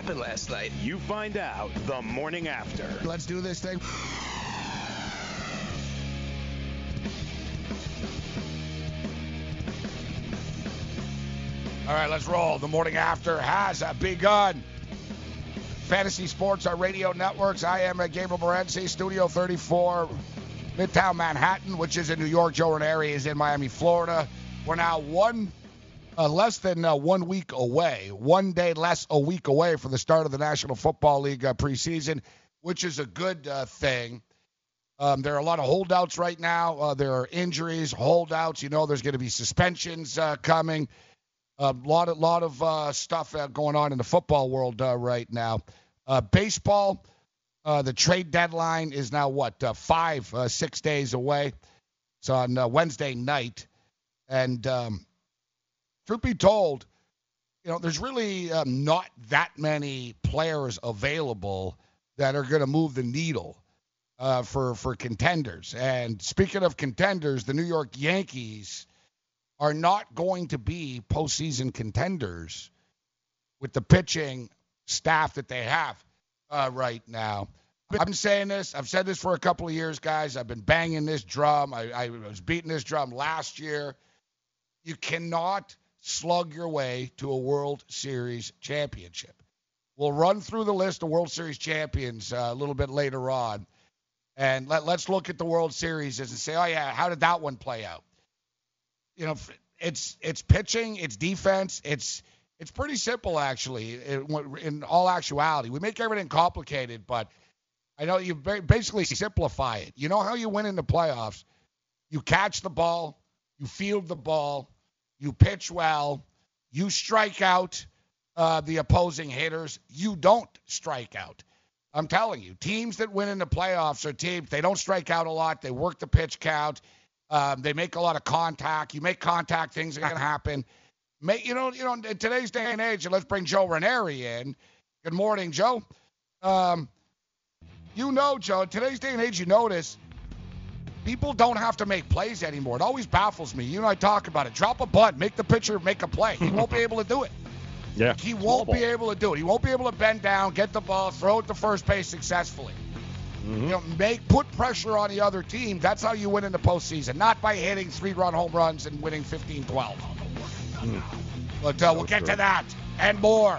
happened last night? You find out the morning after. Let's do this thing. All right, let's roll. The morning after has begun. Fantasy Sports, our radio networks. I am at Gabriel Morency, Studio 34, Midtown Manhattan, which is in New York. Joe Ranieri is in Miami, Florida. We're now one, uh, less than uh, one week away, one day less a week away for the start of the National Football League uh, preseason, which is a good uh, thing. Um, there are a lot of holdouts right now. Uh, there are injuries, holdouts. You know, there's going to be suspensions uh, coming. A lot, of, lot of stuff going on in the football world right now. Baseball, the trade deadline is now what five, six days away. It's on Wednesday night, and um, truth be told, you know, there's really um, not that many players available that are going to move the needle uh, for for contenders. And speaking of contenders, the New York Yankees are not going to be postseason contenders with the pitching staff that they have uh, right now. I've been saying this. I've said this for a couple of years, guys. I've been banging this drum. I, I was beating this drum last year. You cannot slug your way to a World Series championship. We'll run through the list of World Series champions uh, a little bit later on. And let, let's look at the World Series and say, oh, yeah, how did that one play out? you know, it's it's pitching, it's defense, it's it's pretty simple actually. In all actuality, we make everything complicated, but I know you basically simplify it. You know how you win in the playoffs? You catch the ball, you field the ball, you pitch well, you strike out uh, the opposing hitters. You don't strike out. I'm telling you, teams that win in the playoffs are teams they don't strike out a lot. They work the pitch count. Um, they make a lot of contact. You make contact, things are going to happen. You know, you know, in today's day and age, let's bring Joe Ranieri in. Good morning, Joe. Um, you know, Joe, today's day and age, you notice people don't have to make plays anymore. It always baffles me. You and I talk about it. Drop a butt, make the pitcher make a play. He won't be able to do it. Yeah. He won't be able to do it. He won't be able to bend down, get the ball, throw it to first base successfully. Mm-hmm. You know, make put pressure on the other team. That's how you win in the postseason, not by hitting three-run home runs and winning 15-12. Mm. But uh, we'll get true. to that and more.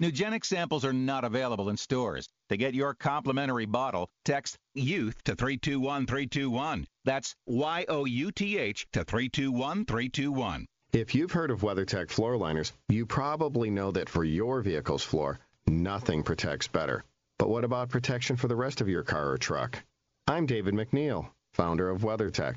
Nugenix samples are not available in stores. To get your complimentary bottle, text YOUTH to 321321. That's Y O U T H to 321321. If you've heard of WeatherTech floor liners, you probably know that for your vehicle's floor, nothing protects better. But what about protection for the rest of your car or truck? I'm David McNeil, founder of WeatherTech.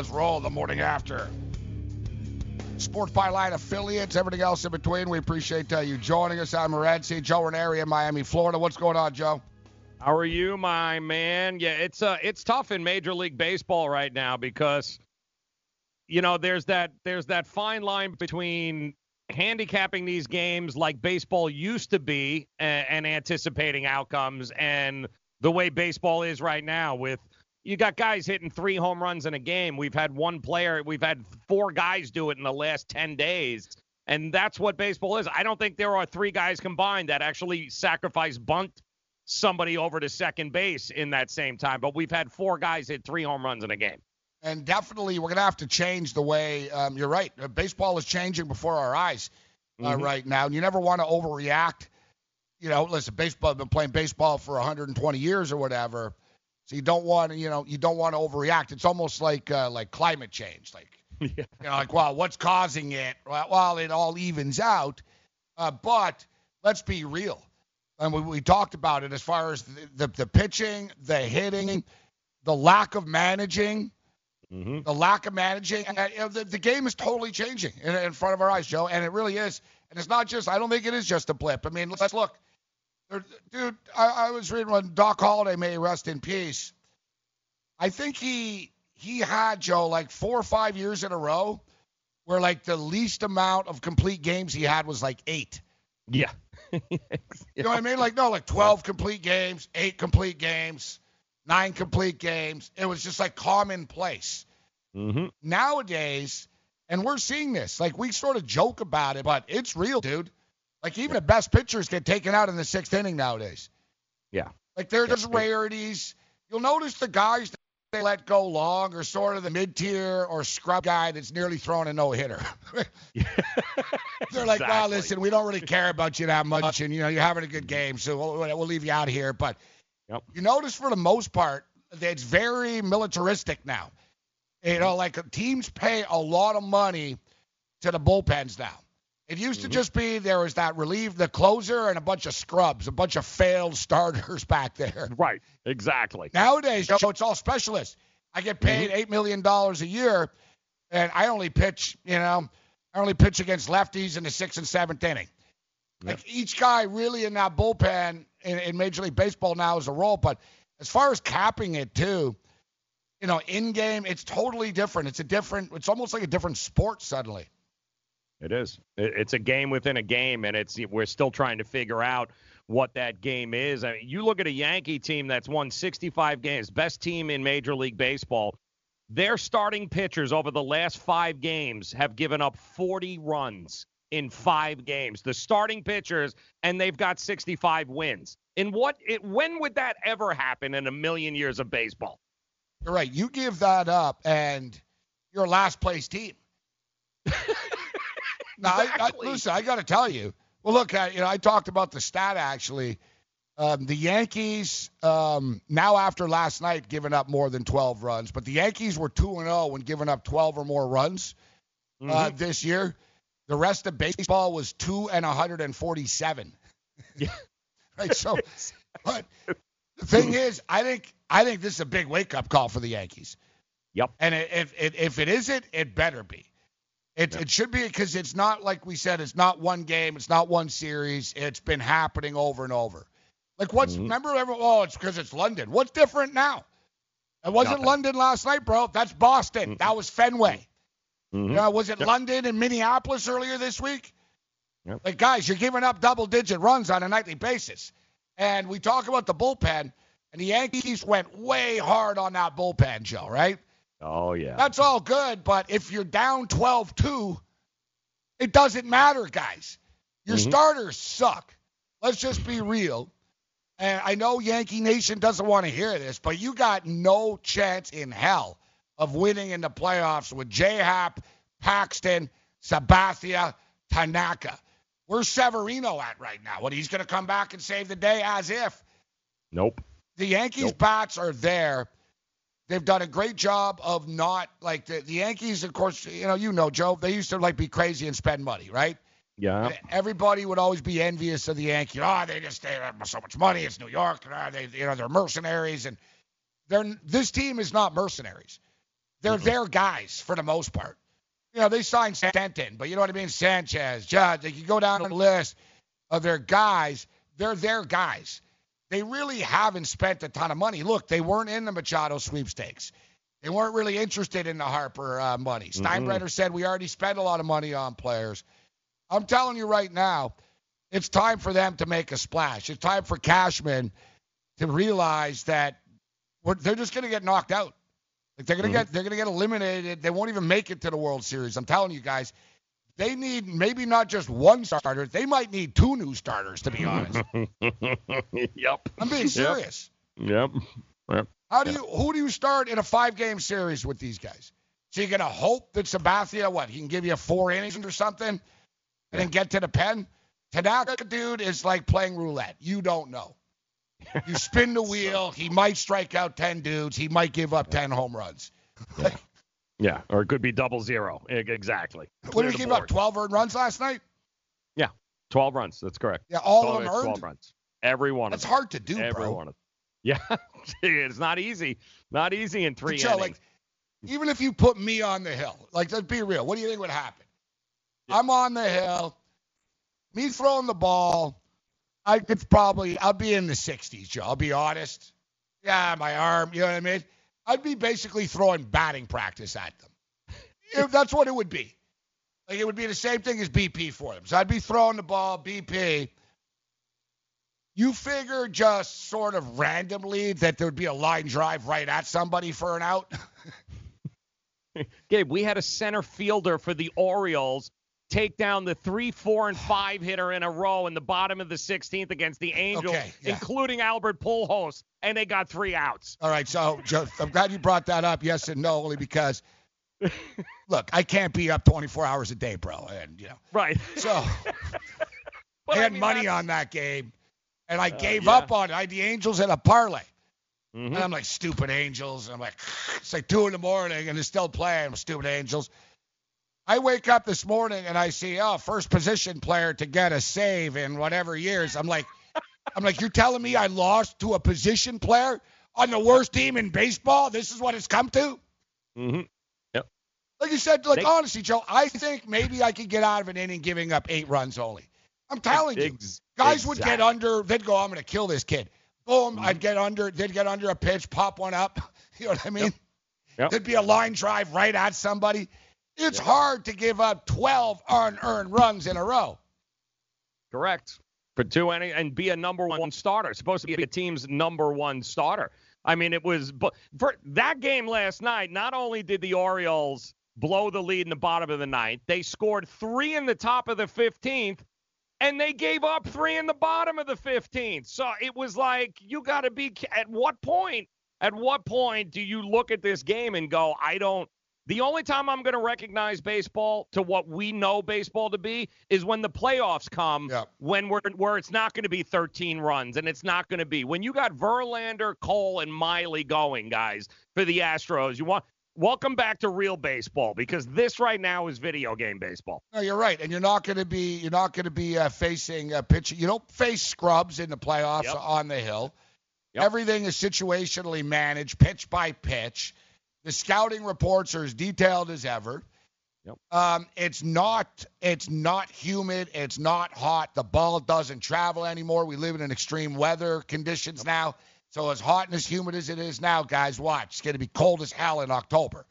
let's roll the morning after. Sports Byline affiliates, everything else in between. We appreciate uh, you joining us. I'm Morency, Joe Ranieri in Miami, Florida. What's going on, Joe? How are you, my man? Yeah, it's uh, it's tough in Major League Baseball right now because, you know, there's that there's that fine line between handicapping these games like baseball used to be and, and anticipating outcomes, and the way baseball is right now with you got guys hitting three home runs in a game. We've had one player, we've had four guys do it in the last 10 days. And that's what baseball is. I don't think there are three guys combined that actually sacrifice bunt somebody over to second base in that same time. But we've had four guys hit three home runs in a game. And definitely, we're going to have to change the way. Um, you're right. Uh, Baseball is changing before our eyes uh, Mhm. right now. And you never want to overreact. You know, listen, baseball. I've been playing baseball for 120 years or whatever. So you don't want to, you know, you don't want to overreact. It's almost like uh, like climate change. Like, Yeah. you know, like, well, what's causing it? Well, it all evens out. Uh, but let's be real. And we, we talked about it as far as the, the, the pitching, the hitting, the lack of managing, Mm-hmm. the lack of managing. And, uh, you know, the, the game is totally changing in, in front of our eyes, Joe. And it really is. And it's not just, I don't think it is just a blip. I mean, let's look. Dude, I, I was reading when Doc Halladay may rest in peace. I think he he had Joe like four or five years in a row where like the least amount of complete games he had was like eight. Yeah. You know what I mean? Like no, like twelve complete games, eight complete games, nine complete games. It was just like commonplace. mm-hmm. Nowadays, and we're seeing this. Like we sort of joke about it, but it's real, dude. Like even the best pitchers get taken out in the sixth inning nowadays. Yeah. Like there's Yeah. rarities. You'll notice the guys that they let go long are sort of the mid tier or scrub guy that's nearly throwing a no hitter. They're like, well, listen, we don't really care about you that much, and you know you're having a good game, so we'll, we'll leave you out here. But Yep. you notice for the most part, that it's very militaristic now. You know, like teams pay a lot of money to the bullpens now. It used to Mhm. just be there was that relieve the closer and a bunch of scrubs, a bunch of failed starters back there. Right. Exactly. Nowadays, so it's all specialists. I get paid eight million dollars a year, and I only pitch, you know, I only pitch against lefties in the sixth and seventh inning. Like each guy really in that bullpen in, in Major League Baseball now is a role, but as far as capping it too, you know, in game it's totally different. It's a different. It's almost like a different sport suddenly. It is. It's a game within a game, and it's we're still trying to figure out what that game is. I mean, you look at a Yankee team that's won 65 games, best team in Major League Baseball. Their starting pitchers over the last five games have given up 40 runs in five games. The starting pitchers, and they've got 65 wins. In what? It, when would that ever happen in a million years of baseball? You're right. You give that up, and you're a last place team. now, I, I, listen, I got to tell you. Well, look, I, you know, I talked about the stat actually. Um, the Yankees um, now after last night giving up more than 12 runs, but the Yankees were two and 0 when giving up 12 or more runs uh, this year. The rest of baseball was two and 147. Yeah. Right. So, but the thing is, I think I think this is a big wake up call for the Yankees. Yep. And it, if if it isn't, it better be. It, Yep. it should be because it's not like we said. It's not one game. It's not one series. It's been happening over and over. Like what's Mhm. remember? Everyone, oh, it's because it's London. What's different now? It wasn't Nothing. London last night, bro. That's Boston. Mm. That was Fenway. Mhm. Uh, was it Yep. London and Minneapolis earlier this week? Yep. Like, guys, you're giving up double digit runs on a nightly basis. And we talk about the bullpen, and the Yankees went way hard on that bullpen, Joe, right? Oh yeah. That's all good, but if you're down 12 2, it doesn't matter, guys. Your Mhm. starters suck. Let's just be real. And I know Yankee Nation doesn't want to hear this, but you got no chance in hell of winning in the playoffs with J Hap, Paxton, Sabathia, Tanaka. Where's Severino at right now? What, he's going to come back and save the day as if? Nope. The Yankees Nope. bats are there. They've done a great job of not like the, the Yankees, of course, you know, you know, Joe, they used to like be crazy and spend money, right? Yeah. And Everybody would always be envious of the Yankees. Oh, they just they have so much money. It's New York. and, ah, they you know they're mercenaries, and they're this team is not mercenaries. They're their guys for the most part. You know they signed Stanton, but you know what I mean. Sanchez, Judge. Like you go down the list of their guys. They're their guys. They really haven't spent a ton of money. Look, they weren't in the Machado sweepstakes. They weren't really interested in the Harper uh, money. Steinbrenner said we already spent a lot of money on players. I'm telling you right now, it's time for them to make a splash. It's time for Cashman to realize that we're, they're just going to get knocked out. Like they're going to Mhm. get they're going to get eliminated. They won't even make it to the World Series. I'm telling you guys, they need maybe not just one starter. They might need two new starters to be honest. yep. I'm being serious. Yep. Yep. How do you who do you start in a five game series with these guys? So you're gonna hope that Sabathia, what, he can give you four innings or something and then get to the pen? Tanaka, dude, is like playing roulette. You don't know. You spin the wheel, he might strike out ten dudes, he might give up ten home runs. Yeah. Yeah, or it could be double zero. Exactly. What did he give up? Twelve earned runs last night? Yeah, Twelve runs. That's correct. Yeah, all 12, of them earned? 12 runs. Every one That's of them. hard to do, Every bro. one of them. Yeah. it's not easy. Not easy in three Joe, innings. like, even if you put me on the hill, like, let's be real. What do you think would happen? I'm on the hill, me throwing the ball. I could probably, I'll be in the 60s, Joe. I'll be honest. Yeah, my arm, you know what I mean? I'd be basically throwing batting practice at them. Know, that's what it would be. Like, it would be the same thing as BP for them. So I'd be throwing the ball, BP. You figure just sort of randomly that there would be a line drive right at somebody for an out? Gabe, we had a center fielder for the Orioles take down the three, four, and five hitter in a row in the bottom of the 16th against the Angels, Okay, yeah. including Albert Pujols, and they got three outs. All right, so Joe, I'm glad you brought that up. Yes and no, only because look, I can't be up 24 hours a day, bro, and you know. Right. So I I had mean, money that's- on that game, and I gave yeah. up on it. I had the Angels in a parlay, Mhm. and I'm like, stupid Angels. And I'm like, it's like two in the morning, and they're still playing. with Stupid Angels. I wake up this morning and I see, oh, first position player to get a save in whatever years. I'm like, I'm like, you're telling me I lost to a position player on the worst team in baseball? This is what it's come to? Mhm. Like you said, like They- honestly, Joe, I think maybe I could get out of an inning giving up eight runs only. I'm telling you, Ex- guys would get under. They'd go, I'm going to kill this kid. Boom, Mm-hmm. I'd get under. They'd get under a pitch, pop one up. You know what I mean? Yep. There'd be a line drive right at somebody. It's hard to give up 12 unearned runs in a row. Correct. For two any and be a number one starter. Supposed to be a team's number one starter. I mean, it was but for that game last night. Not only did the Orioles blow the lead in the bottom of the ninth, they scored three in the top of the fifteenth, and they gave up three in the bottom of the fifteenth. So it was like you got to be. At what point? At what point do you look at this game and go, I don't? The only time I'm going to recognize baseball to what we know baseball to be is when the playoffs come, Yep. when we're where it's not going to be 13 runs and it's not going to be when you got Verlander, Cole, and Miley going, guys, for the Astros. You want welcome back to real baseball because this right now is video game baseball. No, you're right, and you're not going to be you're not going to be uh, facing a pitch. You don't face scrubs in the playoffs Yep. on the hill. Yep. Everything is situationally managed, pitch by pitch. The scouting reports are as detailed as ever. Yep. Um, it's not it's not humid. It's not hot. The ball doesn't travel anymore. We live in extreme weather conditions now. So as hot and as humid as it is now, guys, watch. It's going to be cold as hell in October.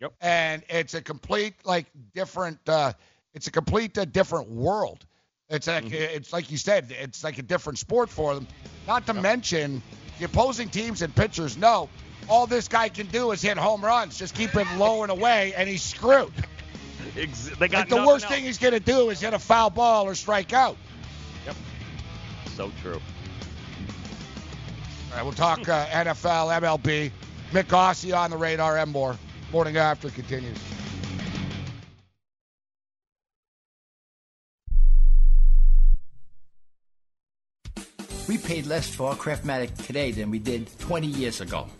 Yep. And it's a complete like different. Uh, it's a complete uh, different world. It's like Mm-hmm. it's like you said. It's like a different sport for them. Not to mention the opposing teams and pitchers know all this guy can do is hit home runs. Just keep it low and away, and he's screwed. Ex- they got Like the worst else. thing he's going to do is hit a foul ball or strike out. Yep. So true. All right, we'll talk uh, NFL, MLB. Mick Gossi on the radar and more. Morning after continues. We paid less for our Craftmatic today than we did 20 years ago.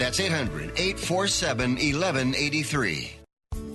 That's 800 847 1183.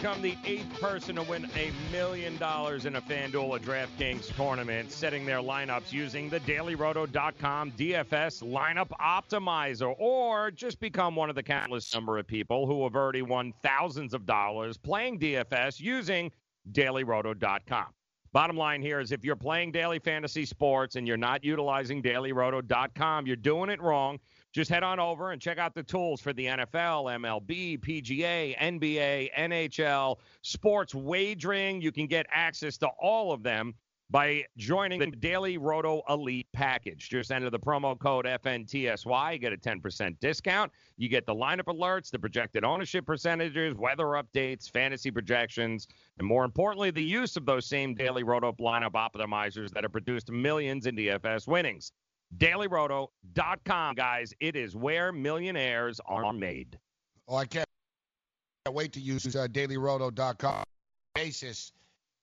Become the eighth person to win a million dollars in a FanDuel or DraftKings tournament, setting their lineups using the dailyroto.com DFS lineup optimizer, or just become one of the countless number of people who have already won thousands of dollars playing DFS using dailyroto.com. Bottom line here is if you're playing daily fantasy sports and you're not utilizing dailyroto.com, you're doing it wrong. Just head on over and check out the tools for the NFL, MLB, PGA, NBA, NHL, sports wagering. You can get access to all of them by joining the Daily Roto Elite package. Just enter the promo code FNTSY. You get a 10% discount. You get the lineup alerts, the projected ownership percentages, weather updates, fantasy projections, and more importantly, the use of those same Daily Roto lineup optimizers that have produced millions in DFS winnings. DailyRoto.com, guys. It is where millionaires are made. Oh, I can't wait to use uh, DailyRoto.com basis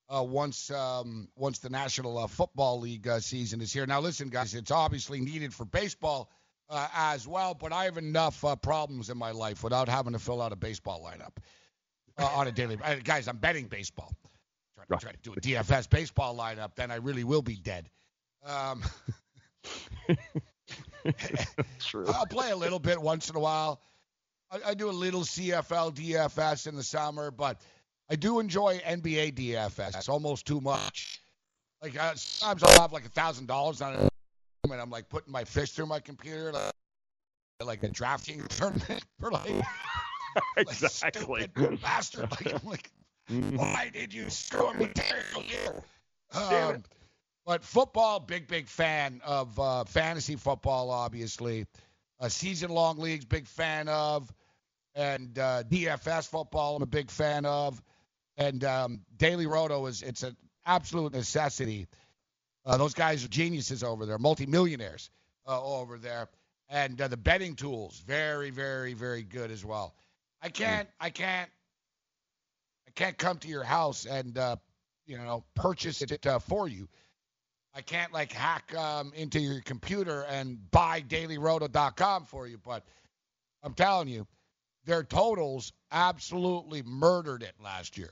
uh, once um, once the National uh, Football League uh, season is here. Now, listen, guys, it's obviously needed for baseball uh, as well, but I have enough uh, problems in my life without having to fill out a baseball lineup uh, on a daily. Uh, guys, I'm betting baseball. Try, try to do a DFS baseball lineup, then I really will be dead. Um, True. I'll play a little bit once in a while. I, I do a little CFL DFS in the summer, but I do enjoy NBA DFS. It's almost too much. Like uh, sometimes I'll have like a thousand dollars on it, and I'm like putting my fist through my computer, like, like a drafting tournament for like, exactly. like bastard. Like, I'm like, why did you screw me? Damn Um, but football, big big fan of uh, fantasy football, obviously. Uh, season long leagues, big fan of, and uh, DFS football, I'm a big fan of, and um, Daily Roto is it's an absolute necessity. Uh, those guys are geniuses over there, multimillionaires uh, over there, and uh, the betting tools, very very very good as well. I can't I can't I can't come to your house and uh, you know purchase it uh, for you. I can't like hack um, into your computer and buy dailyroto.com for you, but I'm telling you, their totals absolutely murdered it last year.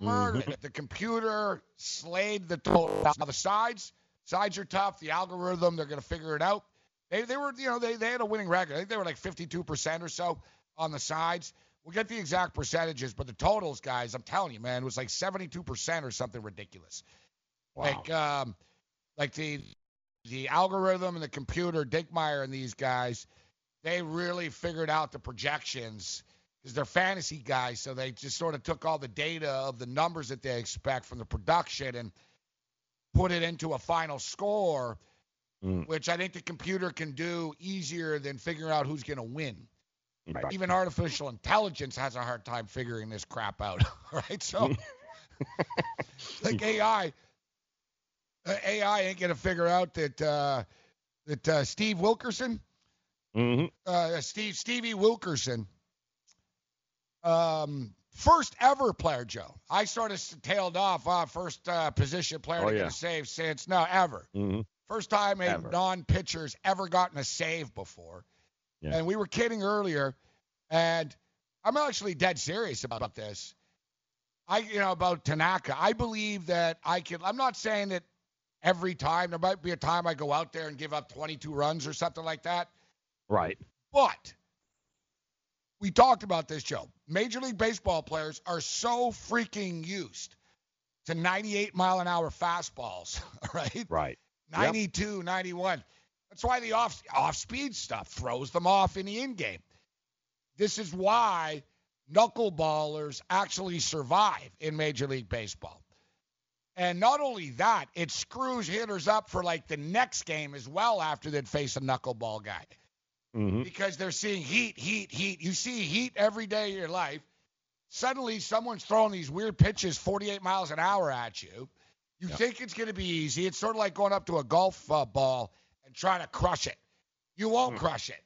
Murdered it. The computer slayed the total. Now the sides, sides are tough. The algorithm, they're going to figure it out. They, they were, you know, they, they had a winning record. I think they were like 52% or so on the sides. We'll get the exact percentages, but the totals, guys, I'm telling you, man, it was like 72% or something ridiculous. Wow. Like, um, like the the algorithm and the computer, Dickmeyer and these guys, they really figured out the projections because they're fantasy guys. So they just sort of took all the data of the numbers that they expect from the production and put it into a final score, Mm. which I think the computer can do easier than figuring out who's going to win. Right. Even artificial intelligence has a hard time figuring this crap out. right? So, like AI, AI ain't gonna figure out that uh, that uh, Steve Wilkerson, Mm-hmm. uh, Steve Stevie Wilkerson, um, first ever player, Joe. I sort of tailed off. Uh, first uh, position player Oh, to yeah. get a save since no ever. Mm-hmm. First time a Ever. non-pitcher's ever gotten a save before. Yeah. And we were kidding earlier, and I'm actually dead serious about this. I, you know, about Tanaka. I believe that I can. I'm not saying that every time. There might be a time I go out there and give up 22 runs or something like that. Right. But we talked about this, Joe. Major League Baseball players are so freaking used to 98 mile an hour fastballs, right? Right. 92, 91. That's why the off off speed stuff throws them off in the in game. This is why knuckleballers actually survive in Major League Baseball. And not only that, it screws hitters up for like the next game as well after they'd face a knuckleball guy Mm-hmm. because they're seeing heat, heat, heat. You see heat every day of your life. Suddenly, someone's throwing these weird pitches 48 miles an hour at you. You think it's going to be easy. It's sort of like going up to a golf uh, ball and trying to crush it. You won't crush it.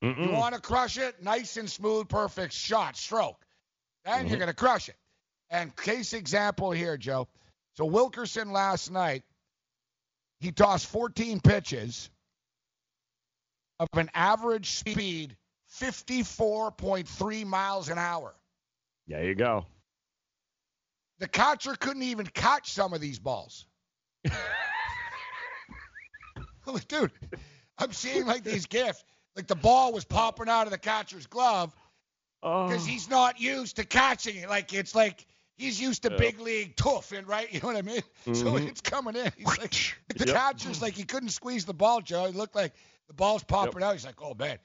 You want to crush it? Nice and smooth, perfect shot, stroke. Then you're going to crush it. And case example here, Joe. So Wilkerson last night, he tossed 14 pitches of an average speed 54.3 miles an hour. There you go. The catcher couldn't even catch some of these balls. Dude, I'm seeing like these gifts. Like the ball was popping out of the catcher's glove oh. because he's not used to catching it. Like it's like he's used to Yeah. big league tough and right. You know what I mean? So Mhm. it's coming in. He's like the Yep. catcher's like he couldn't squeeze the ball, Joe. It looked like the ball's popping out. He's like, oh man.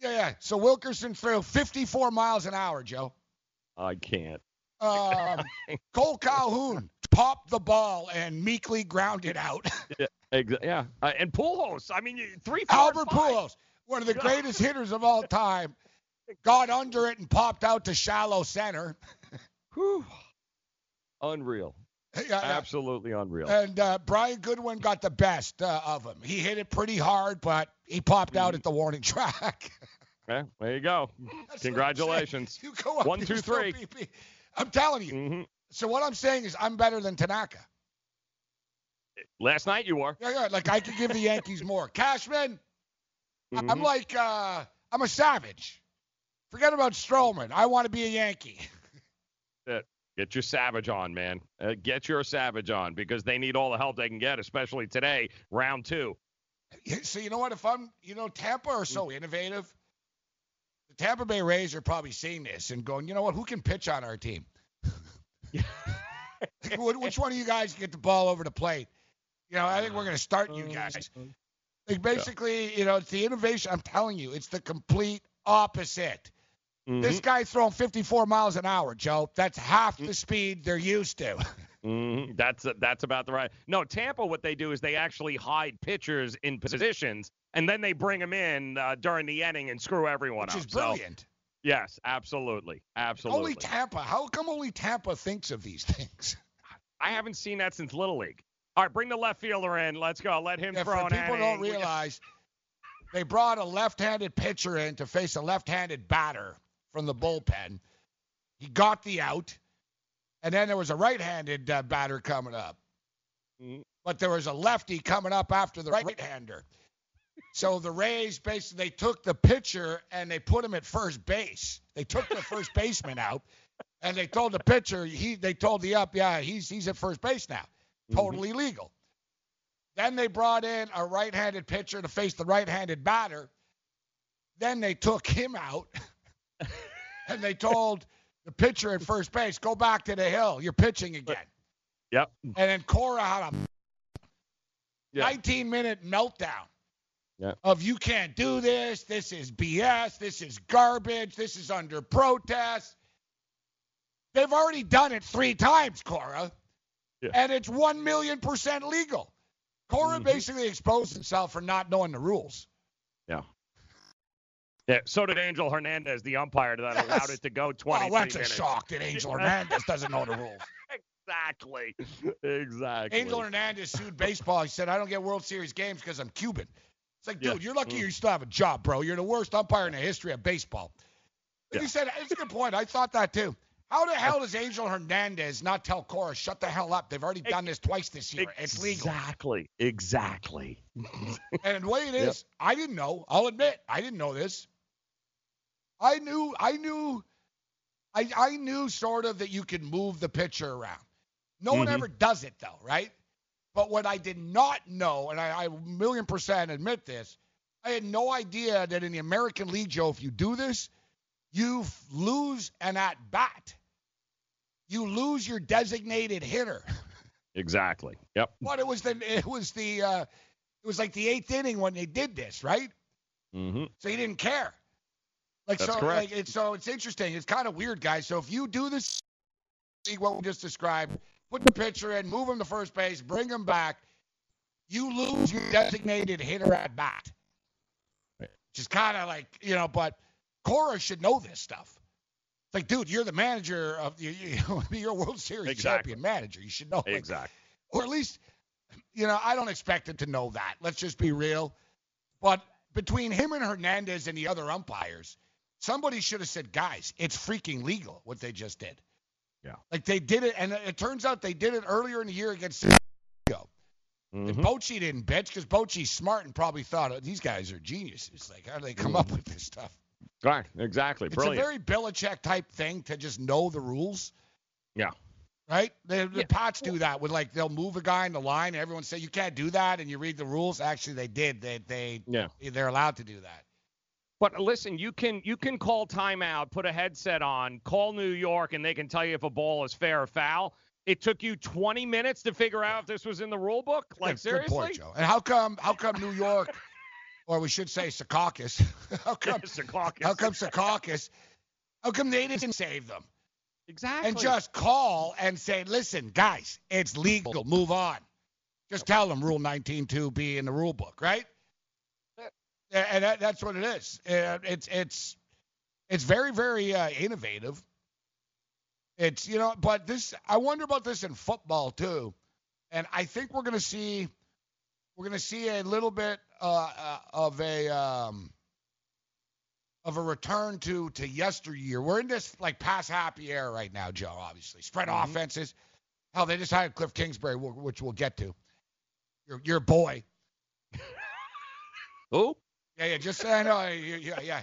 Yeah, yeah. So Wilkerson threw 54 miles an hour, Joe. I can't. Um, Cole Calhoun, popped the ball and meekly grounded out. Yeah, exa- yeah. Uh, and Pujols. I mean, three, four, Albert five. Pujols, one of the greatest hitters of all time, got under it and popped out to shallow center. Whew. Unreal. Yeah, yeah. Absolutely unreal. And uh, Brian Goodwin got the best uh, of him. He hit it pretty hard, but he popped out at the warning track. Yeah, there you go. That's what I'm saying. Congratulations. You go up, One, two, three. I'm telling you. hmm So what I'm saying is I'm better than Tanaka. Last night you were. Yeah, yeah. Like I could give the Yankees more. Cashman, I- I'm like uh, I'm a savage. Forget about Stroman. I want to be a Yankee. It. Get your savage on, man. Uh, get your savage on because they need all the help they can get, especially today, round two. So you know what? If I'm, you know, Tampa are so mm. innovative. The Tampa Bay Rays are probably seeing this and going, you know what? Who can pitch on our team? Which one of you guys get the ball over the plate? You know, I think we're going to start you uh, guys. Uh, like basically, you know, it's the innovation. I'm telling you, it's the complete opposite. This Mhm. guy throwing 54 miles an hour, Joe. That's half the speed they're used to. Mhm. That's that's about the right. No, Tampa. What they do is they actually hide pitchers in positions, and then they bring them in uh, during the inning and screw everyone Which up. is So, brilliant. yes, absolutely, absolutely. Only Tampa. How come only Tampa thinks of these things? I haven't seen that since Little League. All right, bring the left fielder in. Let's go. Let him Yeah, throw for people don't realize, they brought a left-handed pitcher in to face a left-handed batter from the bullpen. He got the out, and then there was a right-handed uh, batter coming up. Mhm. But there was a lefty coming up after the right-hander. So the Rays basically they took the pitcher and they put him at first base. They took the first baseman out, and they told the pitcher he they told the up, yeah, he's he's at first base now, totally legal. Then they brought in a right-handed pitcher to face the right-handed batter. Then they took him out, and they told the pitcher at first base, "Go back to the hill. You're pitching again." Yep. And then Cora had a Yeah. 19-minute meltdown Yeah. of you can't do this. This is BS. This is garbage. This is under protest. They've already done it three times, Cora, Yeah. and it's one million percent legal. Cora Mhm. basically exposed himself for not knowing the rules. Yeah. Yeah. So did Angel Hernandez, the umpire that Yes. allowed it to go 20 Oh, that's a shock that Angel Hernandez doesn't know the rules. Exactly. Exactly. Angel Hernandez sued baseball. He said, I don't get World Series games because I'm Cuban. It's like, Yeah. dude, you're lucky Mm. you still have a job, bro. You're the worst umpire in the history of baseball. Yeah. He said, it's a good point. I thought that too. How the hell does Angel Hernandez not tell Cora, shut the hell up? They've already done this twice this year. It's legal. Exactly. Exactly. And the way it Yep. is, I didn't know. I'll admit, I didn't know this. I knew, I knew, I, I knew sort of that you could move the pitcher around. No one Mhm. ever does it though, right? But what I did not know, and I, I a million percent admit this, I had no idea that in the American League, Joe, if you do this, you f- lose an at bat. You lose your designated hitter. Exactly. Yep. But it was the it was the uh, it was like the eighth inning when they did this, right? Mm-hmm. So he didn't care. Like That's so, correct. like it's so it's interesting. It's kind of weird, guys. So if you do this, see what we just described, put the pitcher in, move him to first base, bring him back, you lose your designated hitter at bat. Which is kind of like you know, but Cora should know this stuff. It's like, dude, you're the manager of you. you you're a World Series Exactly. champion manager. You should know. Like, Exactly. or at least, you know, I don't expect him to know that. Let's just be real. But between him and Hernandez and the other umpires, somebody should have said, guys, it's freaking legal what they just did. Yeah. Like they did it, and it turns out they did it earlier in the year against San Diego. And Mhm. Bochy didn't bitch because Bochy's smart and probably thought, oh, these guys are geniuses. Like, how do they come up with this stuff? Right. Exactly. It's Brilliant. a very Belichick type thing to just know the rules. yeah. right? The, the Pats do that with like they'll move a guy in the line. And everyone say you can't do that, and you read the rules. Actually, they did. They they Yeah. they're allowed to do that. But listen, you can you can call timeout, put a headset on, call New York, and they can tell you if a ball is fair or foul. It took you 20 minutes to figure out if this was in the rule book. Like Good- seriously? Good point, Joe. And how come how come New York, or we should say Secaucus, how come Secaucus. how come Secaucus, how come they didn't save them? Exactly. And just call and say, listen, guys, it's legal. Move on. Just tell them Rule 19.2 in the rule book, right? And that, that's what it is. It's it's it's very very uh, innovative. It's you know, but this I wonder about this in football too, and I think we're gonna see we're gonna see a little bit uh, uh, of a um, of a return to to yesteryear. We're in this like pass happy era right now, Joe. Obviously, spread Mhm. offenses. Hell, they just hired Cliff Kingsbury, which we'll get to. Your your boy. Who? Yeah, yeah. Just I know. Yeah, yeah.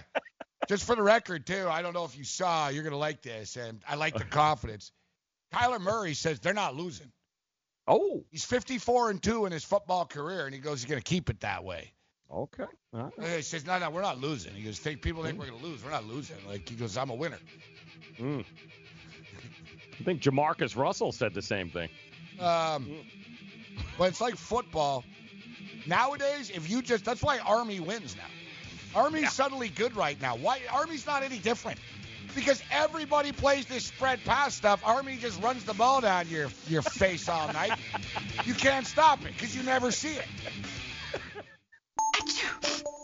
Just for the record, too. I don't know if you saw. You're gonna like this, and I like the confidence. Kyler Murray says they're not losing. Oh. He's 54 and two in his football career, and he goes, he's gonna keep it that way. Okay. All right. He says, no, no, we're not losing. He goes, think people think we're gonna lose. We're not losing. Like he goes, I'm a winner. Mm. I think Jamarcus Russell said the same thing. Um, but it's like football. Nowadays, if you just that's why Army wins now. Army's suddenly good right now. Why Army's not any different? Because everybody plays this spread pass stuff. Army just runs the ball down your your face all night. You can't stop it because you never see it.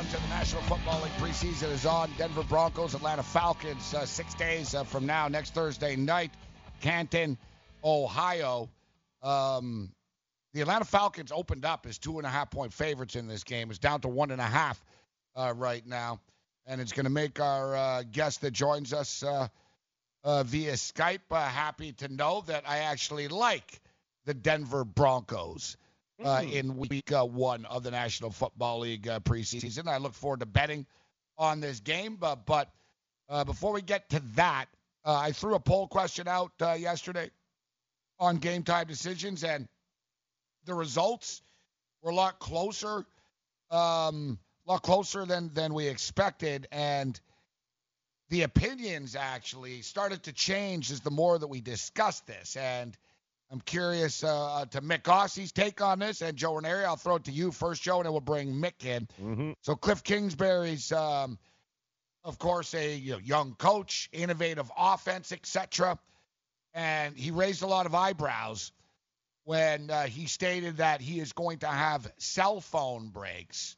To the National Football League preseason is on. Denver Broncos, Atlanta Falcons, uh, six days uh, from now, next Thursday night, Canton, Ohio. Um, the Atlanta Falcons opened up as two and a half point favorites in this game. It's down to one and a half uh, right now. and it's going to make our uh, guest that joins us uh, uh, via Skype happy to know that I actually like the Denver Broncos uh, in week uh, one of the National Football League uh, preseason. I look forward to betting on this game. But, but uh, before we get to that, uh, I threw a poll question out uh, yesterday on game time decisions, and the results were a lot closer, um, a lot closer than than we expected, and the opinions actually started to change as the more that we discussed this. And I'm curious uh, to Mick Gossie's take on this, and Joe Ranieri. I'll throw it to you first, Joe, and then we'll bring Mick in. Mm-hmm. So Cliff Kingsbury's, um, of course, a you know, young coach, innovative offense, etc. And he raised a lot of eyebrows when uh, he stated that he is going to have cell phone breaks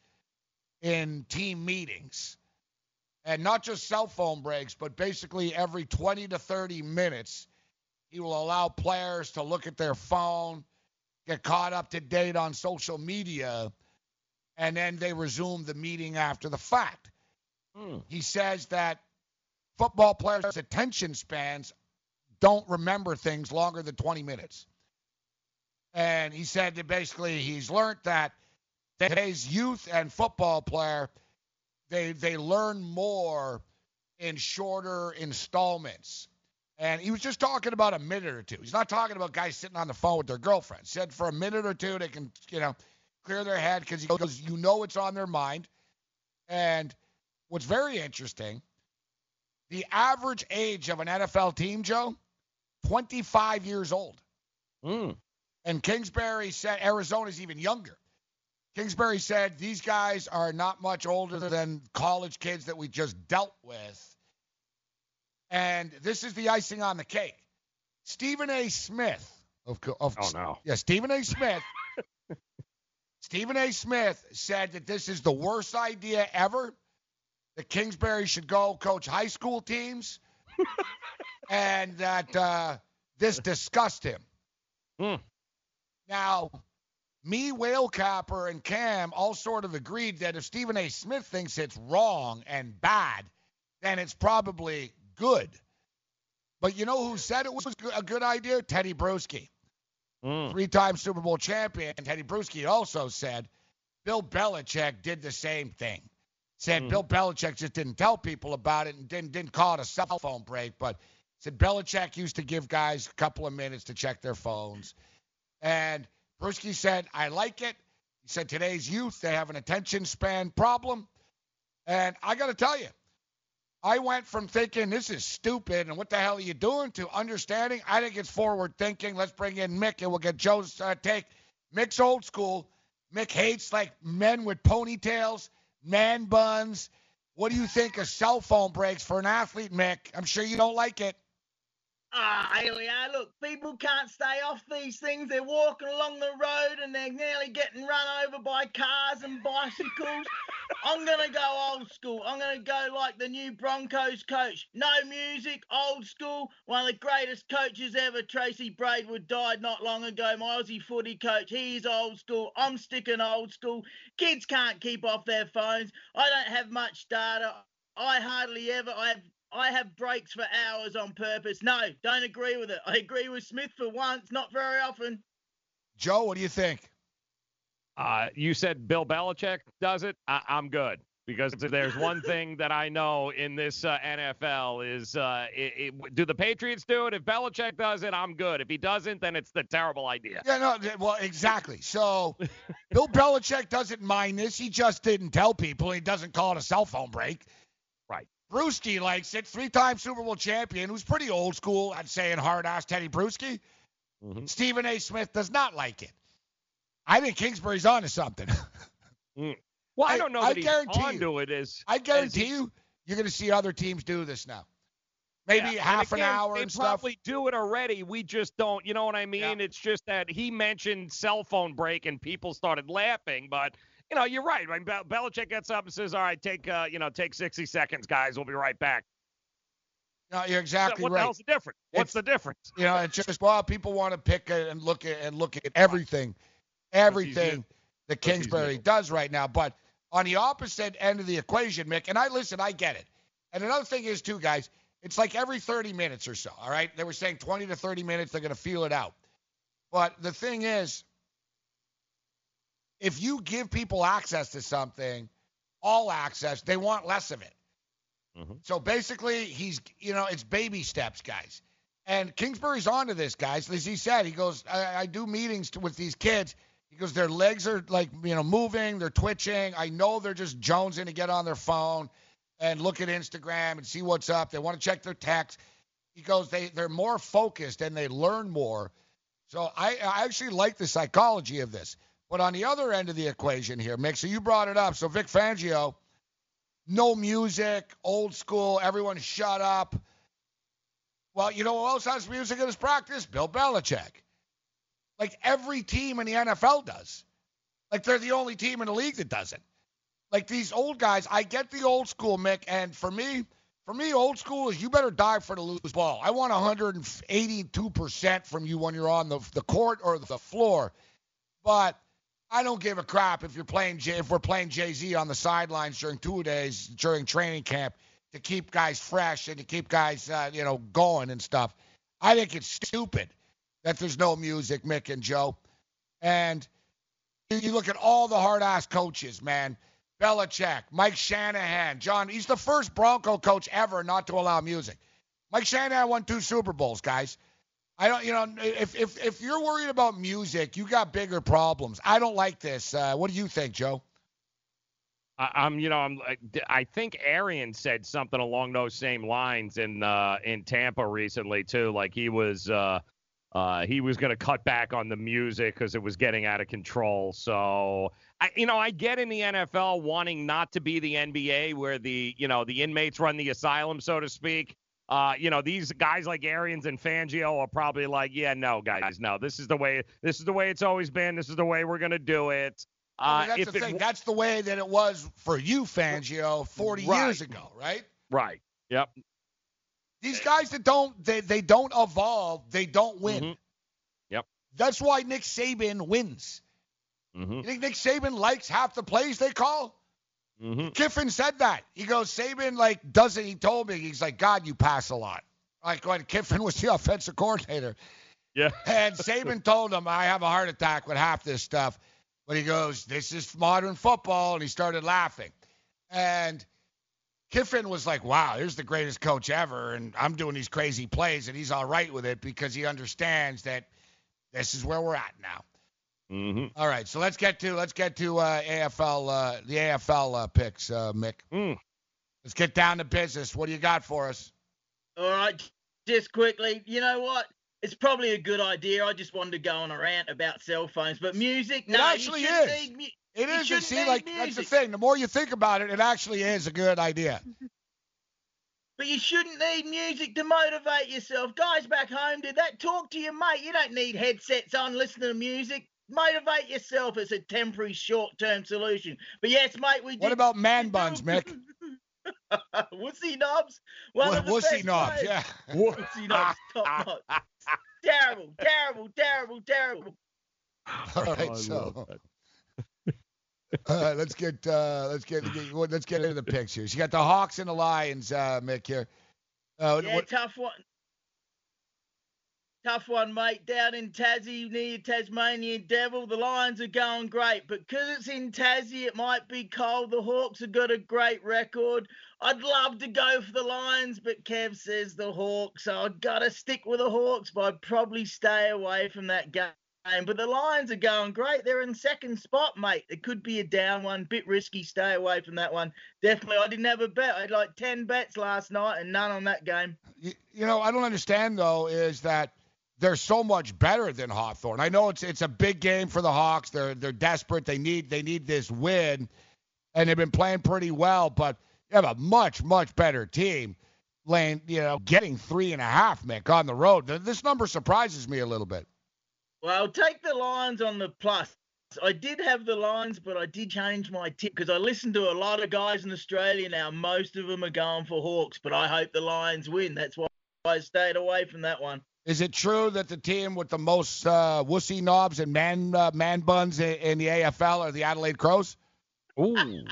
in team meetings. And not just cell phone breaks, but basically every 20 to 30 minutes, he will allow players to look at their phone, get caught up to date on social media, and then they resume the meeting after the fact. Hmm. He says that football players' attention spans don't remember things longer than 20 minutes. And he said that basically he's learned that today's youth and football player they they learn more in shorter installments. And he was just talking about a minute or two. He's not talking about guys sitting on the phone with their girlfriend. Said for a minute or two they can, you know, clear their head because he goes, you know, it's on their mind. And what's very interesting, the average age of an NFL team, Joe, 25 years old. Hmm. And Kingsbury said Arizona's even younger. Kingsbury said these guys are not much older than college kids that we just dealt with. And this is the icing on the cake. Stephen A. Smith of, co- of Oh, no. yeah, Stephen A. Smith. Stephen A. Smith said that this is the worst idea ever. That Kingsbury should go coach high school teams, and that uh, this disgusts him. Now, me, Whale Capper, and Cam all sort of agreed that if Stephen A. Smith thinks it's wrong and bad, then it's probably good. But you know who said it was a good idea? Teddy Bruschi, mm. three-time Super Bowl champion. Teddy Bruschi also said Bill Belichick did the same thing. Said mm. Bill Belichick just didn't tell people about it and didn't didn't call it a cell phone break, but said Belichick used to give guys a couple of minutes to check their phones. And Bruschi said, I like it. He said today's youth, they have an attention span problem. And I got to tell you, I went from thinking this is stupid and what the hell are you doing to understanding. I think it's forward thinking. Let's bring in Mick and we'll get Joe's uh, take. Mick's old school. Mick hates like men with ponytails, man buns. What do you think of cell phone breaks for an athlete, Mick? I'm sure you don't like it. Ah, here we are. Look, people can't stay off these things. They're walking along the road and they're nearly getting run over by cars and bicycles. I'm going to go old school. I'm going to go like the new Broncos coach. No music, old school. One of the greatest coaches ever, Tracy Braidwood, died not long ago. My Aussie footy coach. He's old school. I'm sticking old school. Kids can't keep off their phones. I don't have much data. I hardly ever. I have I have breaks for hours on purpose. No, don't agree with it. I agree with Smith for once, not very often. Joe, what do you think? Uh, you said Bill Belichick does it. I- I'm good because if there's one thing that I know in this uh, NFL is uh, it, it, do the Patriots do it? If Belichick does it, I'm good. If he doesn't, then it's the terrible idea. Yeah, no, well, exactly. So Bill Belichick doesn't mind this. He just didn't tell people. He doesn't call it a cell phone break. Right. Bruschi likes it. Three-time Super Bowl champion, who's pretty old school. I'd say in hard-ass Teddy Bruschi. Mm-hmm. Stephen A. Smith does not like it. I think Kingsbury's on onto something. Mm. Well, I, don't know I that he's guarantee you- onto it as I guarantee you, you're going to see other teams do this now. Maybe Yeah, half and an hour they and stuff. probably do it already. We just don't. You know what I mean? It's just that he mentioned cell phone break and people started laughing. But you know, you're right. When Bel- Belichick gets up and says, "All right, take uh, you know, take 60 seconds, guys. We'll be right back." No, you're exactly what right. What the hell's the difference? What's the difference? You know, it's just well, people want to pick and look at and look at everything, everything that Kingsbury does right now. But On the opposite end of the equation, Mick, and I listen, I get it. And another thing is too, guys, it's like every 30 minutes or so. All right, they were saying 20 to 30 minutes, they're going to feel it out. But the thing is, if you give people access to something, all access, they want less of it. Mm-hmm. So basically, he's you know it's baby steps, guys. And Kingsbury's onto this, guys. As he said, he goes, I, I do meetings to, with these kids. He goes, their legs are like you know moving, they're twitching. I know they're just jonesing to get on their phone and look at Instagram and see what's up. They want to check their text. He goes, they they're more focused and they learn more. So I, I actually like the psychology of this. But on the other end of the equation here, Mick, so you brought it up. So Vic Fangio, no music, old school, everyone shut up. Well, you know who else has music in his practice? Bill Belichick. Like every team in the NFL does. Like they're the only team in the league that doesn't. Like these old guys, I get the old school, Mick, and for me, for me, old school is you better dive for the loose ball. I want 182% from you when you're on the, the court or the floor. But I don't give a crap if you're playing if we're playing Jay Z on the sidelines during two days during training camp to keep guys fresh and to keep guys uh, you know going and stuff. I think it's stupid that there's no music, Mick and Joe. And you look at all the hard ass coaches, man. Belichick, Mike Shanahan, John. He's the first Bronco coach ever not to allow music. Mike Shanahan won two Super Bowls, guys. I don't, you know, if if if you're worried about music, you got bigger problems. I don't like this. Uh, what do you think, Joe? I, I'm, you know, I'm. I think Arian said something along those same lines in uh, in Tampa recently too. Like he was, uh, uh, he was going to cut back on the music because it was getting out of control. So, I, you know, I get in the NFL wanting not to be the NBA where the, you know, the inmates run the asylum, so to speak. Uh, you know, these guys like Arians and Fangio are probably like, yeah, no, guys, no, this is the way, this is the way it's always been. This is the way we're gonna do it. I Uh, mean, that's if the thing. That's the way that it was for you, Fangio, 40 Right. years ago, right? right. Yep. These guys that don't they, they don't evolve, they don't win. Mhm. Yep. That's why Nick Saban wins. Mm-hmm. You think Nick Saban likes half the plays they call? Mm-hmm. Kiffin said that. He goes, Saban like doesn't. He told me he's like, God, you pass a lot. Like when Kiffin was the offensive coordinator, Yeah. and Saban told him, I have a heart attack with half this stuff. But he goes, This is modern football. And he started laughing. And Kiffin was like, Wow, here's the greatest coach ever. And I'm doing these crazy plays. And he's all right with it because he understands that this is where we're at now. Mm-hmm. All right, so let's get to let's get to uh, AFL uh, the AFL uh, picks, uh, Mick. Mm. Let's get down to business. What do you got for us? All right, just quickly, you know what? It's probably a good idea. I just wanted to go on a rant about cell phones, but music, It no, actually you shouldn't is. Need mu- It you is. You see, need like that's the thing. The more you think about it, it actually is a good idea. But you shouldn't need music to motivate yourself. Guys back home did that. Talk to your mate. You don't need headsets on, listen to music. Motivate yourself. It's a temporary, short-term solution. But yes, mate, we did. What about man buns, Mick? Wussy knobs? One What- of the wussy best knobs, players. yeah. Wussy knobs, top notch. terrible, terrible, terrible, terrible. All right, Oh, so all right, let's get uh, let's get, get let's get into the picks here. You got the Hawks and the Lions, uh, Mick here. Uh, yeah, what- tough one. Tough one, mate. Down in Tassie near Tasmania Devil, the Lions are going great, but because it's in Tassie, it might be cold. The Hawks have got a great record. I'd love to go for the Lions, but Kev says the Hawks, so I've got to stick with the Hawks, but I'd probably stay away from that game. But the Lions are going great. They're in second spot, mate. It could be a down one, bit risky. Stay away from that one. Definitely. I didn't have a bet. I had like 10 bets last night and none on that game. you, you know, I don't understand though is that they're so much better than Hawthorn. I know it's it's a big game for the Hawks. They're they're desperate. They need they need this win, and they've been playing pretty well. But you have a much much better team. Laying, you know, getting three and a half, Mick, on the road. This number surprises me a little bit. Well, I'll take the Lions on the plus. I did have the Lions, but I did change my tip because I listened to a lot of guys in Australia now. Most of them are going for Hawks, but I hope the Lions win. That's why I stayed away from that one. Is it true that the team with the most uh, wussy knobs and man uh, man buns in, in the AFL are the Adelaide Crows? Ooh.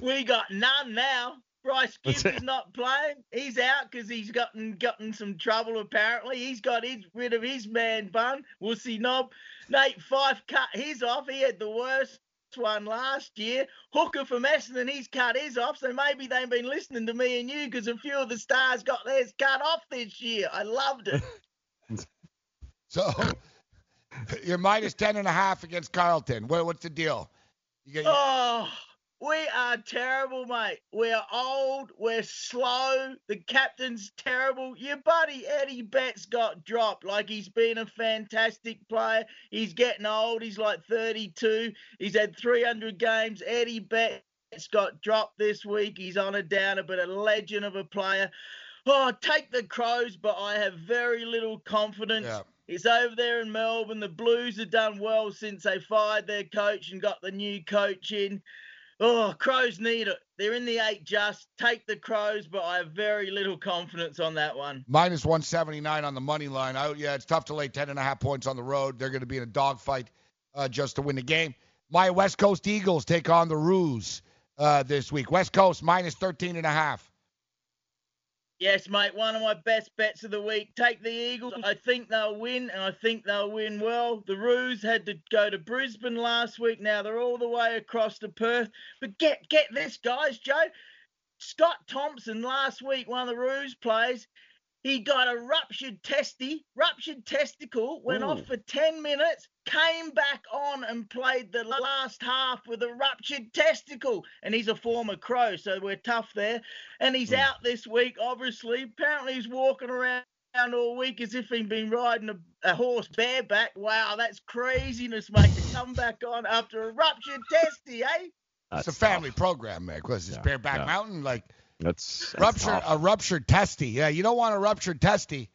we got none now. Bryce Gibbs is not playing. He's out because he's gotten gotten some trouble apparently. He's got his rid of his man bun. Wussy knob. Nate Fyfe cut his off. He had the worst one last year. Hooker from Essendon, he's cut his off. So maybe they've been listening to me and you because a few of the stars got theirs cut off this year. I loved it. So you're minus ten and a half against Carlton. What, what's the deal? You get, Oh, we are terrible, mate. We're old. We're slow. The captain's terrible. Your buddy Eddie Betts got dropped. Like he's been a fantastic player. He's getting old. He's like 32. He's had 300 games. Eddie Betts got dropped this week. He's on a downer, but a legend of a player. Oh, take the Crows, but I have very little confidence. Yeah. It's over there in Melbourne. The Blues have done well since they fired their coach and got the new coach in. Oh, Crows need it. They're in the eight just. Take the Crows, but I have very little confidence on that one. minus 179 on the money line. I, yeah, it's tough to lay 10 and a half points on the road. They're going to be in a dogfight uh, just to win the game. My West Coast Eagles take on the Roos uh, this week. West Coast minus 13 and a half. Yes, mate, one of my best bets of the week. Take the Eagles. I think they'll win, and I think they'll win well. The Roos had to go to Brisbane last week. Now they're all the way across to Perth. But get get this, guys, Joe. Scott Thompson last week, one of the Roos players, he got a ruptured testy, ruptured testicle, went Ooh. off for 10 minutes, came back on and played the last half with a ruptured testicle. And he's a former Crow, so we're tough there. And he's out this week, obviously. Apparently, he's walking around all week as if he'd been riding a, a horse bareback. Wow, that's craziness, mate, to come back on after a ruptured testy, eh? it's a family program, man. Because it's Bareback yeah. Mountain, like That's, that's ruptured tough. a ruptured testy. Yeah, you don't want a ruptured testy.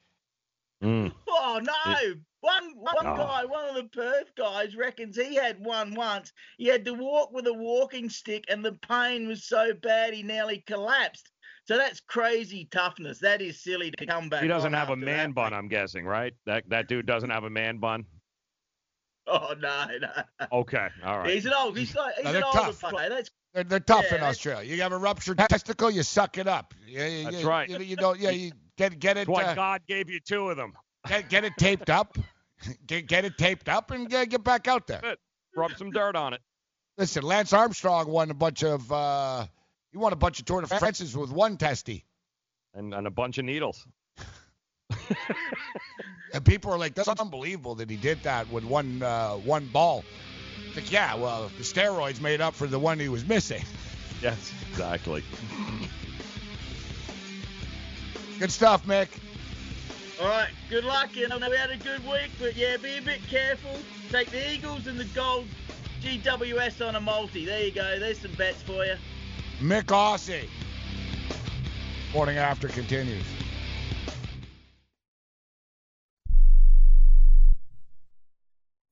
Mm. Oh no! One one Oh. guy, one of the Perth guys, reckons he had one once. He had to walk with a walking stick, and the pain was so bad he nearly collapsed. So that's crazy toughness. That is silly to come back. He doesn't have a man that. bun, I'm guessing, right? That that dude doesn't have a man bun. Oh no, no. Okay, all right. He's an old. He's like he's No, an they're older tough. player. That's They're, they're tough Yeah, in Australia. You have a ruptured testicle, you suck it up. Yeah, you, That's you- right. You, you don't. Yeah, you get get it. That's why uh, God gave you two of them. get, get it taped up. Get, get it taped up and get, get back out there. Rub some dirt on it. Listen, Lance Armstrong won a bunch of. uh He won a bunch of Tour de France's with one testy, And, and a bunch of needles. and people are like, "That's unbelievable that he did that with one uh, one ball." It's like, yeah, well, the steroids made up for the one he was missing. Yes, exactly. Good stuff, Mick. all right. Good luck, and I know we had a good week, but yeah, be a bit careful. Take the Eagles and the gold GWS on a multi. There you go. There's some bets for you. Mick Aussie. Morning after continues.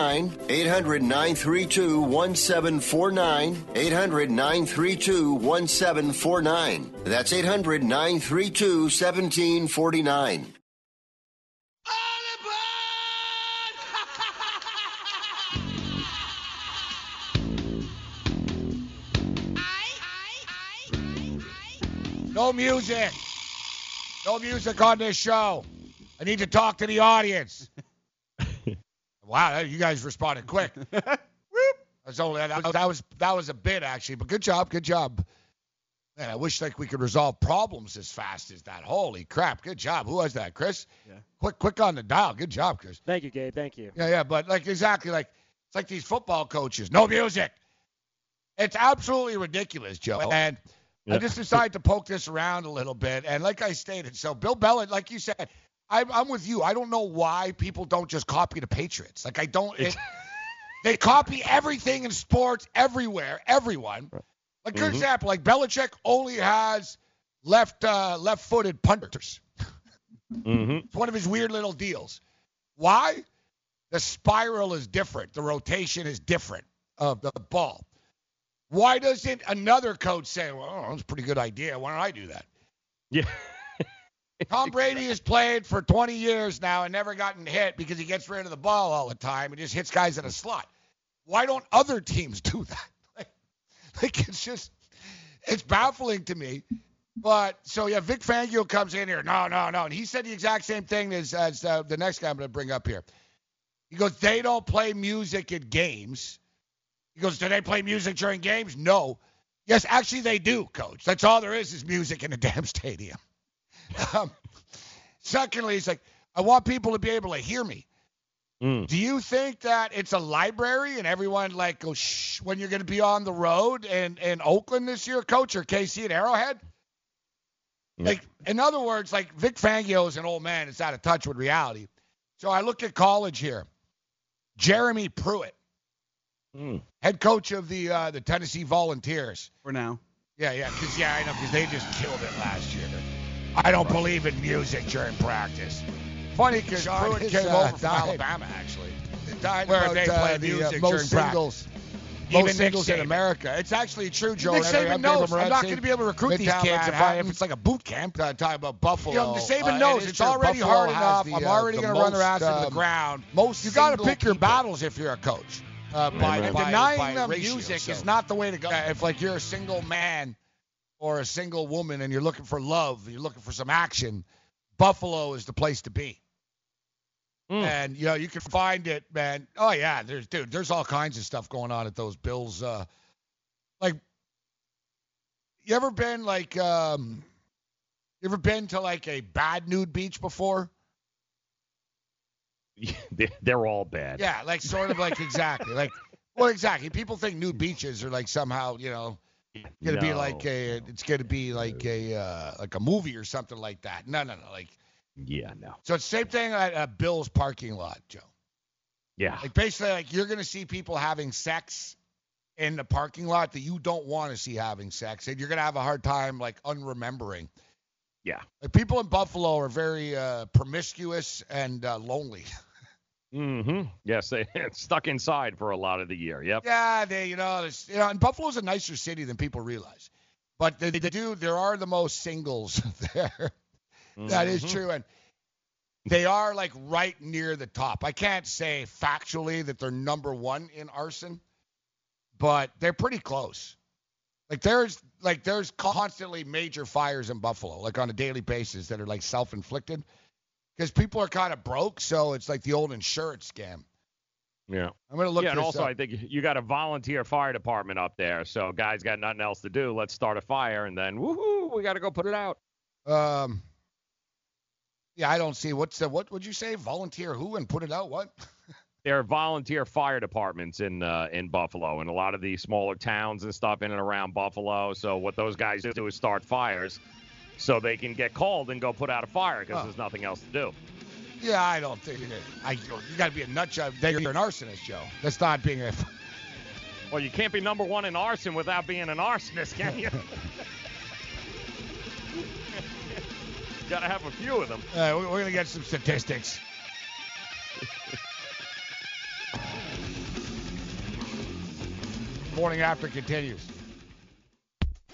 800 932 1749. 800 932 1749. That's 800 932 1749. No music. No music on this show. I need to talk to the audience. Wow, you guys responded quick. That's only that, that was that was a bit actually, but good job, good job. Man, I wish like we could resolve problems as fast as that. Holy crap, good job. Who was that, Chris? Yeah. Quick, quick on the dial. Good job, Chris. Thank you, Gabe. Thank you. Yeah, yeah, but like exactly like it's like these football coaches. No music. It's absolutely ridiculous, Joe. And I just decided to poke this around a little bit. And like I stated, so Bill Belichick, like you said, I'm, I'm with you. I don't know why people don't just copy the Patriots. Like I don't. It, they copy everything in sports everywhere, everyone. Like good Mhm. example, like Belichick only has left uh, left-footed punters. Mm-hmm. It's one of his weird little deals. Why? The spiral is different. The rotation is different of the ball. Why doesn't another coach say, well, that's a pretty good idea. Why don't I do that? Yeah. Tom Brady has played for 20 years now and never gotten hit because he gets rid of the ball all the time and just hits guys in a slot. Why don't other teams do that? Like, like it's just, it's baffling to me. But so yeah, Vic Fangio comes in here. No, no, no, and he said the exact same thing as as uh, the next guy I'm going to bring up here. He goes, they don't play music at games. He goes, do they play music during games? No. Yes, actually they do, coach. That's all there is is music in a damn stadium. Um, secondly, he's like, I want people to be able to hear me. Mm. Do you think that it's a library and everyone like goes shh when you're going to be on the road in, in Oakland this year, coach, or KC at Arrowhead? Like, in other words, like Vic Fangio is an old man. It's out of touch with reality. So I look at college here. Jeremy Pruitt, Mm. head coach of the uh, the Tennessee Volunteers. For now. Yeah, yeah, because yeah, I know because they just killed it last year. I don't believe in music during practice. Funny because Pruitt came uh, over from Alabama actually, died where about, they uh, play the, uh, music most during singles- practice. most Even singles Nick in America. It's actually true, Joe. Nick Saban I'm knows. I'm not going to be able to recruit these kids if, I, if it's like a boot camp. Uh, talking about Buffalo. You know, the Saban uh, knows it it's true. already Buffalo hard enough. the, I'm uh, already the gonna run their ass into the um, ground. Most You gotta single pick your battles if you're a coach. Uh, by, by, denying by them ratio, music so. is not the way to go. Uh, if like you're a single man or a single woman and you're looking for love, you're looking for some action, Buffalo is the place to be. And you know you can find it, man. Oh yeah, there's dude, there's all kinds of stuff going on at those Bills. Uh, like, you ever been like, um, you ever been to like a bad nude beach before? They're all bad. Yeah, like sort of like exactly like well exactly. People think nude beaches are like somehow you know gonna be like a it's gonna be like a uh, like a movie or something like that. No, no, no. Like Yeah, no. so it's the same thing at a Bill's parking lot, Joe. Yeah. Like basically like you're gonna see people having sex in the parking lot that you don't want to see having sex, and you're gonna have a hard time like unremembering. Yeah. Like people in Buffalo are very uh, promiscuous and uh, lonely. Mm-hmm. Yes, they stuck inside for a lot of the year. Yep. Yeah, they, you know, you know, and Buffalo's a nicer city than people realize. But they, they do, there are the most singles there. That is Mhm. true, and they are like right near the top. I can't say factually that they're number one in arson, but they're pretty close. Like there's like there's constantly major fires in Buffalo, like on a daily basis that are like self-inflicted, because people are kind of broke. So it's like the old insurance scam. Yeah. I'm gonna look yeah, and also up. I think you got a volunteer fire department up there, so guys got nothing else to do. Let's start a fire, and then woohoo, we got to go put it out. Um. Yeah, I don't see what's the what would you say? Volunteer who and put it out? What? There are volunteer fire departments in uh, in Buffalo and a lot of these smaller towns and stuff in and around Buffalo. So what those guys do is start fires, so they can get called and go put out a fire because Oh. there's nothing else to do. Yeah, I don't think it. I you got to be a nut job. You're an arsonist, Joe. That's not being a. Well, you can't be number one in arson without being an arsonist, can you? Got to have a few of them. Uh, we're gonna get some statistics. Morning after continues.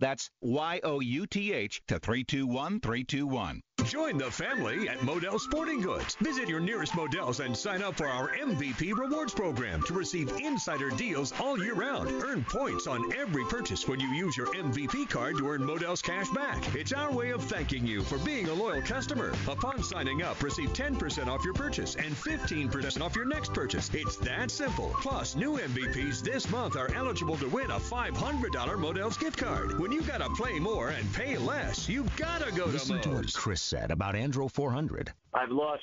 That's Y O U T H to 321321. Join the family at Modell Sporting Goods. Visit your nearest Modell's and sign up for our MVP Rewards program to receive insider deals all year round. Earn points on every purchase when you use your MVP card to earn Modell's cash back. It's our way of thanking you for being a loyal customer. Upon signing up, receive 10% off your purchase and 15% off your next purchase. It's that simple. Plus, new MVPs this month are eligible to win a $500 Modell's gift card. You gotta play more and pay less, you gotta go Listen to to what Chris said about Andro 400. I've lost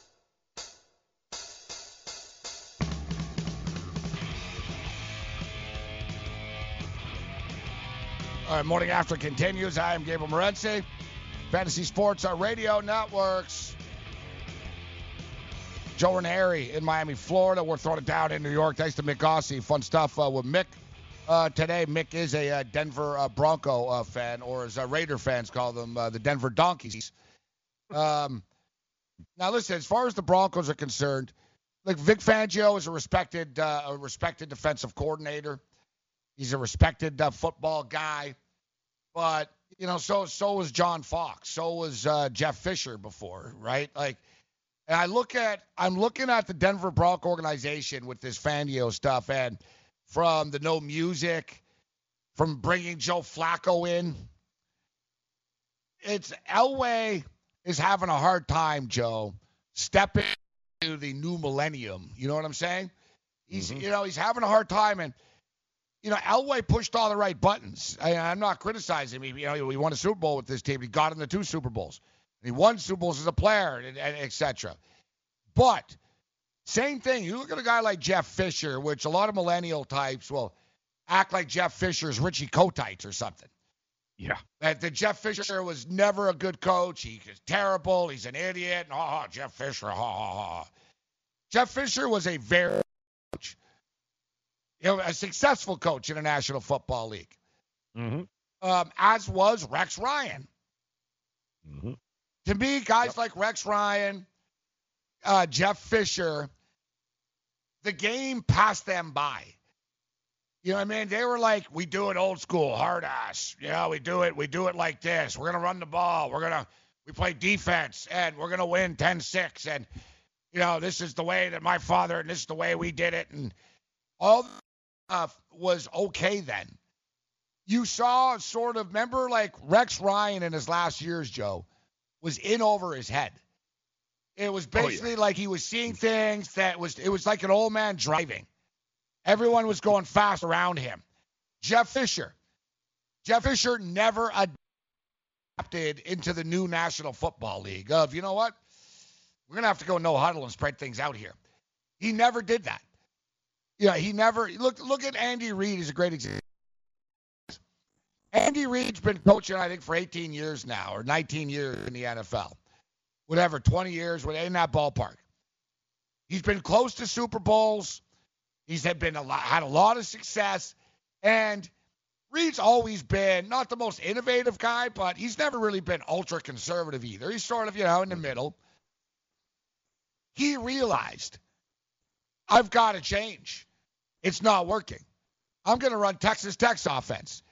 morning after continues. I am Gabriel Morency. Fantasy Sports uh, Radio Networks. Joe Ranieri in Miami, Florida. We're throwing it down in New York. Thanks to Mick Ossie. Fun stuff uh, with Mick uh, today. Mick is a uh, Denver uh, Bronco uh, fan, or as uh, Raider fans call them, the Denver Donkeys. Um, now, listen, as far as the Broncos are concerned, like Vic Fangio is a respected, a respected defensive coordinator. He's a respected football guy, but you know, so so was John Fox, so was uh, Jeff Fisher before, right? Like, and I look at, I'm looking at the Denver Bronco organization with this Fangio stuff, and from the no music, from bringing Joe Flacco in, it's Elway is having a hard time, Joe, stepping into the new millennium. You know what I'm saying? He's, you know, he's having a hard time, and you know, Elway pushed all the right buttons. I, I'm not criticizing him. He, you know, he won a Super Bowl with this team. He got into two Super Bowls. He won Super Bowls as a player, and, and et cetera. But same thing. You look at a guy like Jeff Fisher, which a lot of millennial types will act like Jeff Fisher's Richie Kotites or something. Yeah. That, that Jeff Fisher was never a good coach. He is terrible. He's an idiot. And, oh, Jeff Fisher. Ha, ha, ha. Jeff Fisher was a very. You know, a successful coach in the National Football League. Mm-hmm. Um, as was Rex Ryan. Mm-hmm. To me, guys like Rex Ryan, uh, Jeff Fisher, the game passed them by. You know what I mean? They were like, we do it old school, hard ass. Yeah, we do it. We do it like this. We're gonna run the ball. We're gonna we play defense and we're gonna win 10-6. And you know, this is the way that my father and this is the way we did it. And all stuff was okay then. You saw sort of remember like Rex Ryan in his last years, Joe, was in over his head. It was oh, basically like he was seeing mm. things that was it was like an old man driving. Everyone was going fast around him. Jeff Fisher. Jeff Fisher never adapted into the new National Football League of, you know what? We're going to have to go no huddle and spread things out here. He never did that. Yeah, he never look look at Andy Reid is a great example. Andy Reid's been coaching, I think, for 18 years now, or 19 years in the NFL. Whatever, 20 years, in that ballpark. He's been close to Super Bowls. He's had been a lot, had a lot of success, and Reid's always been not the most innovative guy, but he's never really been ultra conservative either. He's sort of, you know, in the middle. He realized, I've got to change. It's not working. I'm going to run Texas Tech's offense.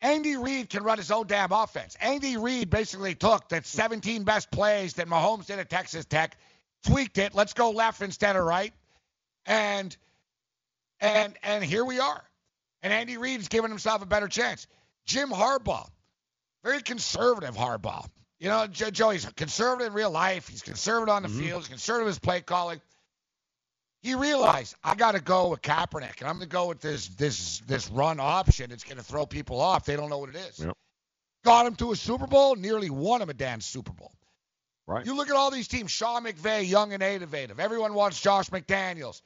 Andy Reid can run his own damn offense. Andy Reid basically took that 17 best plays that Mahomes did at Texas Tech, tweaked it. Let's go left instead of right, and and and here we are. And Andy Reid's giving himself a better chance. Jim Harbaugh, very conservative Harbaugh. You know, Joe, he's conservative in real life. He's conservative on the Mm-hmm. field. He's conservative in his play calling. He realized I got to go with Kaepernick, and I'm going to go with this this this run option. It's going to throw people off. They don't know what it is. Yep. Got him to a Super Bowl. Nearly won him a damn Super Bowl. Right. You look at all these teams: Sean McVay, young and innovative. Everyone wants Josh McDaniels.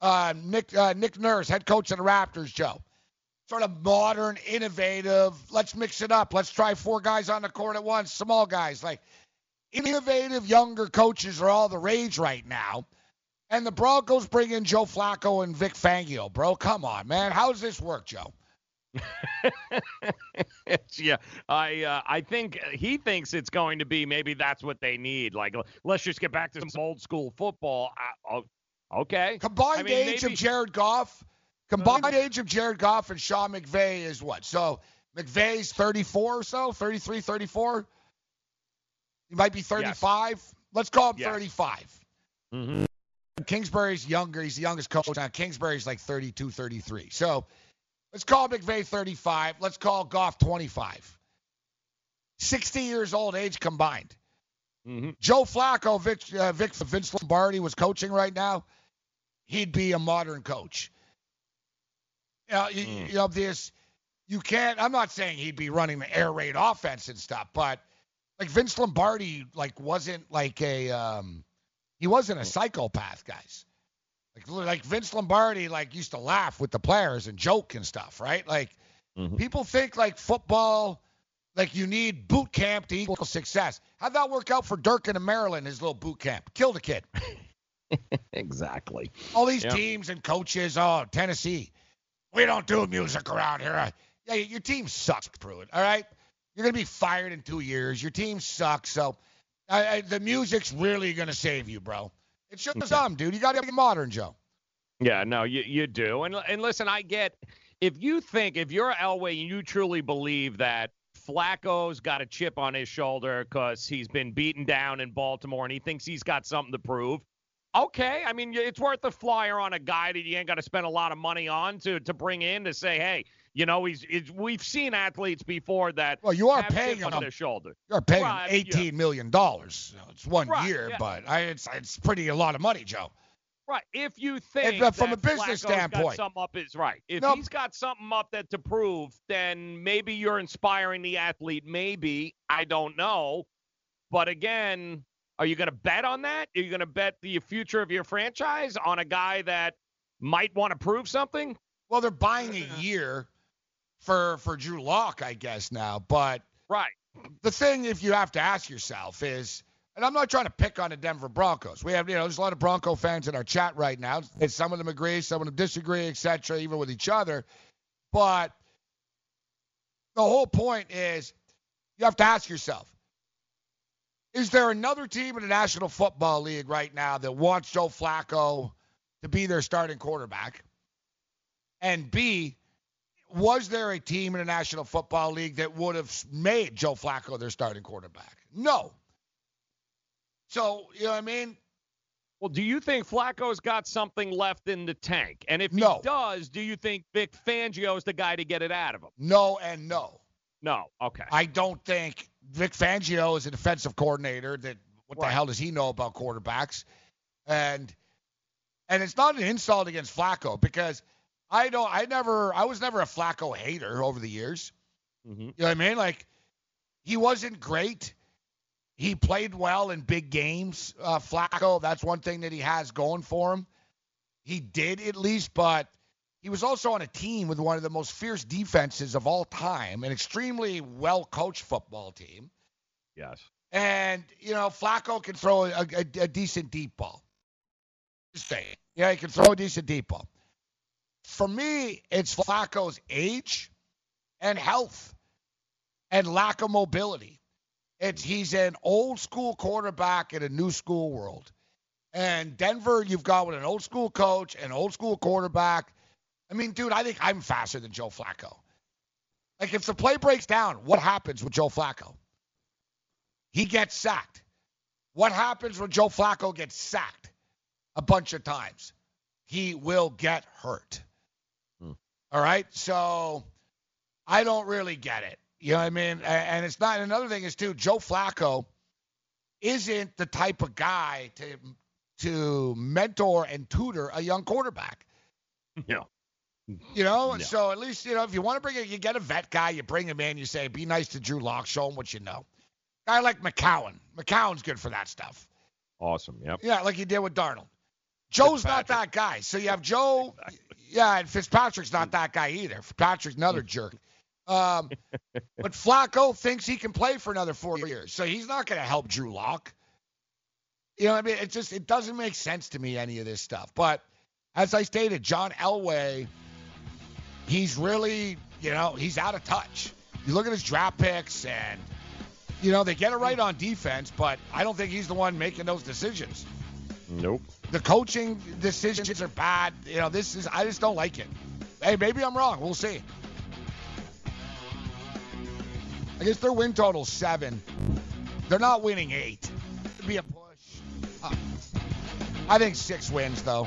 Uh, Nick uh, Nick Nurse, head coach of the Raptors. Joe, sort of modern, innovative. Let's mix it up. Let's try four guys on the court at once. Small guys, like innovative, younger coaches are all the rage right now. And the Broncos bring in Joe Flacco and Vic Fangio, bro. Come on, man. How does this work, Joe? Yeah, I uh, I think he thinks it's going to be maybe that's what they need. Like, let's just get back to some old school football. Uh, oh, okay. Combined I mean, age maybe- of Jared Goff. Combined age of Jared Goff and Sean McVay is what? So McVay's 34 or so, 33, 34. He might be 35. Let's call him Yes. 35. Mhm. Kingsbury's younger. He's the youngest coach now. Kingsbury's like 32, 33. So let's call McVay 35. Let's call Goff 25. 60 years old age combined. Mhm. Joe Flacco, Vic, uh, Vic Vince Lombardi was coaching right now. He'd be a modern coach. You know, you, you know this. You can't. I'm not saying he'd be running the air raid offense and stuff, but like Vince Lombardi, like wasn't like a um, he wasn't a psychopath, guys. Like like Vince Lombardi, like used to laugh with the players and joke and stuff, right? Like Mm-hmm. People think like football, like you need boot camp to equal success. How'd that work out for Durkin in Maryland, his little boot camp? Killed a kid. exactly. All these Yep. teams and coaches, oh, Tennessee, we don't do music around here. Yeah, your team sucks, Pruitt, all right? You're going to be fired in two years. Your team sucks, so I, I, the music's really going to save you, bro. It's just the dumb, dude. You got to be modern, Joe. Yeah, no, you you do. And and listen, I get if you think if you're Elway and you truly believe that Flacco's got a chip on his shoulder because he's been beaten down in Baltimore and he thinks he's got something to prove. Okay, I mean it's worth a flyer on a guy that you ain't got to spend a lot of money on to to bring in to say, hey, you know, he's, he's we've seen athletes before that. Well, you are paying chips on him- their shoulder. You're paying Right, mean, yeah. eighteen million dollars. It's one Right, year, yeah. but I, it's it's pretty a lot of money, Joe. Right. If you think uh, from that a business Flacco's got standpoint. something up his right. If No. he's got something up that to prove, then maybe you're inspiring the athlete. Maybe I don't know, but again, are you going to bet on that? Are you going to bet the future of your franchise on a guy that might want to prove something? Well, they're buying a year for for Drew Lock, I guess now. But right, the thing, if you have to ask yourself, is, and I'm not trying to pick on the Denver Broncos. We have, you know, there's a lot of Bronco fans in our chat right now. And some of them agree, some of them disagree, etc., even with each other. But the whole point is, you have to ask yourself. Is there another team in the National Football League right now that wants Joe Flacco to be their starting quarterback? And B, was there a team in the National Football League that would have made Joe Flacco their starting quarterback? No. So, you know what I mean? Well, do you think Flacco's got something left in the tank? And if No. he does, do you think Vic Fangio's the guy to get it out of him? No and no. No. Okay. I don't think Vic Fangio is a defensive coordinator that what the hell does he know about quarterbacks? And and it's not an insult against Flacco because I don't I never I was never a Flacco hater over the years. Mm-hmm. You know what I mean? Like he wasn't great. He played well in big games. Uh, Flacco, that's one thing that he has going for him. He did at least, but he was also on a team with one of the most fierce defenses of all time, an extremely well coached football team. Yes. And, you know, Flacco can throw a, a, a decent deep ball. Just saying. Yeah, he can throw a decent deep ball. For me, it's Flacco's age and health and lack of mobility. It's he's an old school quarterback in a new school world. And Denver, you've got with an old school coach, an old school quarterback. I mean, dude, I think I'm faster than Joe Flacco. Like, if the play breaks down, what happens with Joe Flacco? He gets sacked. What happens when Joe Flacco gets sacked a bunch of times? He will get hurt. All right. So I don't really get it. You know what I mean? And it's not. Another thing is too. Joe Flacco isn't the type of guy to to mentor and tutor a young quarterback. No. You know, No. so at least you know if you want to bring it, you get a vet guy, you bring him in, you say, be nice to Drew Lock, show him what you know. Guy like McCown, McCown's good for that stuff. Awesome. Yep. Yeah, like you did with Darnold. Joe's not that guy. So you have Joe. Yeah, and Fitzpatrick's not mm. that guy either. Fitzpatrick's another mm. jerk. Um, but Flacco thinks he can play for another four years, so he's not going to help Drew Lock. You know, what I mean, it just it doesn't make sense to me any of this stuff. But as I stated, John Elway, he's really, you know, he's out of touch. You look at his draft picks, and you know they get it right mm. on defense, but I don't think he's the one making those decisions. Nope. The coaching decisions are bad. You know, this is I just don't like it. Hey, maybe I'm wrong. We'll see. I guess their win total seven. They're not winning eight. It'd be a push. Uh, I think six wins though.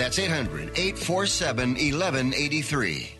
That's 800 847 1183.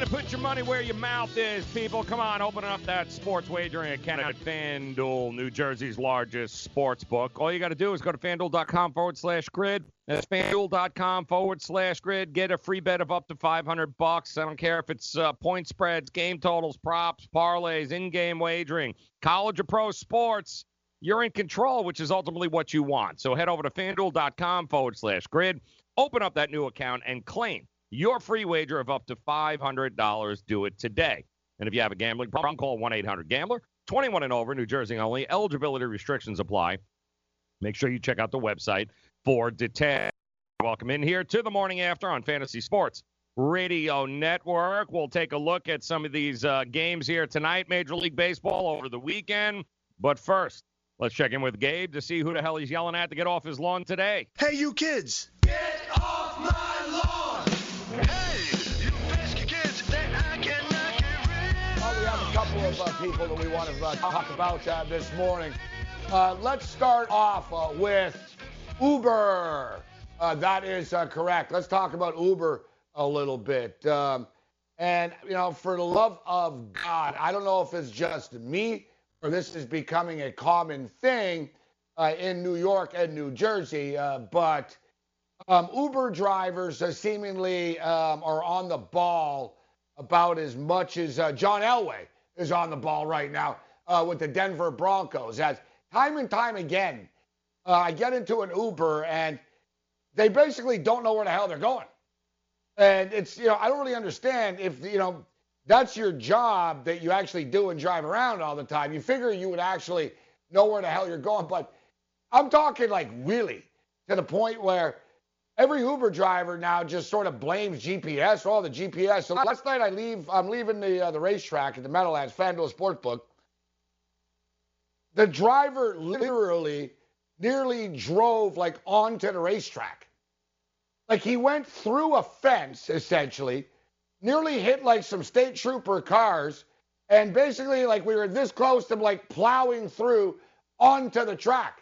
Time to put your money where your mouth is, people. Come on, open up that sports wagering account at FanDuel, New Jersey's largest sports book. All you got to do is go to fanduel.com forward slash grid. That's fanduel.com forward slash grid. Get a free bet of up to 500 bucks. I don't care if it's uh, point spreads, game totals, props, parlays, in game wagering, college or pro sports. You're in control, which is ultimately what you want. So head over to fanduel.com forward slash grid. Open up that new account and claim your free wager of up to $500. Do it today. And if you have a gambling problem, call 1 800 Gambler. 21 and over, New Jersey only. Eligibility restrictions apply. Make sure you check out the website for details. Welcome in here to the morning after on Fantasy Sports Radio Network. We'll take a look at some of these uh, games here tonight, Major League Baseball over the weekend. But first, let's check in with Gabe to see who the hell he's yelling at to get off his lawn today. Hey, you kids! Get off my lawn! Well, we have a couple of uh, people that we want to uh, talk about uh, this morning. Uh, let's start off uh, with Uber. Uh, that is correct. Let's talk about Uber a little bit. Um, and, you know, for the love of God, I don't know if it's just me or this is becoming a common thing in New York and New Jersey, but um, Uber drivers seemingly um, are on the ball about as much as uh, John Elway is on the ball right now uh, with the Denver Broncos. As time and time again, uh, I get into an Uber and they basically don't know where the hell they're going. And it's, you know, I don't really understand if, you know, that's your job that you actually do and drive around all the time. You figure you would actually know where the hell you're going. But I'm talking like really to the point where every Uber driver now just sort of blames GPS. All the GPS. So last night I leave. I'm leaving the uh, the racetrack at the Meadowlands FanDuel Sportsbook. The driver literally nearly drove like onto the racetrack. Like he went through a fence essentially, nearly hit like some state trooper cars, and basically like we were this close to like plowing through onto the track.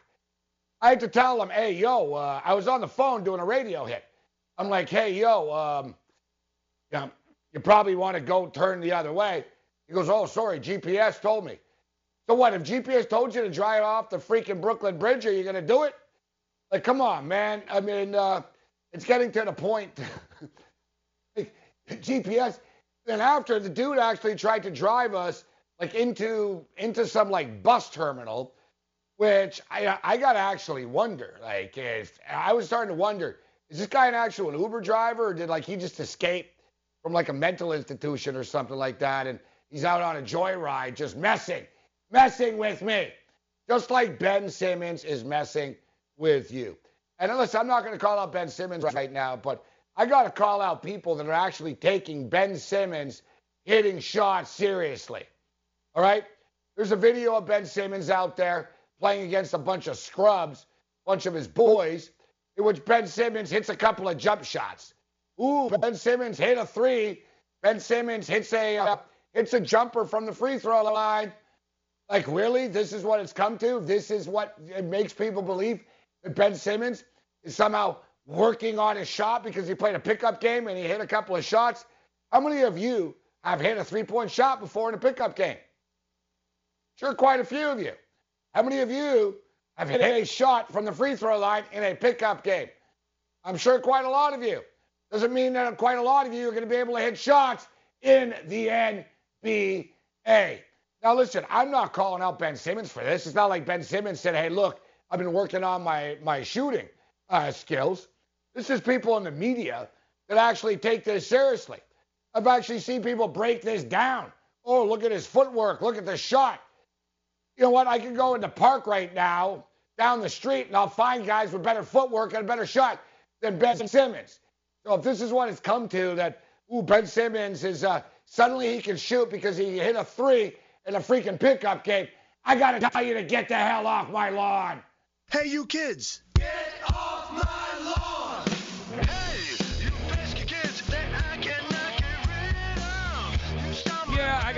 I had to tell him, hey, yo, uh, I was on the phone doing a radio hit. I'm like, hey, yo, um, you, know, you probably want to go turn the other way. He goes, oh, sorry, GPS told me. So what, if GPS told you to drive off the freaking Brooklyn Bridge, are you going to do it? Like, come on, man. I mean, uh, it's getting to the point. like, GPS. Then after the dude actually tried to drive us like into into some like bus terminal, which I I gotta actually wonder. Like, if I was starting to wonder, is this guy an actual Uber driver, or did like he just escape from like a mental institution or something like that, and he's out on a joyride just messing, messing with me, just like Ben Simmons is messing with you. And listen, I'm not going to call out Ben Simmons right now, but I got to call out people that are actually taking Ben Simmons hitting shots seriously. All right? There's a video of Ben Simmons out there playing against a bunch of scrubs, a bunch of his boys, in which Ben Simmons hits a couple of jump shots. Ooh, Ben Simmons hit a three. Ben Simmons hits a uh, hits a jumper from the free throw line. Like, really? This is what it's come to? This is what it makes people believe that Ben Simmons is somehow working on his shot because he played a pickup game and he hit a couple of shots. How many of you have hit a three point shot before in a pickup game? Sure, quite a few of you. How many of you have hit a shot from the free throw line in a pickup game? I'm sure quite a lot of you. Doesn't mean that quite a lot of you are going to be able to hit shots in the NBA. Now, listen, I'm not calling out Ben Simmons for this. It's not like Ben Simmons said, hey, look, I've been working on my, my shooting uh, skills. This is people in the media that actually take this seriously. I've actually seen people break this down. Oh, look at his footwork. Look at the shot. You know what? I can go in the park right now, down the street, and I'll find guys with better footwork and a better shot than Ben Simmons. So if this is what it's come to, that ooh, Ben Simmons is uh, suddenly he can shoot because he hit a three in a freaking pickup game, I gotta tell you to get the hell off my lawn. Hey, you kids! Get off my lawn! Hey,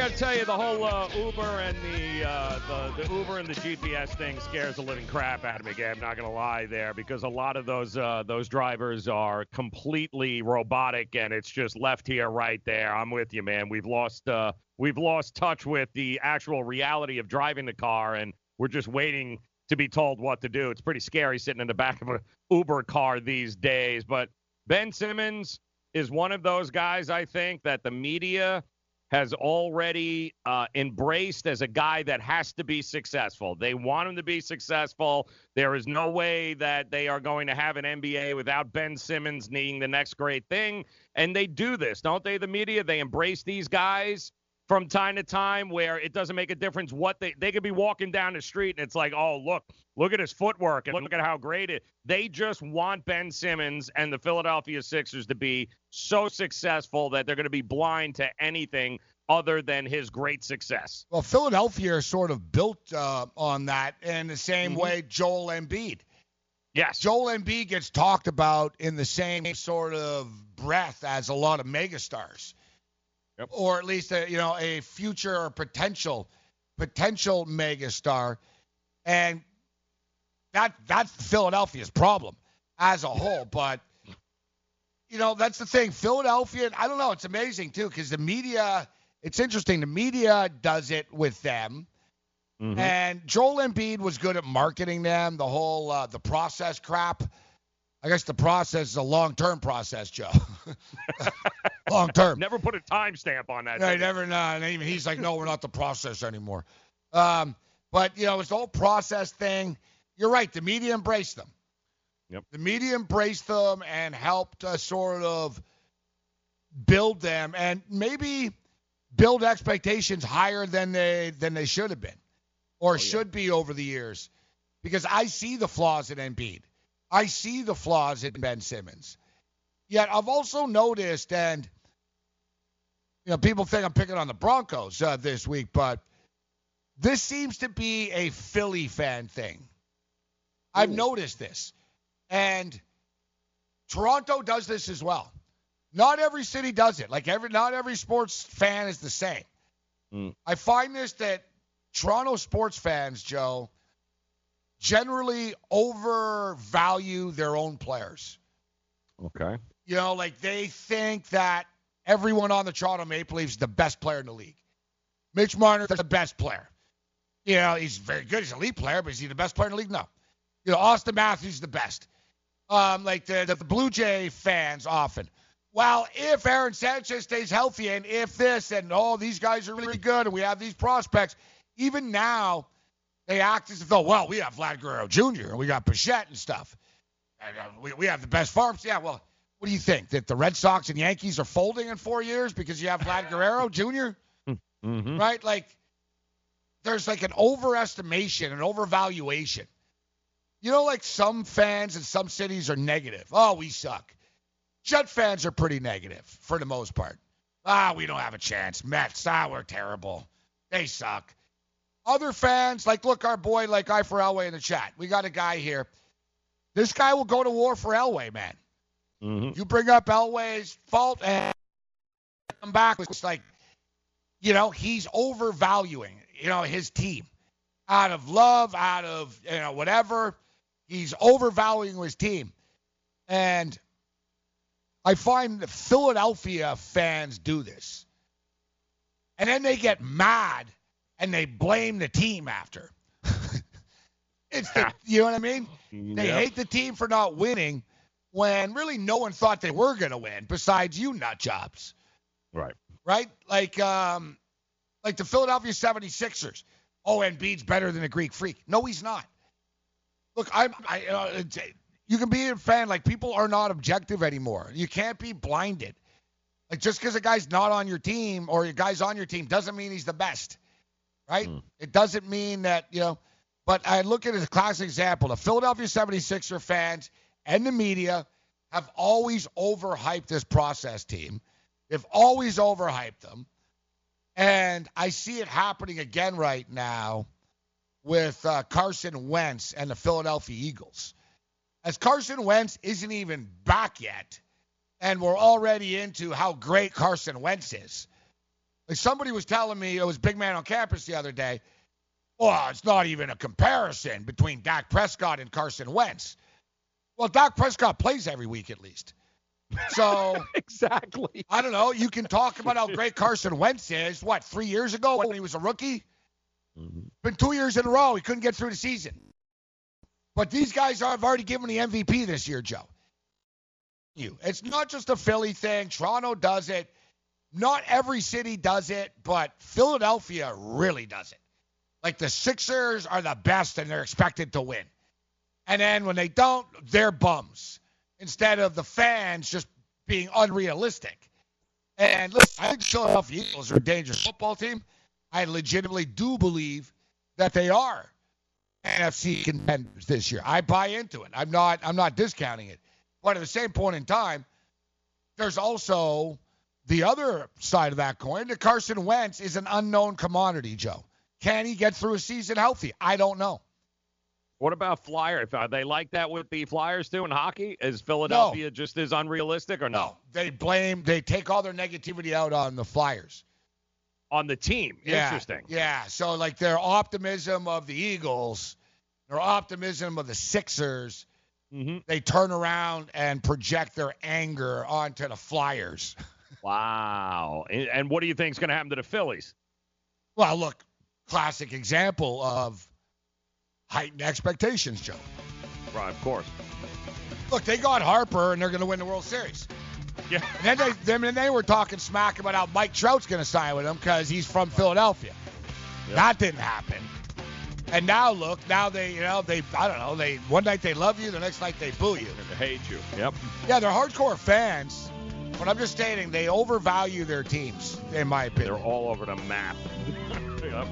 got to tell you, the whole uh, Uber and the, uh, the the Uber and the GPS thing scares the living crap out of me. Gabe, I'm not gonna lie there, because a lot of those uh, those drivers are completely robotic, and it's just left here, right there. I'm with you, man. We've lost uh, we've lost touch with the actual reality of driving the car, and we're just waiting to be told what to do. It's pretty scary sitting in the back of an Uber car these days. But Ben Simmons is one of those guys, I think, that the media has already uh, embraced as a guy that has to be successful. They want him to be successful. There is no way that they are going to have an NBA without Ben Simmons needing the next great thing. And they do this, don't they? The media, they embrace these guys from time to time where it doesn't make a difference what they they could be walking down the street and it's like, oh look, look at his footwork and look at how great it. They just want Ben Simmons and the Philadelphia Sixers to be so successful that they're going to be blind to anything other than his great success. Well, Philadelphia is sort of built uh, on that in the same Mm-hmm. way Joel Embiid. Yes. Joel Embiid gets talked about in the same sort of breath as a lot of megastars. Or at least a, you know a future or potential potential megastar. And that that's Philadelphia's problem as a whole, but you know, that's the thing. Philadelphia, I don't know, it's amazing too cuz the media it's interesting. The media does it with them. Mm-hmm. And Joel Embiid was good at marketing them, the whole uh, the process crap. I guess the process is a long-term process, Joe. long term. Never put a timestamp on that. No, never. And even he's like, no, we're not the process anymore. Um, but you know, it's the whole process thing. You're right. The media embraced them. Yep. The media embraced them and helped uh, sort of build them, and maybe build expectations higher than they than they should have been, or should be over the years. Because I see the flaws in Embiid. I see the flaws in Ben Simmons. Yet I've also noticed, and you know, people think I'm picking on the Broncos uh, this week, but this seems to be a Philly fan thing. I've noticed this. And Toronto does this as well. Not every city does it. Like every not every sports fan is the same. Mm. I find this that Toronto sports fans, Joe, generally overvalue their own players. Okay. You know, like they think that everyone on the Toronto Maple Leafs is the best player in the league. Mitch Marner is the best player. You know, he's very good. He's an elite player, but is he the best player in the league? No. You know, Auston Matthews is the best. Um, like the, the Blue Jay fans often. Well, if Aaron Sanchez stays healthy and if this and oh, these guys are really good and we have these prospects, even now they act as though, well, we have Vlad Guerrero Jr. and we got Bichette and stuff. And, uh, we, we have the best farms. Yeah, well, what do you think? That the Red Sox and Yankees are folding in four years because you have Vlad Guerrero Jr.? Mm-hmm. Right? Like, there's like an overestimation, an overvaluation. You know, like some fans in some cities are negative. Oh, we suck. Jet fans are pretty negative for the most part. Ah, we don't have a chance. Mets, ah, we're terrible. They suck. Other fans, like, look, our boy, like I for Elway in the chat. We got a guy here. This guy will go to war for Elway, man. Mm-hmm. You bring up Elway's fault and come back. It's like, you know, he's overvaluing, you know, his team out of love, out of, you know, whatever. He's overvaluing his team. And I find Philadelphia fans do this. And then they get mad and they blame the team after. it's the, you know what I mean? They Yep. hate the team for not winning when really no one thought they were going to win besides you nut jobs Right. right? Like um, like the Philadelphia 76ers. Oh, and Embiid's better than a Greek freak. No, he's not. Look, I'm I uh, it's- you can be a fan like people are not objective anymore. You can't be blinded. Like just because a guy's not on your team or a guy's on your team doesn't mean he's the best. Right? It doesn't mean that, you know, but I look at it as a classic example. The Philadelphia 76er fans and the media have always overhyped this process team. They've always overhyped them. And I see it happening again right now with uh, Carson Wentz and the Philadelphia Eagles. As Carson Wentz isn't even back yet, and we're already into how great Carson Wentz is. Like somebody was telling me, it was Big Man on campus the other day, oh, it's not even a comparison between Dak Prescott and Carson Wentz. Well, Dak Prescott plays every week at least. So exactly. I don't know. You can talk about how great Carson Wentz is. What three years ago when he was a rookie? Mm-hmm. Been two years in a row. He couldn't get through the season. But these guys are, have already given the MVP this year, Joe. You. It's not just a Philly thing. Toronto does it. Not every city does it, but Philadelphia really does it. Like the Sixers are the best and they're expected to win. And then when they don't, they're bums instead of the fans just being unrealistic. And listen, I think Philadelphia Eagles are a dangerous football team. I legitimately do believe that they are NFC contenders this year. I buy into it. I'm not I'm not discounting it. But at the same point in time, there's also the other side of that coin that Carson Wentz is an unknown commodity, Joe. Can he get through a season healthy? I don't know. What about Flyers? Are they like that with the Flyers too in hockey? Is Philadelphia just as unrealistic or no? They blame they take all their negativity out on the Flyers. On the team. Yeah, Interesting. Yeah. So like their optimism of the Eagles, their optimism of the Sixers, Mm-hmm. they turn around and project their anger onto the Flyers. Wow. And, and what do you think is going to happen to the Phillies? Well, look, classic example of heightened expectations, Joe. Right, of course. Look, they got Harper and they're going to win the World Series. Yeah. And then they then they were talking smack about how Mike Trout's going to sign with them because he's from Philadelphia. That didn't happen. And now look, now they you know they I don't know they one night they love you, the next night they boo you. They hate you. Yep. Yeah, they're hardcore fans, but I'm just stating they overvalue their teams, in my opinion. They're all over the map. yep.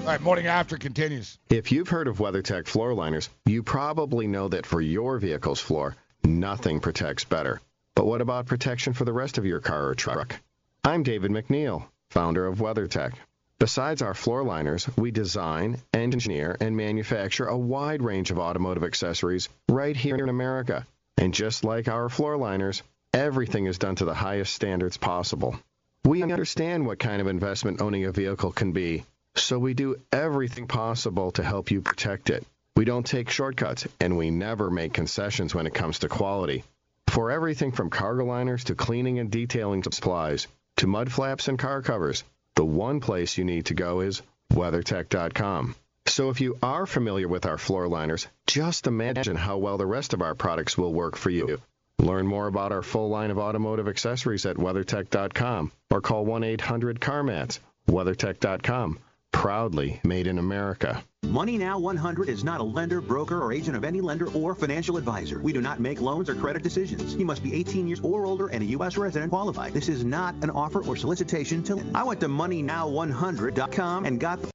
All right, morning after continues. If you've heard of WeatherTech floor liners, you probably know that for your vehicle's floor, nothing protects better. But what about protection for the rest of your car or truck? I'm David McNeil, founder of WeatherTech. Besides our floor liners, we design, engineer, and manufacture a wide range of automotive accessories right here in America. And just like our floor liners, everything is done to the highest standards possible. We understand what kind of investment owning a vehicle can be, so we do everything possible to help you protect it. We don't take shortcuts, and we never make concessions when it comes to quality. For everything from cargo liners to cleaning and detailing supplies to mud flaps and car covers, the one place you need to go is WeatherTech.com. So if you are familiar with our floor liners, just imagine how well the rest of our products will work for you. Learn more about our full line of automotive accessories at WeatherTech.com or call 1-800-CarMats. WeatherTech.com, proudly made in America. Money Now 100 is not a lender, broker, or agent of any lender or financial advisor. We do not make loans or credit decisions. You must be 18 years or older and a U.S. resident qualified. This is not an offer or solicitation to. I went to MoneyNow100.com and got the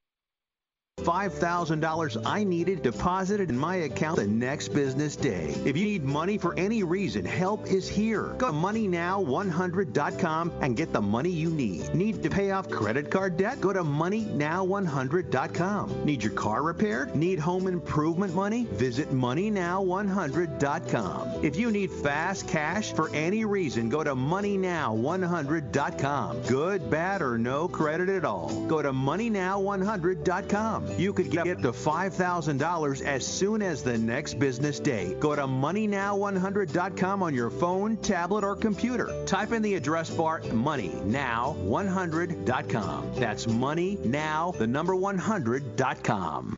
$5,000 I needed deposited in my account the next business day. If you need money for any reason, help is here. Go to MoneyNow100.com and get the money you need. Need to pay off credit card debt? Go to MoneyNow100.com. Need your car repaired? Need home improvement money? Visit MoneyNow100.com. If you need fast cash for any reason, go to MoneyNow100.com. Good, bad, or no credit at all. Go to MoneyNow100.com. You could get up to $5,000 as soon as the next business day. Go to MoneyNow100.com on your phone, tablet, or computer. Type in the address bar MoneyNow100.com. That's MoneyNow, the number 100.com.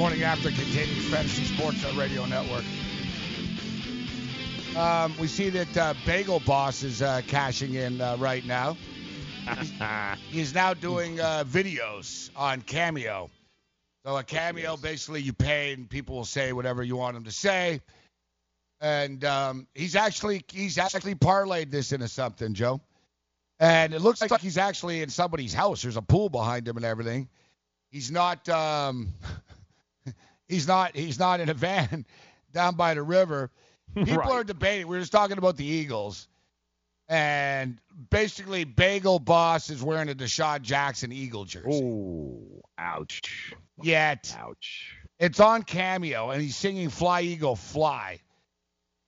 morning after continues Fantasy Sports uh, Radio Network. Um, we see that uh, Bagel Boss is uh, cashing in uh, right now. He's, he's now doing uh, videos on Cameo. So a Cameo, basically, you pay and people will say whatever you want them to say. And um, he's actually he's actually parlayed this into something, Joe. And it looks like he's actually in somebody's house. There's a pool behind him and everything. He's not. Um, he's not. He's not in a van down by the river. People Right. are debating. We are just talking about the Eagles, and basically, Bagel Boss is wearing a DeSean Jackson Eagle jersey. Ooh, ouch. Yet, ouch. It's on Cameo, and he's singing "Fly Eagle Fly."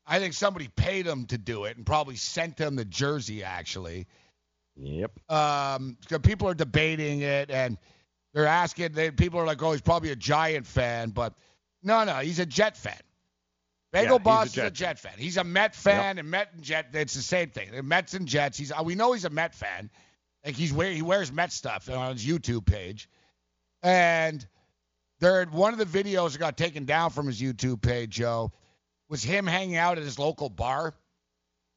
I think somebody paid him to do it, and probably sent him the jersey actually. Yep. Um, so people are debating it, and they're asking. They, people are like, "Oh, he's probably a Giant fan," but no, no, he's a Jet fan. Bagel Yeah, he's a Boss is a Jet Jet fan. He's a Met fan, and Met and Jet. It's the same thing. They're Mets and Jets. He's. We know he's a Met fan. Like he's wear, he wears Met stuff on his YouTube page, and there one of the videos that got taken down from his YouTube page, Joe, was him hanging out at his local bar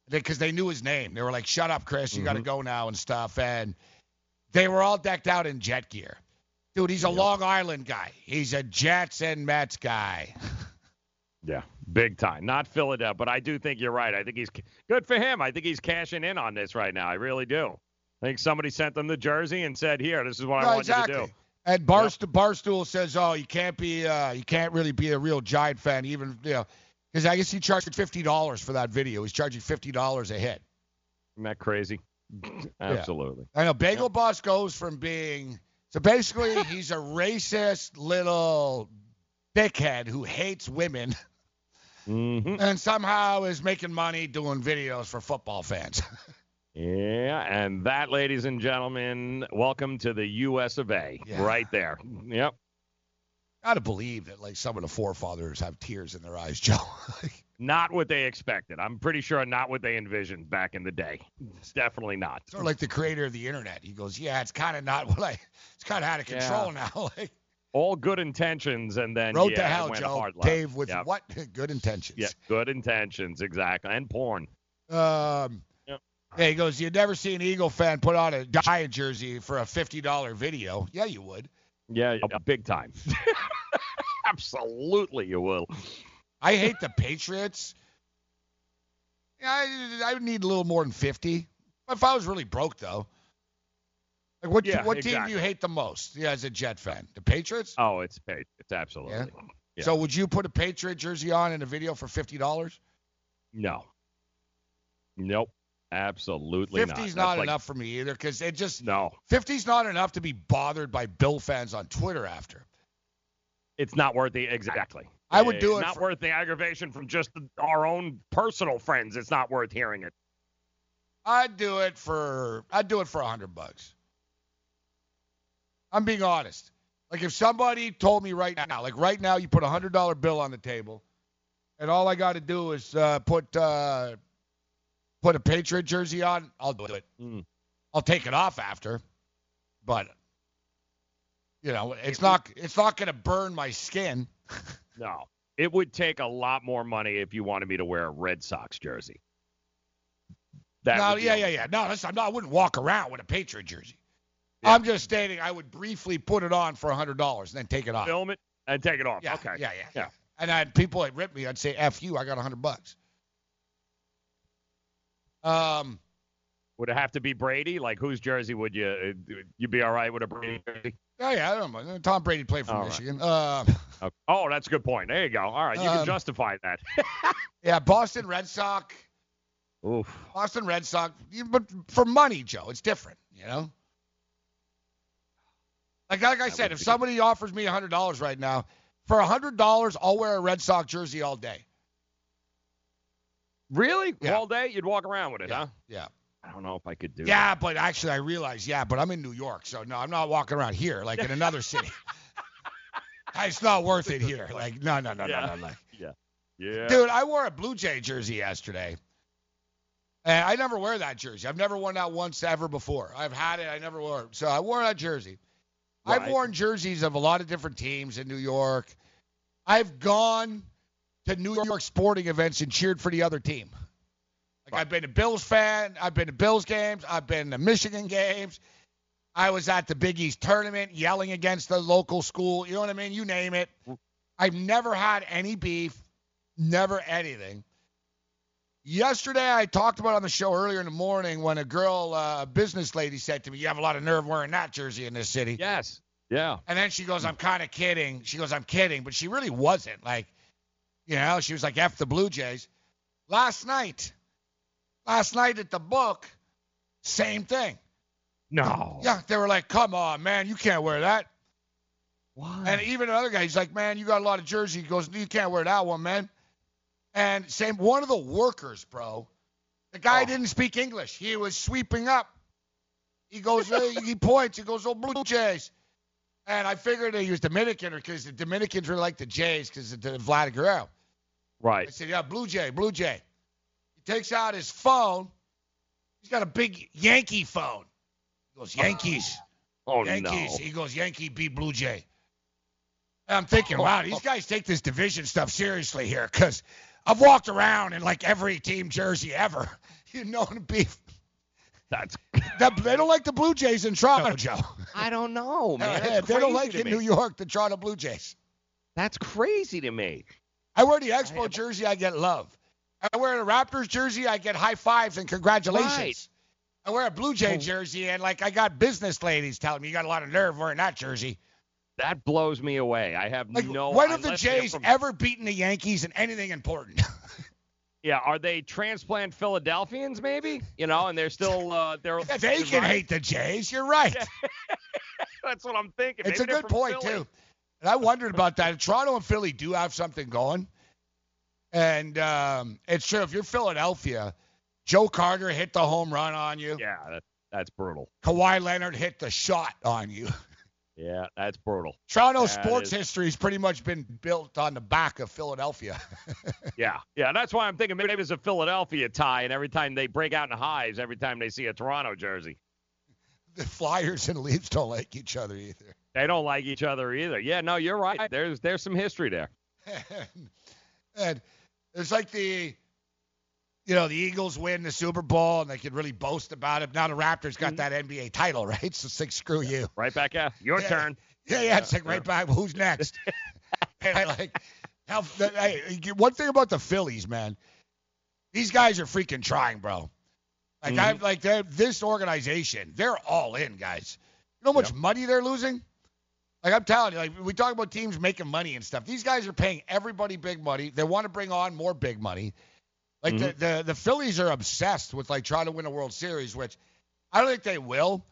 because they knew his name. They were like, "Shut up, Chris, you got to mm-hmm. go now" and stuff. And they were all decked out in jet gear. Dude, he's a Long Island guy. He's a Jets and Mets guy. Yeah, big time. Not Philadelphia, but I do think you're right. I think he's good for him. I think he's cashing in on this right now. I really do. I think somebody sent them the jersey and said, "Here, this is what No, I want exactly. you to do." And Barst- Barstool says, "Oh, you can't be, uh, you can't really be a real Giant fan, even you know, Because I guess he charged fifty dollars for that video. He's charging fifty dollars a hit. Isn't that crazy? Absolutely. I know Bagel Boss goes from being so basically he's a racist little dickhead who hates women Mm-hmm. and somehow is making money doing videos for football fans. Yeah, and that, ladies and gentlemen, welcome to the U.S. of A. Yeah. Right there. Yep. Gotta believe that like some of the forefathers have tears in their eyes, Joe. Not what they expected. I'm pretty sure not what they envisioned back in the day. It's definitely not. sort of like the creator of the internet. He goes, Yeah, it's kinda not what I it's kinda out of Yeah. control now. like All good intentions, and then road yeah, to hell, went Joe. hard. Dave with Yep. what good intentions. Yeah, good intentions, exactly, and porn. Um, Yep. yeah, he goes, You'd never see an Eagle fan put on a Giant jersey for a $50 video. Yeah, you would. Yeah, yeah, big time. Absolutely, you will. I hate the Patriots. Yeah, I, I would need a little more than 50. If I was really broke, though. Like, what, Yeah, what team do you hate the most yeah, as a Jet fan? The Patriots? Oh, it's paid. It's absolutely. Yeah. So would you put a Patriot jersey on in a video for $50? No. Nope. Absolutely not. 50's not like- enough for me either because it just No, 50's not enough to be bothered by Bill fans on Twitter after. it's not worth the exactly. I would do it Not for- worth the aggravation from just the, our own personal friends. It's not worth hearing it. I'd do it for I'd do it for a hundred bucks. I'm being honest. Like if somebody told me right now, like right now, you put a hundred dollar bill on the table, and all I got to do is uh, put uh, put a Patriot jersey on, I'll do it. Mm. I'll take it off after, but you know, it's not it's not gonna burn my skin. No. It would take a lot more money if you wanted me to wear a Red Sox jersey. That no, yeah, yeah, yeah. No, listen, I'm not, I wouldn't walk around with a Patriot jersey. I'm just stating I would briefly put it on for a hundred dollars and then take it off. Film it and take it off. Yeah, okay. yeah, yeah, yeah. And then people that rip me, I'd say "f you." I got a hundred bucks. Um, Would it have to be Brady? Like whose jersey would you uh, you be all right with a Brady jersey? oh yeah, I don't know. Tom Brady played for All right. Michigan. Uh, Okay. Oh, that's a good point. There you go. All right, you can Um, justify that. yeah, Boston Red Sox. Oof. Boston Red Sox, but for money, Joe, it's different. You know. Like, like I said, if somebody offers me a hundred dollars right now, for a hundred dollars, I'll wear a Red Sox jersey all day. Really? Yeah. All day? You'd walk around with it, huh? Yeah. I don't know if I could do it. Yeah, but actually, I realize, yeah, but I'm in New York, so no, I'm not walking around here like in another city. it's not worth it here. Like, no, no, no, yeah. no, no, no. Yeah. Yeah. Dude, I wore a Blue Jay jersey yesterday. And I never wear that jersey. I've never worn that once ever before. I've had it. I never wore it. So I wore that jersey. I've worn jerseys of a lot of different teams in New York. I've gone to New York sporting events and cheered for the other team. Like I've been a Bills fan. I've been to Bills games. I've been to Michigan games. I was at the Big East tournament yelling against the local school. You know what I mean? You name it. I've never had any beef, never anything. Yesterday, I talked about on the show earlier in the morning when a girl, uh, a business lady, said to me, "You have a lot of nerve wearing that jersey in this city." Yes. Yeah. And then she goes, "I'm kind of kidding." She goes, "I'm kidding," but she really wasn't. Like, you know, she was like, "F the Blue Jays." Last night, last night at the book, same thing. No. Yeah, they were like, "Come on, man, you can't wear that." Why? And even another guy, he's like, "Man, you got a lot of jersey." He goes, "You can't wear that one, man." And same, one of the workers, bro. The guy oh. didn't speak English. He was sweeping up. He goes, he points. He goes, "Oh, Blue Jays." And I figured he was Dominican, because the Dominicans really like the Jays because of the Vlad Guerrero. I Right. said, "Yeah, Blue Jay, Blue Jay." Takes out his phone. He's got a big Yankee phone. He goes, oh, "Yankees." Oh Yankees. no. He goes, Yankee beat Blue Jay. And I'm thinking, wow, these guys take this division stuff seriously here because I've walked around in like every team jersey ever. You know the beef. That's. That, they don't like the Blue Jays in Toronto, Joe. I don't know, man. Yeah, they don't like to in me. New York the Toronto Blue Jays. That's crazy to me. I wear the Expo jersey, I get love. I wear a Raptors jersey, I get high fives and congratulations. Right. I wear a Blue Jay Oh. jersey, and like I got business ladies telling me you got a lot of nerve wearing that jersey. That blows me away. I have Like, no. when have the Jays from- ever beaten the Yankees in anything important? Yeah, are they transplant Philadelphians maybe? You know, and they're still uh, they're. Yeah, they can right? hate the Jays. You're right. That's what I'm thinking. It's Maybe a good point Philly. too. And I wondered about that. Toronto and Philly do have something going, and um, it's true. If you're Philadelphia, Joe Carter hit the home run on you. Yeah, that, that's brutal. Kawhi Leonard hit the shot on you. Yeah, that's brutal. Toronto That sports is- history has pretty much been built on the back of Philadelphia. Yeah, yeah. That's why I'm thinking maybe it's a Philadelphia tie, and every time they break out in hives, every time they see a Toronto jersey, the Flyers and Leafs don't like each other either. they don't like each other either. Yeah, no, you're right. There's there's some history there. and it's like the you know the Eagles win the Super Bowl and they could really boast about it. Now the Raptors got that NBA title, right? So it's like screw you. Right back at your Yeah. turn. Yeah, yeah, it's like right back. Who's next? and I like how. Hey, one thing about the Phillies, man, these guys are freaking trying, bro. Like Mhm. I'm like this organization, they're all in, guys. You know how much money they're losing? Like I'm telling you, like we talk about teams making money and stuff. These guys are paying everybody big money. They want to bring on more big money. Like mm-hmm. the, the the Phillies are obsessed with like trying to win a World Series, which I don't think they will.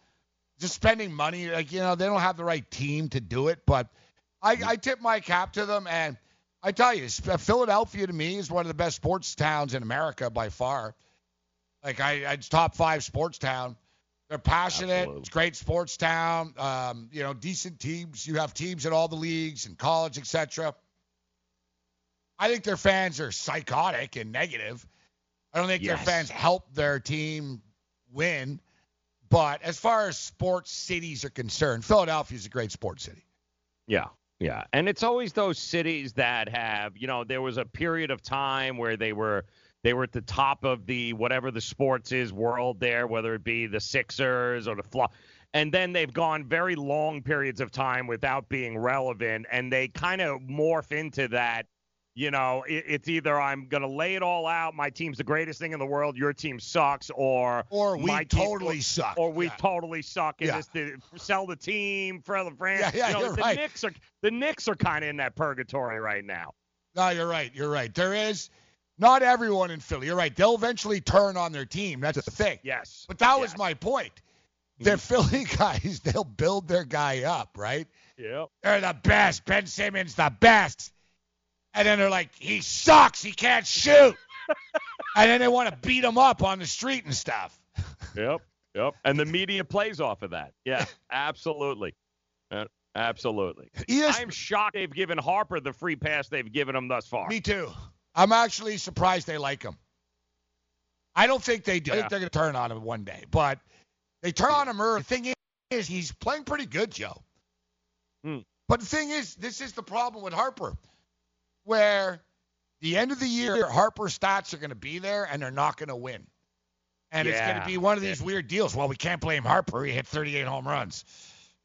Just spending money, like you know, they don't have the right team to do it. But I, mm-hmm. I tip my cap to them, and I tell you, Philadelphia to me is one of the best sports towns in America by far. Like I, it's top five sports town. They're passionate. It's great sports town. Um, you know, decent teams. You have teams in all the leagues and college, etc. I think their fans are psychotic and negative. I don't think their fans help their team win. But as far as sports cities are concerned, Philadelphia is a great sports city. Yeah, yeah. And it's always those cities that have, you know, there was a period of time where they were they were at the top of the whatever the sports is world there, whether it be the Sixers or the Fly. And then they've gone very long periods of time without being relevant, and they kind of morph into that. You know, it, it's either I'm gonna lay it all out, my team's the greatest thing in the world, your team sucks, or Or we team- totally suck. or we totally suck in Yeah. this to sell the team for the franchise. Yeah, yeah, you know, you're the right. Knicks are the Knicks are kind of in that purgatory right now. No, you're right. You're right. There is not everyone in Philly. You're right. They'll eventually turn on their team. That's the thing. Yes. But that was my point. They're Philly guys, they'll build their guy up, right? Yep. They're the best. Ben Simmons, the best. And then they're like, he sucks. He can't shoot. and then they want to beat him up on the street and stuff. Yep. Yep. And the media plays off of that. Yeah, absolutely. Uh, absolutely. I'm shocked they've given Harper the free pass they've given him thus far. Me too. I'm actually surprised they like him. I don't think they do. I think they're going to turn on him one day. But they turn on him early. The thing is, he's playing pretty good, Joe. Hmm. But the thing is, this is the problem with Harper, where the end of the year, Harper's stats are going to be there and they're not going to win. And it's going to be one of these weird deals. Well, we can't blame Harper. He hit 38 home runs.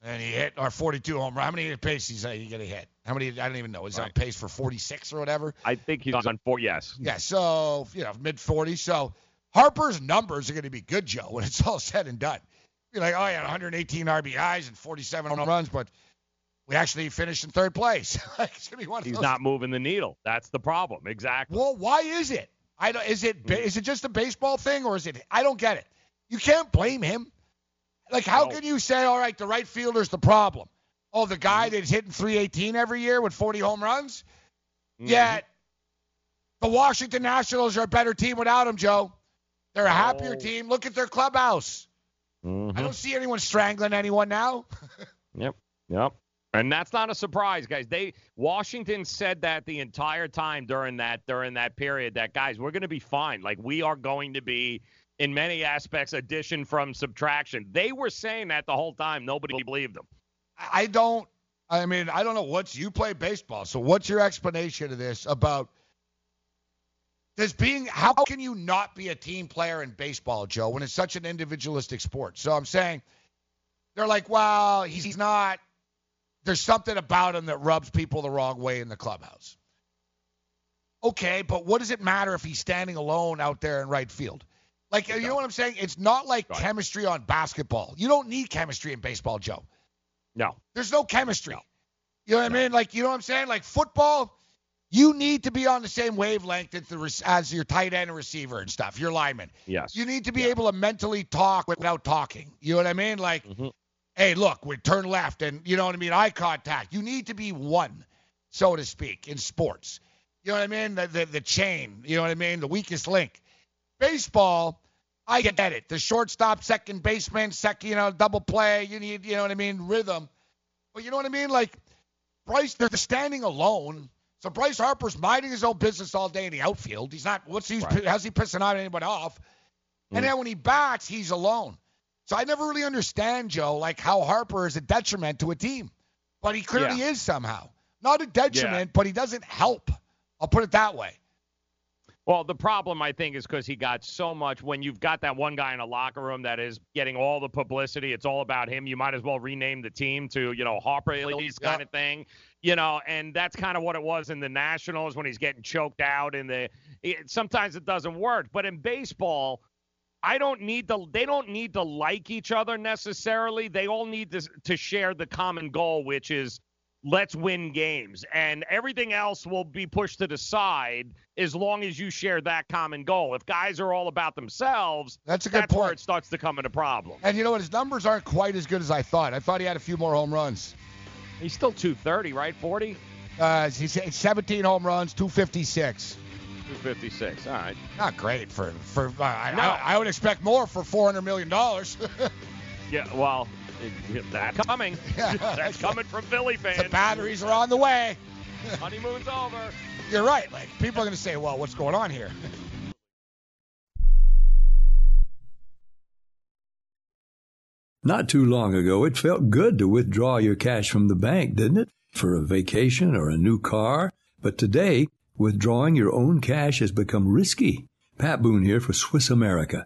And he hit or 42 home runs. How many pace he's uh, you going to hit? How many? I don't even know. Is he on pace for 46 or whatever? I think he's on four. Yes. Yeah, so you know, mid 40s. So Harper's numbers are going to be good, Joe, when it's all said and done. Be like, oh, had 118 RBIs and 47 home runs, but we actually finished in third place. It's going to be one of He's not moving the needle. That's the problem. Exactly. Well, why is it? I don't. Is it ba- hmm. is it just a baseball thing or is it? I don't get it. You can't blame him. Like, how No. can you say, all right, the right fielder's the problem? Oh, the guy that's hitting 318 every year with 40 home runs. Yet the Washington Nationals are a better team without him, Joe. They're a happier Oh. team. Look at their clubhouse. Mhm. I don't see anyone strangling anyone now. Yep. Yep. And that's not a surprise, guys. They Washington said that the entire time during that during that period that guys, we're going to be fine. Like we are going to be in many aspects addition from subtraction. They were saying that the whole time. Nobody believed them. I don't. I mean, I don't know what's you play baseball. So what's your explanation of this about? this being how can you not be a team player in baseball, Joe, when it's such an individualistic sport? So I'm saying they're like, well, he's, he's not. There's something about him that rubs people the wrong way in the clubhouse. Okay, but what does it matter if he's standing alone out there in right field? Like, you know what I'm saying? It's not like chemistry on basketball. You don't need chemistry in baseball, Joe. No. There's no chemistry. You know what I mean? Like, you know what I'm saying? Like football, you need to be on the same wavelength as, the, as your tight end and receiver and stuff, your lineman. Yes. You need to be able to mentally talk without talking. You know what I mean? Like, Mm-hmm. hey, look, we turn left, and you know what I mean? Eye contact. You need to be one, so to speak, in sports. You know what I mean? The, the, the chain. You know what I mean? The weakest link. Baseball, I get it. The shortstop, second baseman, second, you know, double play. You need, you know what I mean, rhythm. But you know what I mean? Like Bryce, they're standing alone. So Bryce Harper's minding his own business all day in the outfield. He's not. What's he? Right. How's he pissing out anybody off? And Mm. then when he bats, he's alone. So I never really understand Joe, like how Harper is a detriment to a team, but he clearly is somehow. Not a detriment, but he doesn't help. I'll put it that way. Well, the problem I think is because he got so much. When you've got that one guy in a locker room that is getting all the publicity, it's all about him. You might as well rename the team to you know Harper Elise kind of thing, you know. And that's kind of what it was in the Nationals when he's getting choked out. In the it, sometimes it doesn't work, but in baseball. I don't need to. They don't need to like each other necessarily. They all need to to share the common goal, which is let's win games, and everything else will be pushed to the side as long as you share that common goal. If guys are all about themselves, That's a good that's where point. it starts to come into problem. And you know what? His numbers aren't quite as good as I thought. I thought he had a few more home runs. He's still 230, right? 40, Uh, he's he's 17 home runs, 256. 256. All right. Not great for for. Uh, I, No. I, I would expect more for 400 million dollars. Yeah. Well, it- that's coming. that's coming from Philly fans. the batteries are on the way. Honeymoon's over. You're right. Like people are going to say, "Well, what's going on here?" Not too long ago, it felt good to withdraw your cash from the bank, didn't it? For a vacation or a new car. But today, withdrawing your own cash has become risky. Pat Boone here for Swiss America.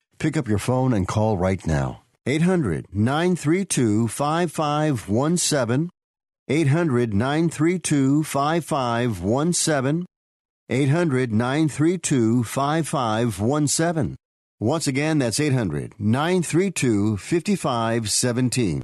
Pick up your phone and call right now. 800 932 5517. 800 932 5517. 800 932 5517. Once again, that's 800 932 5517.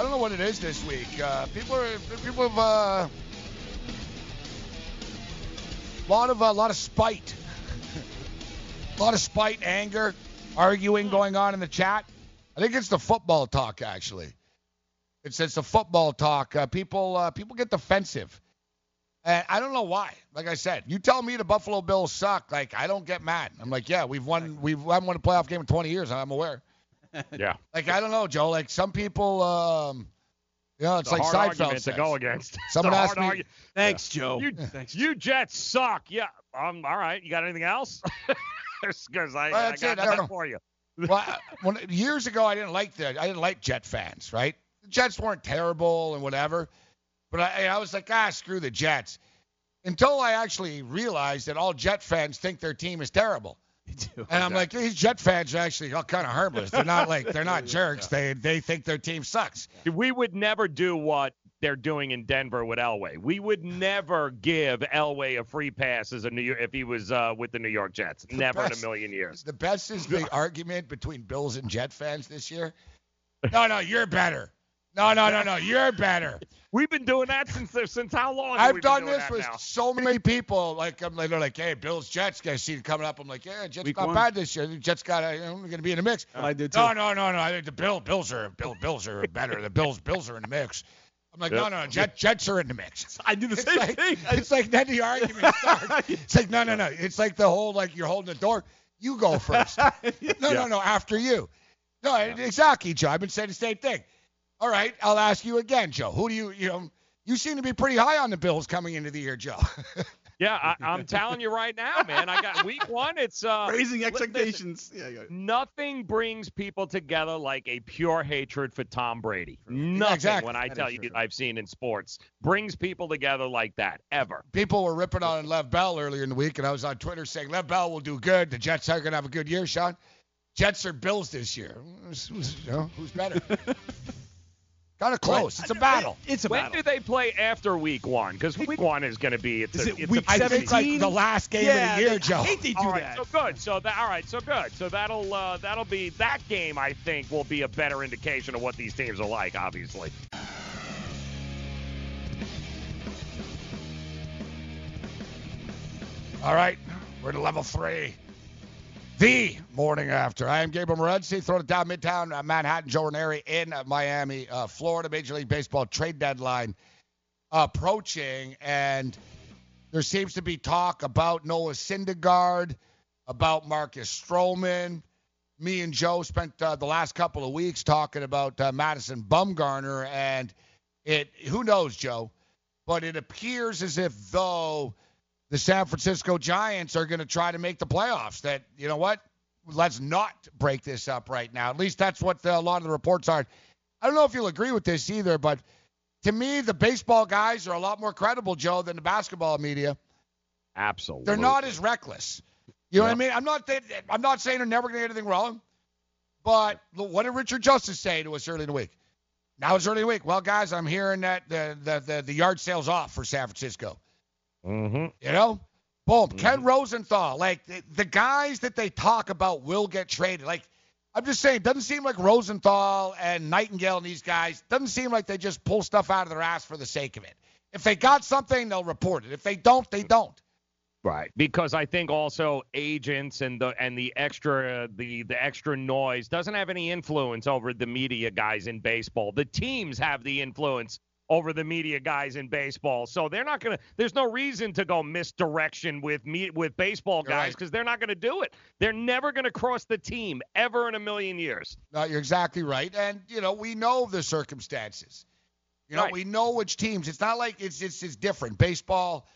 I don't know what it is this week. Uh, people are people have uh, a lot of a lot of spite, a lot of spite, anger, arguing going on in the chat. I think it's the football talk actually. It's it's the football talk. Uh, people uh, people get defensive, and I don't know why. Like I said, you tell me the Buffalo Bills suck. Like I don't get mad. I'm like, yeah, we've won. We've I haven't won a playoff game in 20 years. I'm aware. Yeah. Like I don't know, Joe. Like some people, um, you know, it's a like hard Seinfeld argument to go against. Someone It's a asked hard me. argu- Thanks, Joe. You, you Jets suck. Yeah. Um. All right. You got anything else? Because I, Well, I that's got it. I don't nothing know. for you. well, when, years ago, I didn't like the I didn't like Jet fans, right? The Jets weren't terrible and whatever, but I, I was like, ah, screw the Jets. Until I actually realized that all Jet fans think their team is terrible. And I'm like, these Jet fans are actually all kind of harmless. They're not like they're not jerks. They they think their team sucks. We would never do what they're doing in Denver with Elway. We would never give Elway a free pass as a New York if he was uh, with the New York Jets. Never in a million years. The best is the argument between Bills and Jet fans this year. No, no, you're better. No, no, no, no, you're better. We've been doing that since since how long? I've done doing this with now? so many people. Like I'm like, they're like, hey, Bills Jets. I see it coming up. I'm like, yeah, Jets Week not one. bad this year. The Jets got to, you know, going to be in the mix. Oh, I did too. no, no, no. No. I think the Bill, Bills are Bill, Bills are better. The Bills, Bills are in the mix. I'm like, no, Yep. no, Jet, Jets are in the mix. I do the It's same like, thing. it's like then the argument starts. It's like, no, no, no. It's like the whole like you're holding the door. You go first. No, no, Yeah. no. After you. No, exactly, Joe. I've been saying the same thing. All right, I'll ask you again, Joe. Who do you, you know, you seem to be pretty high on the Bills coming into the year, Joe. Yeah, I, I'm telling you right now, man. I got week one. It's uh, Raising li- listen, expectations. Yeah, yeah. Nothing brings people together like a pure hatred for Tom Brady. Nothing, exactly. when I That tell you true. I've seen in sports, brings people together like that ever. People were ripping on Lev Bell earlier in the week, and I was on Twitter saying Lev Bell will do good. The Jets are going to have a good year, Sean. Jets are Bills this year. Who's, who's- you know, who's better? kind of close. It's a battle. It's a when battle. When do they play after week one? Because week one is going to be it's Is a, it it's week a I think like the last game yeah, of the year, they- Joe. I hate they do All right, that. so good. So that all right, so good. So that'll uh, that'll be that game. I think will be a better indication of what these teams are like. Obviously. All right, we're to level three. The morning after. I am Gabriel Morency, throwing it down Midtown uh, Manhattan, Joe Ranieri in uh, Miami, uh, Florida. Major League Baseball trade deadline approaching, and there seems to be talk about Noah Syndergaard, about Marcus Stroman. Me and Joe spent uh, the last couple of weeks talking about uh, Madison Bumgarner, and it. Who knows, Joe? But it appears as if though the San Francisco Giants are going to try to make the playoffs. That you know what? Let's not break this up right now. At least that's what the, a lot of the reports are. I don't know if you'll agree with this either, but to me, the baseball guys are a lot more credible, Joe, than the basketball media. Absolutely. They're not as reckless. You know what I mean? I'm not. th- I'm not saying they're never going to get anything wrong. But what did Richard Justice say to us early in the week? Now it's early in the week. Well, guys, I'm hearing that the the the, the yard sale's off for San Francisco. Mm-hmm. You know, boom. Ken Rosenthal, like the, the guys that they talk about will get traded. Like I'm just saying, doesn't seem like Rosenthal and Nightengale and these guys doesn't seem like they just pull stuff out of their ass for the sake of it. If they got something, they'll report it. If they don't, they don't. Right, because I think also agents and the and the extra the the extra noise doesn't have any influence over the media guys in baseball. The teams have the influence over the media guys in baseball, so they're not gonna. There's no reason to go misdirection with me with baseball guys right. because they're not gonna do it. They're never gonna cross the team ever in a million years. No, you're exactly right. And you know, we know the circumstances. You know, Right. we know which teams. It's not like it's it's it's different. Baseball,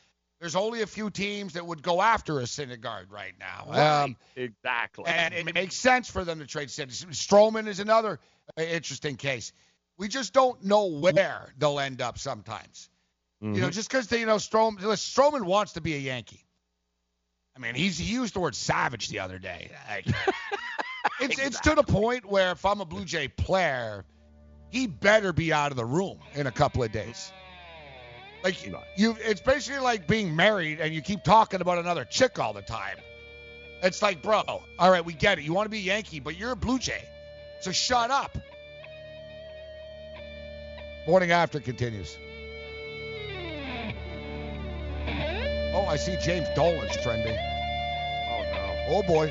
there's only a few teams that would go after a Syndergaard right now. Um, exactly. and it makes sense for them to trade Syndergaard. Stroman is another uh, interesting case. We just don't know where they'll end up sometimes. You know, Mhm. just because you know Strom, Stroman wants to be a Yankee. I mean, he's he used the word savage the other day. Like, it's it's to the point where if I'm a Blue Jay player, he better be out of the room in a couple of days. Like you, it's basically like being married and you keep talking about another chick all the time. It's like, bro, all right, we get it. You want to be a Yankee, but you're a Blue Jay, so shut up. Morning after continues. Oh, I see James Dolan's trending. Oh no. Oh boy.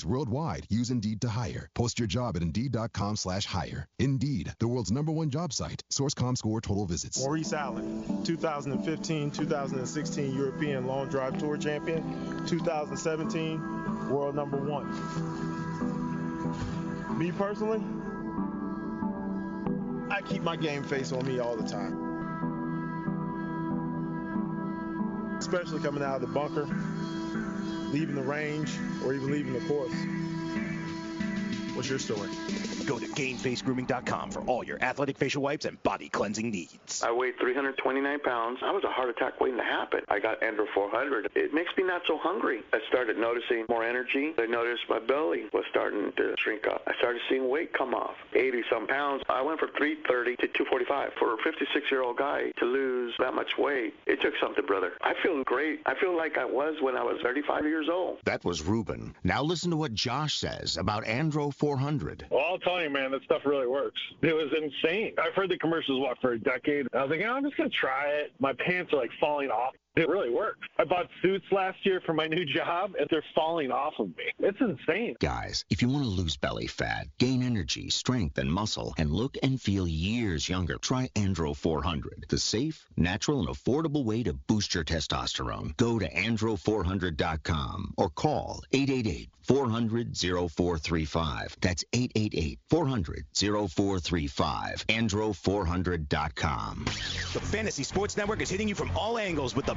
worldwide use Indeed to hire. Post your job at Indeed.com slash hire. Indeed, the world's number one job site. Source.com score total visits. Maurice Allen, 2015-2016 European Long Drive Tour Champion, 2017 World Number One. Me personally, I keep my game face on me all the time. Especially coming out of the bunker, leaving the range, or even leaving the course. What's your story? Go to GameFaceGrooming.com for all your athletic facial wipes and body cleansing needs. I weighed 329 pounds. I was a heart attack waiting to happen. I got Andro 400. It makes me not so hungry. I started noticing more energy. I noticed my belly was starting to shrink up. I started seeing weight come off. 80 some pounds. I went from 330 to 245. For a 56 year old guy to lose that much weight, it took something, brother. I feel great. I feel like I was when I was 35 years old. That was Ruben. Now listen to what Josh says about Andro 400. Well, I'll tell you, man, that stuff really works. It was insane. I've heard the commercials, what, for a decade. I was like, oh, I'm just going to try it. My pants are like falling off. It really works. I bought suits last year for my new job, and they're falling off of me. It's insane. Guys, if you want to lose belly fat, gain energy, strength, and muscle, and look and feel years younger, try Andro 400, the safe, natural, and affordable way to boost your testosterone. Go to andro400.com or call 888 400 0435. That's 888 400 0435. Andro400.com. The Fantasy Sports Network is hitting you from all angles with the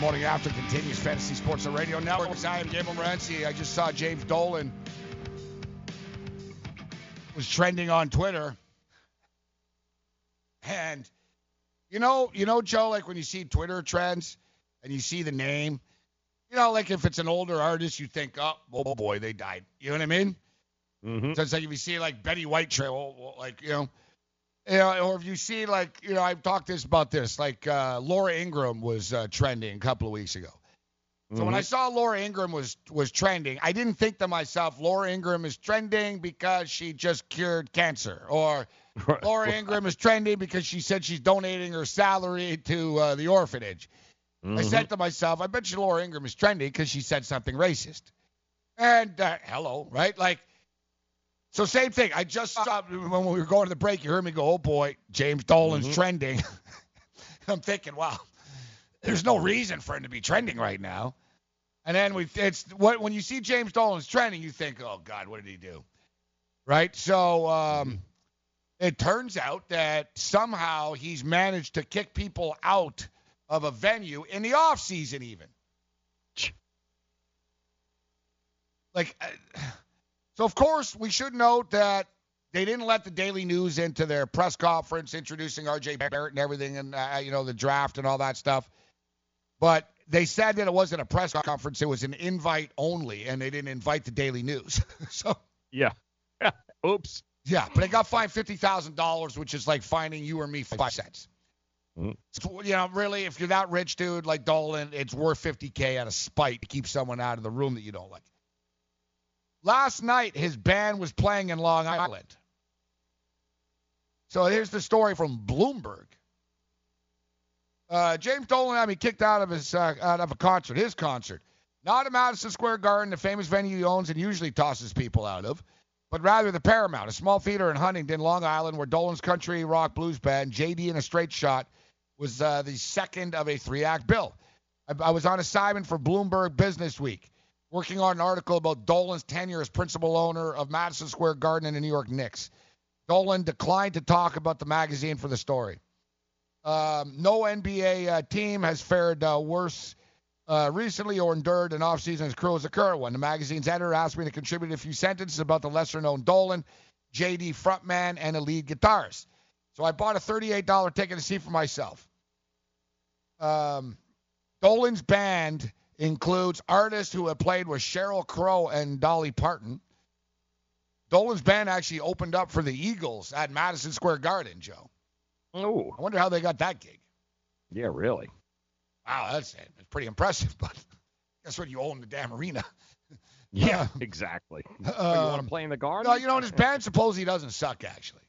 Morning after continues Fantasy Sports and Radio Network. I am Gabriel Morency. I just saw James Dolan was trending on Twitter. And you know, you know, Joe, like when you see Twitter trends and you see the name, you know, like if it's an older artist, you think, oh, oh boy, they died. You know what I mean? Mm-hmm. So it's like if you see like Betty White trail, like you know, you know, or if you see like you know, I've talked this about this, like uh, Laura Ingraham was uh, trending a couple of weeks ago. So when I saw Laura Ingraham was was trending, I didn't think to myself, Laura Ingraham is trending because she just cured cancer, or Laura Ingraham is trending because she said she's donating her salary to uh, the orphanage. I Mhm. said to myself, I bet you Laura Ingraham is trending because she said something racist. And uh, hello, right? Like, so same thing. I just saw when we were going to the break. You heard me go, "Oh boy, James Dolan's Mhm. trending." I'm thinking, wow, there's no reason for him to be trending right now. And then we, it's what when you see James Dolan's trending, you think, oh God, what did he do? Right. So um, it turns out that somehow he's managed to kick people out of a venue in the off season, even. Like, uh, so of course we should note that they didn't let the Daily News into their press conference introducing R.J. Barrett and everything, and uh, you know the draft and all that stuff. But they said that it wasn't a press conference; it was an invite only, and they didn't invite the Daily News. so Yeah. Oops. yeah, but they got fined fifty thousand dollars, which is like fining you or me five cents. Mm. So, you know, really, if you're that rich, dude, like Dolan, it's worth 50k out of spite to keep someone out of the room that you don't like. Last night, his band was playing in Long Island. So here's the story from Bloomberg. Uh, James Dolan had me kicked out of his uh, out of a concert, his concert, not at Madison Square Garden, the famous venue he owns and usually tosses people out of, but rather the Paramount, a small theater in Huntington, Long Island, where Dolan's country rock blues band JD and a Straight Shot was uh, the second of a three-act bill. I, I was on assignment for Bloomberg Business Week, working on an article about Dolan's tenure as principal owner of Madison Square Garden and the New York Knicks. Dolan declined to talk about the magazine for the story. Um, no NBA uh, team has fared uh, worse uh, recently or endured an offseason as cruel as the current one. The magazine's editor asked me to contribute a few sentences about the lesser-known Dolan, JD frontman, and a lead guitarist. So I bought a $38 ticket to see for myself. Um, Dolan's band includes artists who have played with Sheryl Crow and Dolly Parton. Dolan's band actually opened up for the Eagles at Madison Square Garden, Joe. Oh. I wonder how they got that gig. Yeah, really. Wow, that's it. It's pretty impressive, but guess what? You own the damn arena. Yeah, exactly. Oh, you want Um, to play in the garden? No, you know, his band supposedly doesn't suck, actually.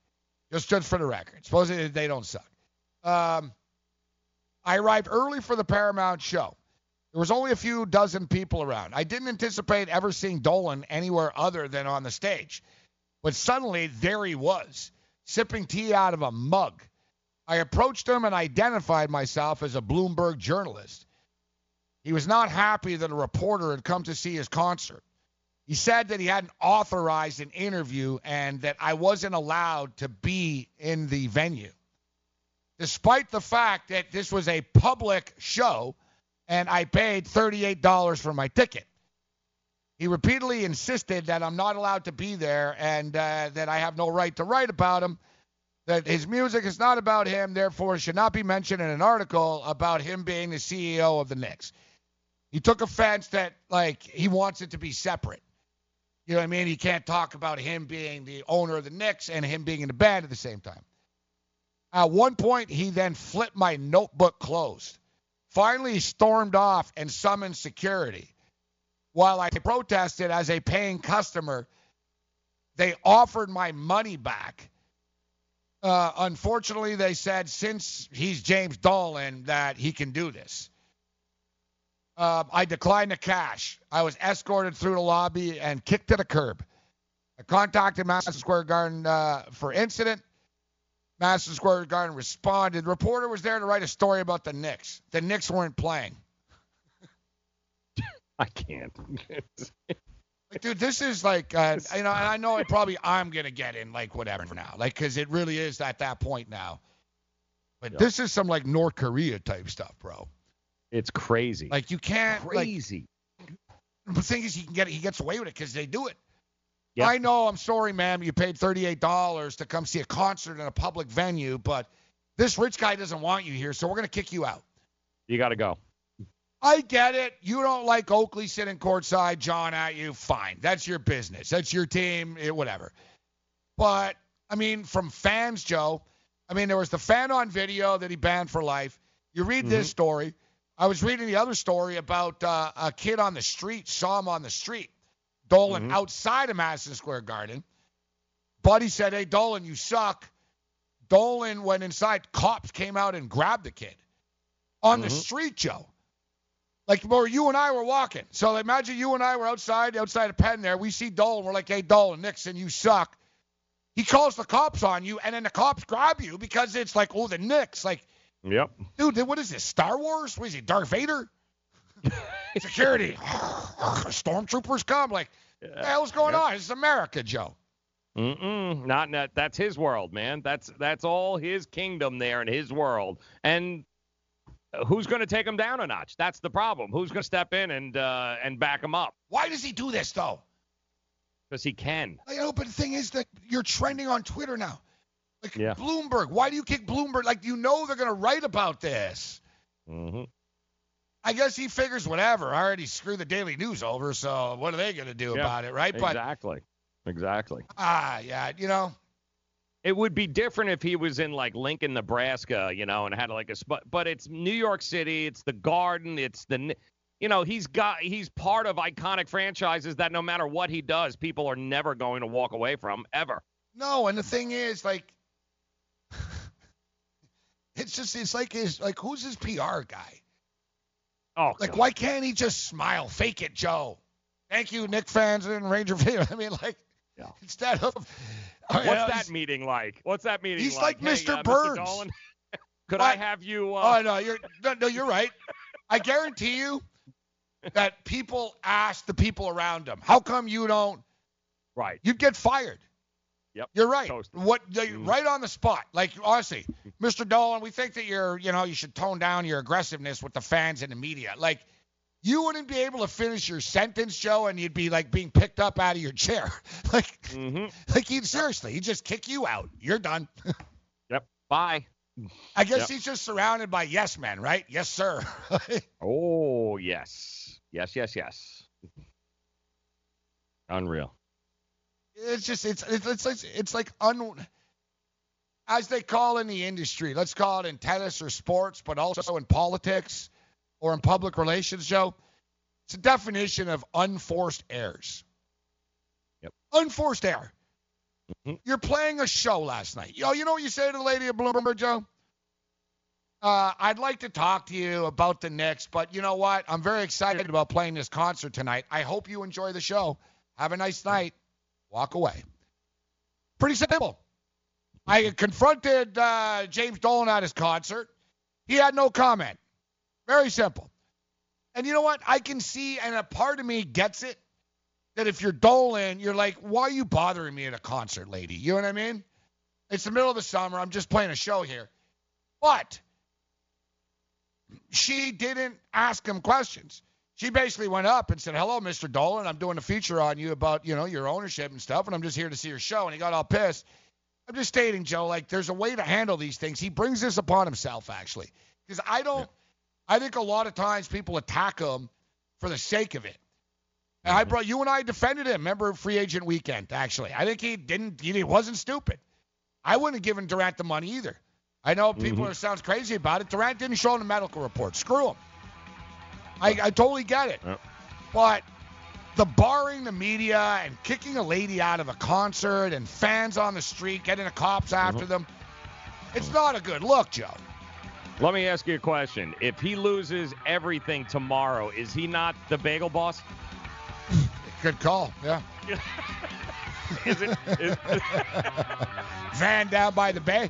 Just, just for the record. Supposedly they don't suck. Um, I arrived early for the Paramount show. There was only a few dozen people around. I didn't anticipate ever seeing Dolan anywhere other than on the stage. But suddenly, there he was, sipping tea out of a mug. I approached him and identified myself as a Bloomberg journalist. He was not happy that a reporter had come to see his concert. He said that he hadn't authorized an interview and that I wasn't allowed to be in the venue. Despite the fact that this was a public show and I paid $38 for my ticket. He repeatedly insisted that I'm not allowed to be there and uh, that I have no right to write about him, that his music is not about him, therefore should not be mentioned in an article about him being the CEO of the Knicks. He took offense that, like, he wants it to be separate. You know what I mean? He can't talk about him being the owner of the Knicks and him being in the band at the same time. At one point, he then flipped my notebook closed. Finally, stormed off and summoned security. While I protested as a paying customer, they offered my money back. Uh, unfortunately, they said since he's James Dolan that he can do this. Um, I declined the cash. I was escorted through the lobby and kicked to the curb. I contacted Madison Square Garden uh, for incident. Madison Square Garden responded. The reporter was there to write a story about the Knicks. The Knicks weren't playing. I can't. Like, dude, this is like, uh, you know, and I know it probably I'm gonna get in like whatever for now, like, because it really is at that point now. But Yeah. this is some like North Korea type stuff, bro. It's crazy. Like you can't like, crazy. the thing is, he can get he gets away with it because they do it. Yep. I know. I'm sorry, ma'am. You paid thirty-eight dollars to come see a concert in a public venue, but this rich guy doesn't want you here, so we're gonna kick you out. you got to go. I get it. You don't like Oakley sitting courtside, John at you. Fine. That's your business. That's your team. eh, whatever. But I mean, from fans, Joe. I mean, there was the fan on video that he banned for life. You read this story. I was reading the other story about uh, a kid on the street saw him on the street. Dolan mm-hmm. outside of Madison Square Garden. Buddy said, "Hey, Dolan, you suck." Dolan went inside. Cops came out and grabbed the kid on the mm-hmm. street, Joe. Like where you and I were walking. So imagine you and I were outside, outside of Penn there. We see Dolan. We're like, hey, Dolan, Nixon, you suck. He calls the cops on you, and then the cops grab you because it's like, oh, the Knicks. Like, Yep. dude, what is this? Star Wars? What is he, Darth Vader? Security. Stormtroopers come. Like, what the hell's going on? This is America, Joe. Mm-mm. Not that. That's his world, man. That's that's all his kingdom there in his world. And who's going to take him down a notch? That's the problem. Who's going to step in and uh, and back him up? Why does he do this, though? Because he can. You know, but the thing is that you're trending on Twitter now. Like Yeah. Bloomberg. Why do you kick Bloomberg? Like you know they're gonna write about this. Mm-hmm. I guess he figures whatever. I already screwed the Daily News over, so what are they gonna do about it, right? But Exactly. Exactly. ah, yeah, you know, It would be different if he was in like Lincoln, Nebraska, you know, and had like a spot. But it's New York City. It's the Garden. It's the, you know, he's got he's part of iconic franchises that no matter what he does, people are never going to walk away from ever. no. And the thing is, like, it's just it's like his like who's his PR guy? Oh, like God. why can't he just smile? Fake it, Joe. Thank you, Nick fans and Ranger fans. I mean, like, instead of I mean, What's he's- that meeting like? What's that meeting like? He's like? like Hey, Mr. uh, Burns. Dolan, could I have you? Uh, Oh no, you're no, no, you're right. I guarantee you that people ask the people around him, "How come you don't?" Right. You'd get fired. Yep. You're right. Toasted. What they- right on the spot. Like honestly, Mr. Dolan, we think that you're, you know, you should tone down your aggressiveness with the fans and the media. Like you wouldn't be able to finish your sentence, Joe, and you'd be like being picked up out of your chair. like, Mm-hmm. like he'd seriously, he'd just kick you out. You're done. Yep. Bye. I guess Yep. he's just surrounded by yes men, right? Yes, sir. Oh yes, yes, yes, yes. Unreal. It's just it's it's it's it's, it's like un as they call in the industry. Let's call it in tennis or sports, but also in politics or in public relations, Joe. It's a definition of unforced errors. Yep. Unforced error. Mhm. You're playing a show last night. Yo, you know what you say to the lady at Bloomberg, Joe? Uh, I'd like to talk to you about the Knicks, but you know what? I'm very excited about playing this concert tonight. I hope you enjoy the show. Have a nice night. Walk away. Pretty simple. I confronted uh, James Dolan at his concert. He had no comment. Very simple. And you know what? I can see, and a part of me gets it, that if you're Dolan, you're like, why are you bothering me at a concert, lady? You know what I mean? It's the middle of the summer. I'm just playing a show here. But she didn't ask him questions. She basically went up and said, "Hello, Mr. Dolan. I'm doing a feature on you about, you know, your ownership and stuff, and I'm just here to see your show." And he got all pissed. I'm just stating, Joe, like there's a way to handle these things. He brings this upon himself, actually, because I don't. I think a lot of times people attack him for the sake of it. And I brought you and I defended him. Remember free agent weekend? Actually, I think he didn't. He wasn't stupid. I wouldn't have given Durant the money either. I know people Mhm. are sounds crazy about it. Durant didn't show him the medical report. Screw him. I, I totally get it. Yep. But the barring the media and kicking a lady out of a concert and fans on the street getting the cops mm-hmm. after them, it's not a good look, Joe. Let me ask you a question. If he loses everything tomorrow, is he not the bagel boss? Good call. Yeah. Is it? Is, Van down by the bay.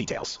details.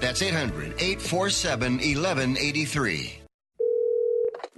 That's 800 847 1183.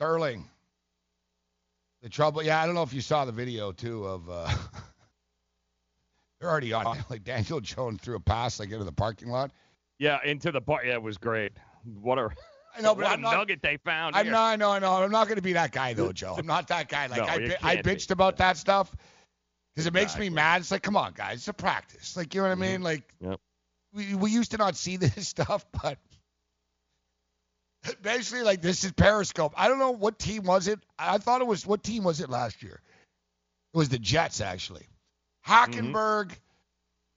Sterling. The trouble, yeah, I don't know if you saw the video too of uh they're already on like Daniel Jones threw a pass like into the parking lot. Yeah, into the part. Yeah, it was great. What a I know, but what I'm a not- nugget they found. I'm here. not, I know, I know. I'm not going to be that guy though, Joe. I'm not that guy. Like No, I, I can't be. bitched about that stuff because it makes me mad. It's like, come on, guys, it's a practice. Like, you know what I mean? Like, Yep. we we used to not see this stuff, but basically, like, this is Periscope. I don't know what team was it. I thought it was what team was it last year? It was the Jets actually. Hackenberg,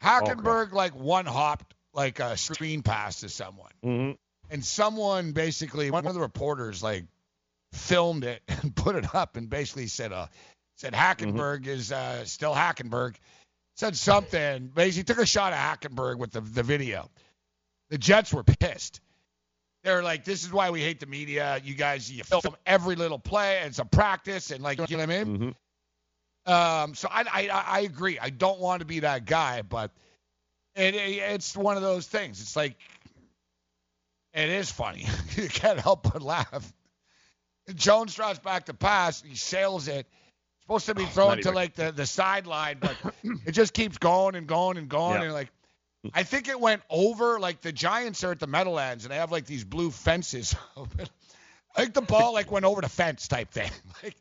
Hackenberg, like one hopped like a screen pass to someone Mhm. and someone basically one of the reporters like filmed it and put it up and basically said uh said Hackenberg is uh still Hackenberg said something basically took a shot at Hackenberg with the the video the Jets were pissed they're like this is why we hate the media you guys you film every little play and it's a practice and like you know what I mean um so I I I agree I don't want to be that guy but it, it it's one of those things it's like it is funny. you can't help but laugh. Jones draws back the pass. He sails it. Supposed to be thrown not to like the, the sideline, but it just keeps going and going and going. And like, I think it went over. Like the Giants are at the Meadowlands and they have like these blue fences. I think the ball like went over the fence type thing. Like,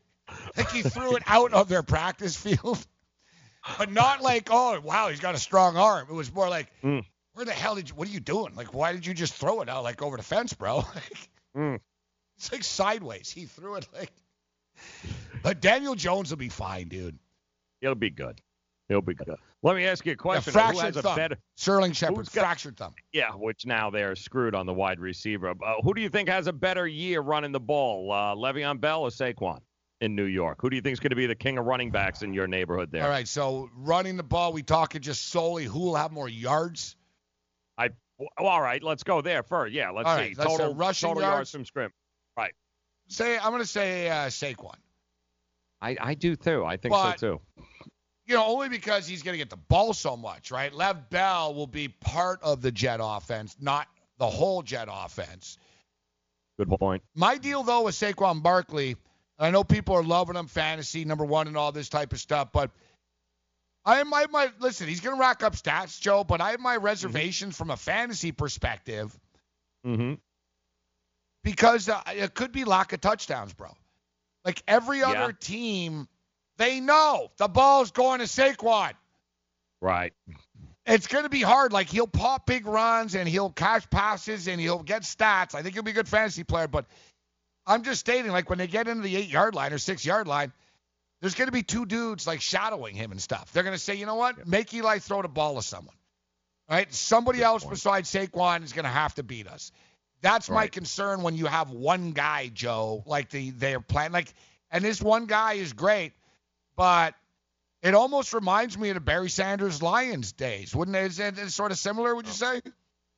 like he threw it out of their practice field, but not like oh wow he's got a strong arm. It was more like Mm. where the hell did you? What are you doing? Like, why did you just throw it out like over the fence, bro? Like, Mm. It's like sideways. He threw it like. But Daniel Jones will be fine, dude. He'll be good. He'll be good. Let me ask you a Yeah, question. Who fractured has a thumb. better? Sterling Shepard, got- fractured thumb. Yeah, which now they're screwed on the wide receiver. Uh, who do you think has a better year running the ball, uh, Le'Veon Bell or Saquon in New York? Who do you think is going to be the king of running backs in your neighborhood there? All right, so running the ball, we talking just solely who will have more yards? I. Well, all right, let's go there first. Yeah, let's All see. right, let's, total rushing total yards. yards from scrimmage. Right. Say I'm gonna say uh, Saquon. I, I do too. I think But- so too. You know, only because he's going to get the ball so much, right? Lev Bell will be part of the Jet offense, not the whole Jet offense. Good point. My deal though with Saquon Barkley, I know people are loving him fantasy number one and all this type of stuff, but I have my, my listen. He's going to rack up stats, Joe, but I have my reservations from a fantasy perspective Mm-hmm. because uh, it could be lack of touchdowns, bro. Like every Yeah. other team, they know the ball's going to Saquon. Right. It's going to be hard. Like he'll pop big runs and he'll catch passes and he'll get stats. I think he'll be a good fantasy player, but I'm just stating like when they get into the eight yard line or six yard line, there's going to be two dudes like shadowing him and stuff. They're going to say, you know what, make Eli throw the ball to someone. Right? Somebody else besides Saquon is going to have to beat us. That's my concern when you have one guy, Joe, like the they're playing like, and this one guy is great, but it almost reminds me of the Barry Sanders Lions days, wouldn't it? Is it sort of similar? Would you say?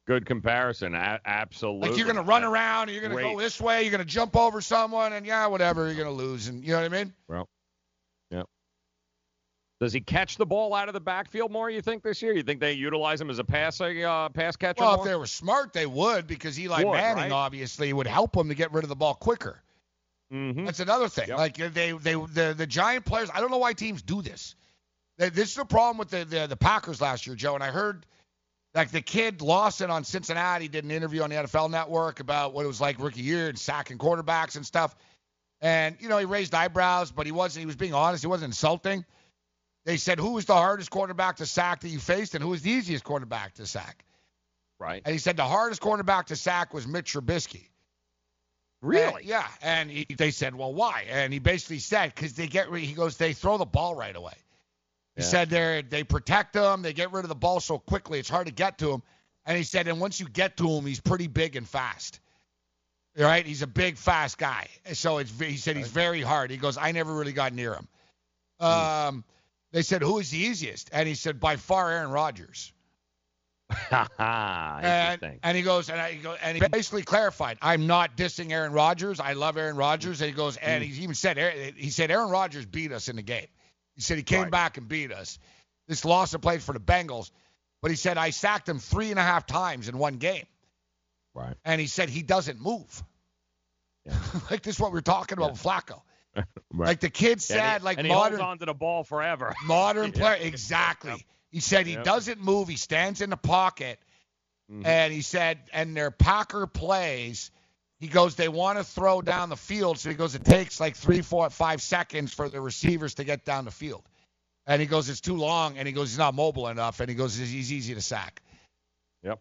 Good comparison. A- absolutely. Like you're gonna run around, you're gonna Great. go this way, you're gonna jump over someone, and yeah, whatever, you're gonna lose, and you know what I mean? Well, yeah. Does he catch the ball out of the backfield more? You think this year? You think they utilize him as a passing uh, pass catcher? Well, if they were smart, they would because Eli Would, Manning right? obviously would help him to get rid of the ball quicker. Mm-hmm. That's another thing. Like they, they, the the giant players. I don't know why teams do this. This is the problem with the, the the Packers last year, Joe. And I heard like the kid Lawson on Cincinnati did an interview on the NFL Network about what it was like rookie year and sacking quarterbacks and stuff. And you know he raised eyebrows, but he wasn't. He was being honest. He wasn't insulting. They said who was the hardest quarterback to sack that you faced, and who was the easiest quarterback to sack. Right. And he said the hardest quarterback to sack was Mitch Trubisky. Really? And- yeah. And he, they said, well, why? And he basically said, because they get, he goes, they throw the ball right away. He Yeah. said they they protect them, they get rid of the ball so quickly, it's hard to get to him. And he said, and once you get to him, he's pretty big and fast. All right, he's a big, fast guy. So it's he said he's very hard. He goes, I never really got near him. Hmm. Um, they said, who is the easiest? And he said, by far, Aaron Rodgers. and, And, and he goes, and I, he goes, and he basically clarified, I'm not dissing Aaron Rodgers. I love Aaron Rodgers. And he goes, and hmm. he even said, he said Aaron Rodgers beat us in the game. He said he came back and beat us. This loss of plays for the Bengals, but he said I sacked him three and a half times in one game. Right. And he said he doesn't move. Yeah. like this is what we're talking about with Flacco. Right. Like the kid And he- said, like and he modern holds on to the ball forever. modern player. Exactly. He said he Yep. doesn't move. He stands in the pocket. Mhm. And he said, and their Packer plays, he goes, they want to throw down the field. So he goes, it takes like three, four, five seconds for the receivers to get down the field. And he goes, it's too long. And he goes, he's not mobile enough. And he goes, he's easy to sack. Yep.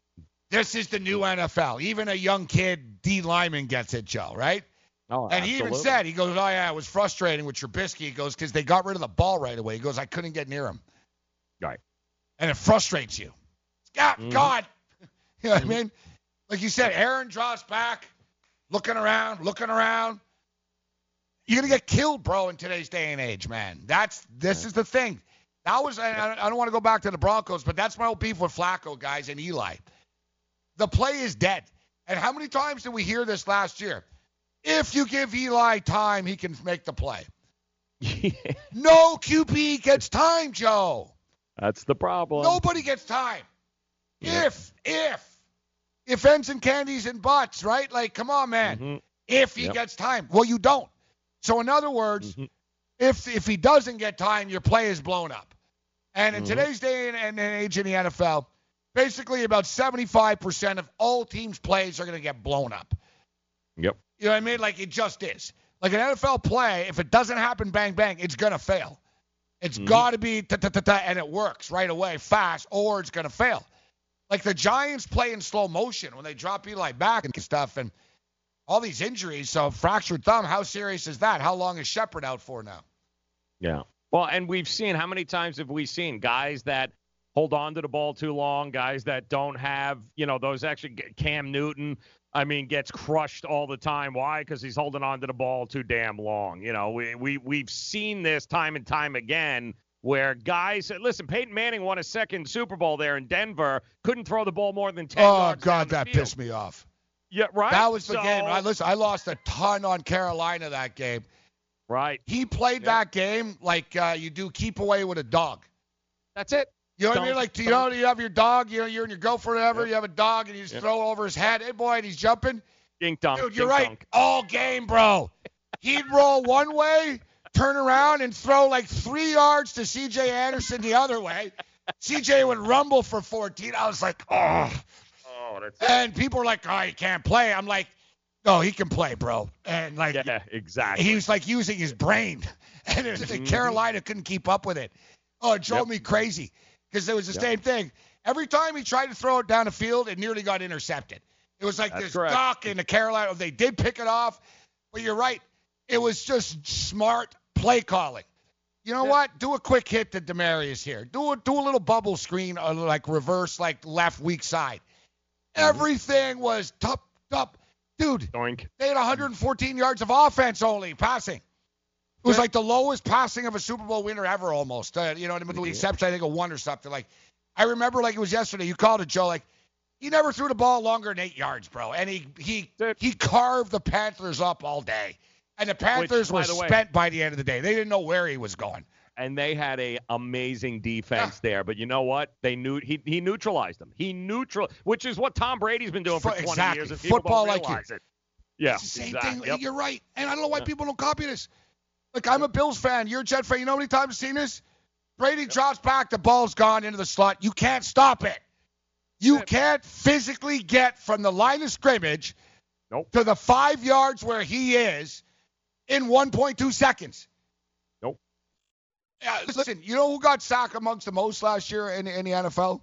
This is the new NFL. Even a young kid, D. Lyman, gets it, Joe, right? Oh, and he even said, he goes, oh, yeah, it was frustrating with Trubisky. He goes, because they got rid of the ball right away. He goes, I couldn't get near him. Right. And it frustrates you. God, Mhm. God. You know what I mean? Like you said, Aaron draws back, looking around, looking around. You're gonna get killed, bro, in today's day and age, man. That's this is the thing. That was I, I don't want to go back to the Broncos, but that's my old beef with Flacco, guys, and Eli. The play is dead. And how many times did we hear this last year? If you give Eli time, he can make the play. No QB gets time, Joe. That's the problem. Nobody gets time. If, if, if ends and candies and butts, right? Like, come on, man. Mhm. If he Yep. gets time. Well, you don't. So, in other words, if if he doesn't get time, your play is blown up. And in Mhm. today's day and, and age in the NFL, basically about 75% of all teams' plays are going to get blown up. Yep. You know what I mean? Like it just is. Like an NFL play, if it doesn't happen bang bang, it's gonna fail. It's Mhm. got to be ta ta ta ta, and it works right away, fast, or it's gonna fail. Like the Giants play in slow motion when they drop Eli back and stuff, and all these injuries. So fractured thumb, how serious is that? How long is Shepard out for now? Yeah. Well, and we've seen how many times have we seen guys that hold on to the ball too long, guys that don't have, you know, those actually Cam Newton, I mean, gets crushed all the time. Why? Because he's holding on to the ball too damn long. You know, we we we've seen this time and time again where guys listen, Peyton Manning won a second Super Bowl there in Denver, couldn't throw the ball more than ten Oh yards. Oh, God, that field. pissed me off. Yeah, right. That was the So- game. I listen. I lost a ton on Carolina that game. Right. He played that game like uh, you do keep away with a dog. That's it. You know what I mean? Like, Like, you know, you have your dog, you know, you're in your girlfriend whatever, Yep. you have a dog, and you just Yep. throw over his head. Hey, boy, and he's jumping. Dink dunk. Dude, you're right. dunk. All game, bro. He'd roll one way, turn around, and throw like three yards to C.J. Anderson the other way. C.J. would rumble for 14. I was like, oh. Oh, that's And people were like, oh, he can't play. I'm like, no, he can play, bro. And like, yeah, exactly. he was like using his brain, and was, Mhm. Carolina couldn't keep up with it. Oh, it drove Yep. me crazy because it was the Yep. same thing. Every time he tried to throw it down the field, it nearly got intercepted. It was like That's this correct. duck in the Carolina. They did pick it off, but you're right. It was just smart play calling. You know what? Do a quick hit to Demaryius here. Do a do a little bubble screen, uh, like reverse, like left weak side. Everything was top top, dude. Doink. They had 114 yards of offense only passing. It was like the lowest passing of a Super Bowl winner ever, almost. Uh, you know, with the exception, I think, of one or something. Like, I remember, like it was yesterday. You called it, Joe. Like, he never threw the ball longer than eight yards, bro. And he he he carved the Panthers up all day. And the Panthers by were the way- spent by the end of the day. They didn't know where he was going. and they had a amazing defense there. But you know what? They knew he he neutralized them. He neutral, which is what Tom Brady's been doing for Fo- 20 exactly. years. And Football like you. It. Yeah, It's the same exactly. thing. Yep. You're right. And I don't know why Yeah. people don't copy this. Like, I'm a Bills fan. You're a Jet fan. You know how many times I've seen this? Brady drops back, the ball's gone into the slot. You can't stop it. You can't physically get from the line of scrimmage Nope. to the five yards where he is in 1.2 seconds. Nope. Yeah, listen, you know who got sacked amongst the most last year in, in the NFL?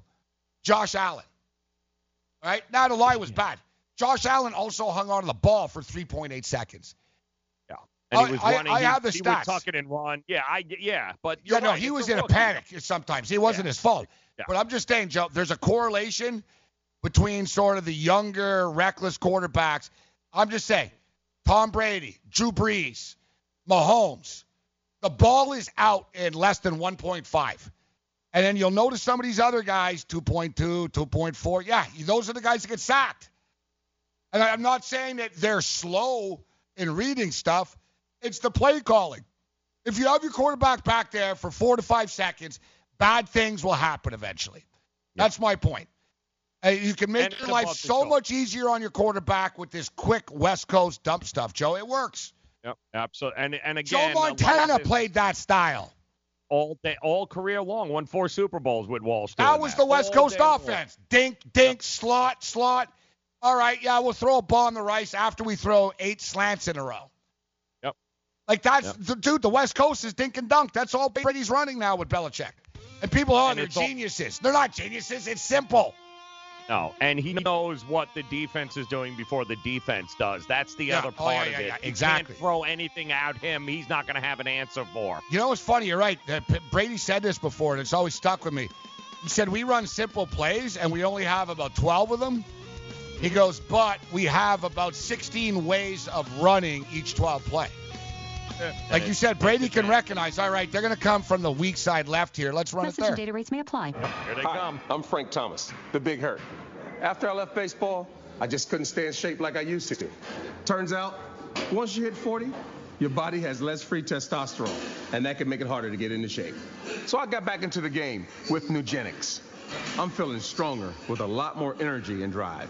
Josh Allen. All right? Now the line was bad. Josh Allen also hung on to the ball for 3.8 seconds. Yeah. And he was I- I- running. I he, have the he stats. would tuck and run. Yeah, I yeah, but Yeah, no, right, he it's was a in a panic sometimes. It wasn't his fault. Yeah. But I'm just saying, Joe, there's a correlation between sort of the younger, reckless quarterbacks. I'm just saying, Tom Brady, Drew Brees, Mahomes, the ball is out in less than 1.5. And then you'll notice some of these other guys, 2.2, 2.4. Yeah, those are the guys that get sacked. And I'm not saying that they're slow in reading stuff. It's the play calling. If you have your quarterback back there for four to five seconds, bad things will happen eventually. That's my point. Uh, you can make And your life so much easier on your quarterback with this quick West Coast dump stuff, Joe. It works. Yep, absolutely. And and again, lot of Montana this played that style. all day, all career long. Won four Super Bowls with Walsh. That was the West All Coast day long. offense. Dink, dink, slot, slot. All right, yeah, we'll throw a ball on the rice after we throw eight slants in a row. Like that's Yep. the dude. The West Coast is dink and dunk. That's all Brady's running now with Belichick. And people, oh, And they're all- geniuses. They're not geniuses. It's simple. No, and he knows what the defense is doing before the defense does. That's the Yeah. other Oh, part yeah, of yeah, it. yeah, You exactly. can't throw anything at him. He's not going to have an answer for. You know what's funny? You're right. Uh, Brady said this before, and it's always stuck with me. He said we run simple plays, and we only have about 12 of them. He goes, but we have about 16 ways of running each 12 play. Like you said, Brady can recognize, all right, they're going to come from the weak side left here. Let's run it Message and there. data rates may apply. Here they Hi, come. I'm Frank Thomas, the Big Hurt. After I left baseball, I just couldn't stay in shape like I used to. Turns out, once you hit 40, your body has less free testosterone, and that can make it harder to get into shape. So I got back into the game with Nugenix. I'm feeling stronger with a lot more energy and drive.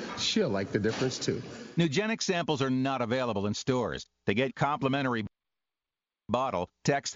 she'll like the difference too. Nugenix samples are not available in stores. To get complimentary bottle, text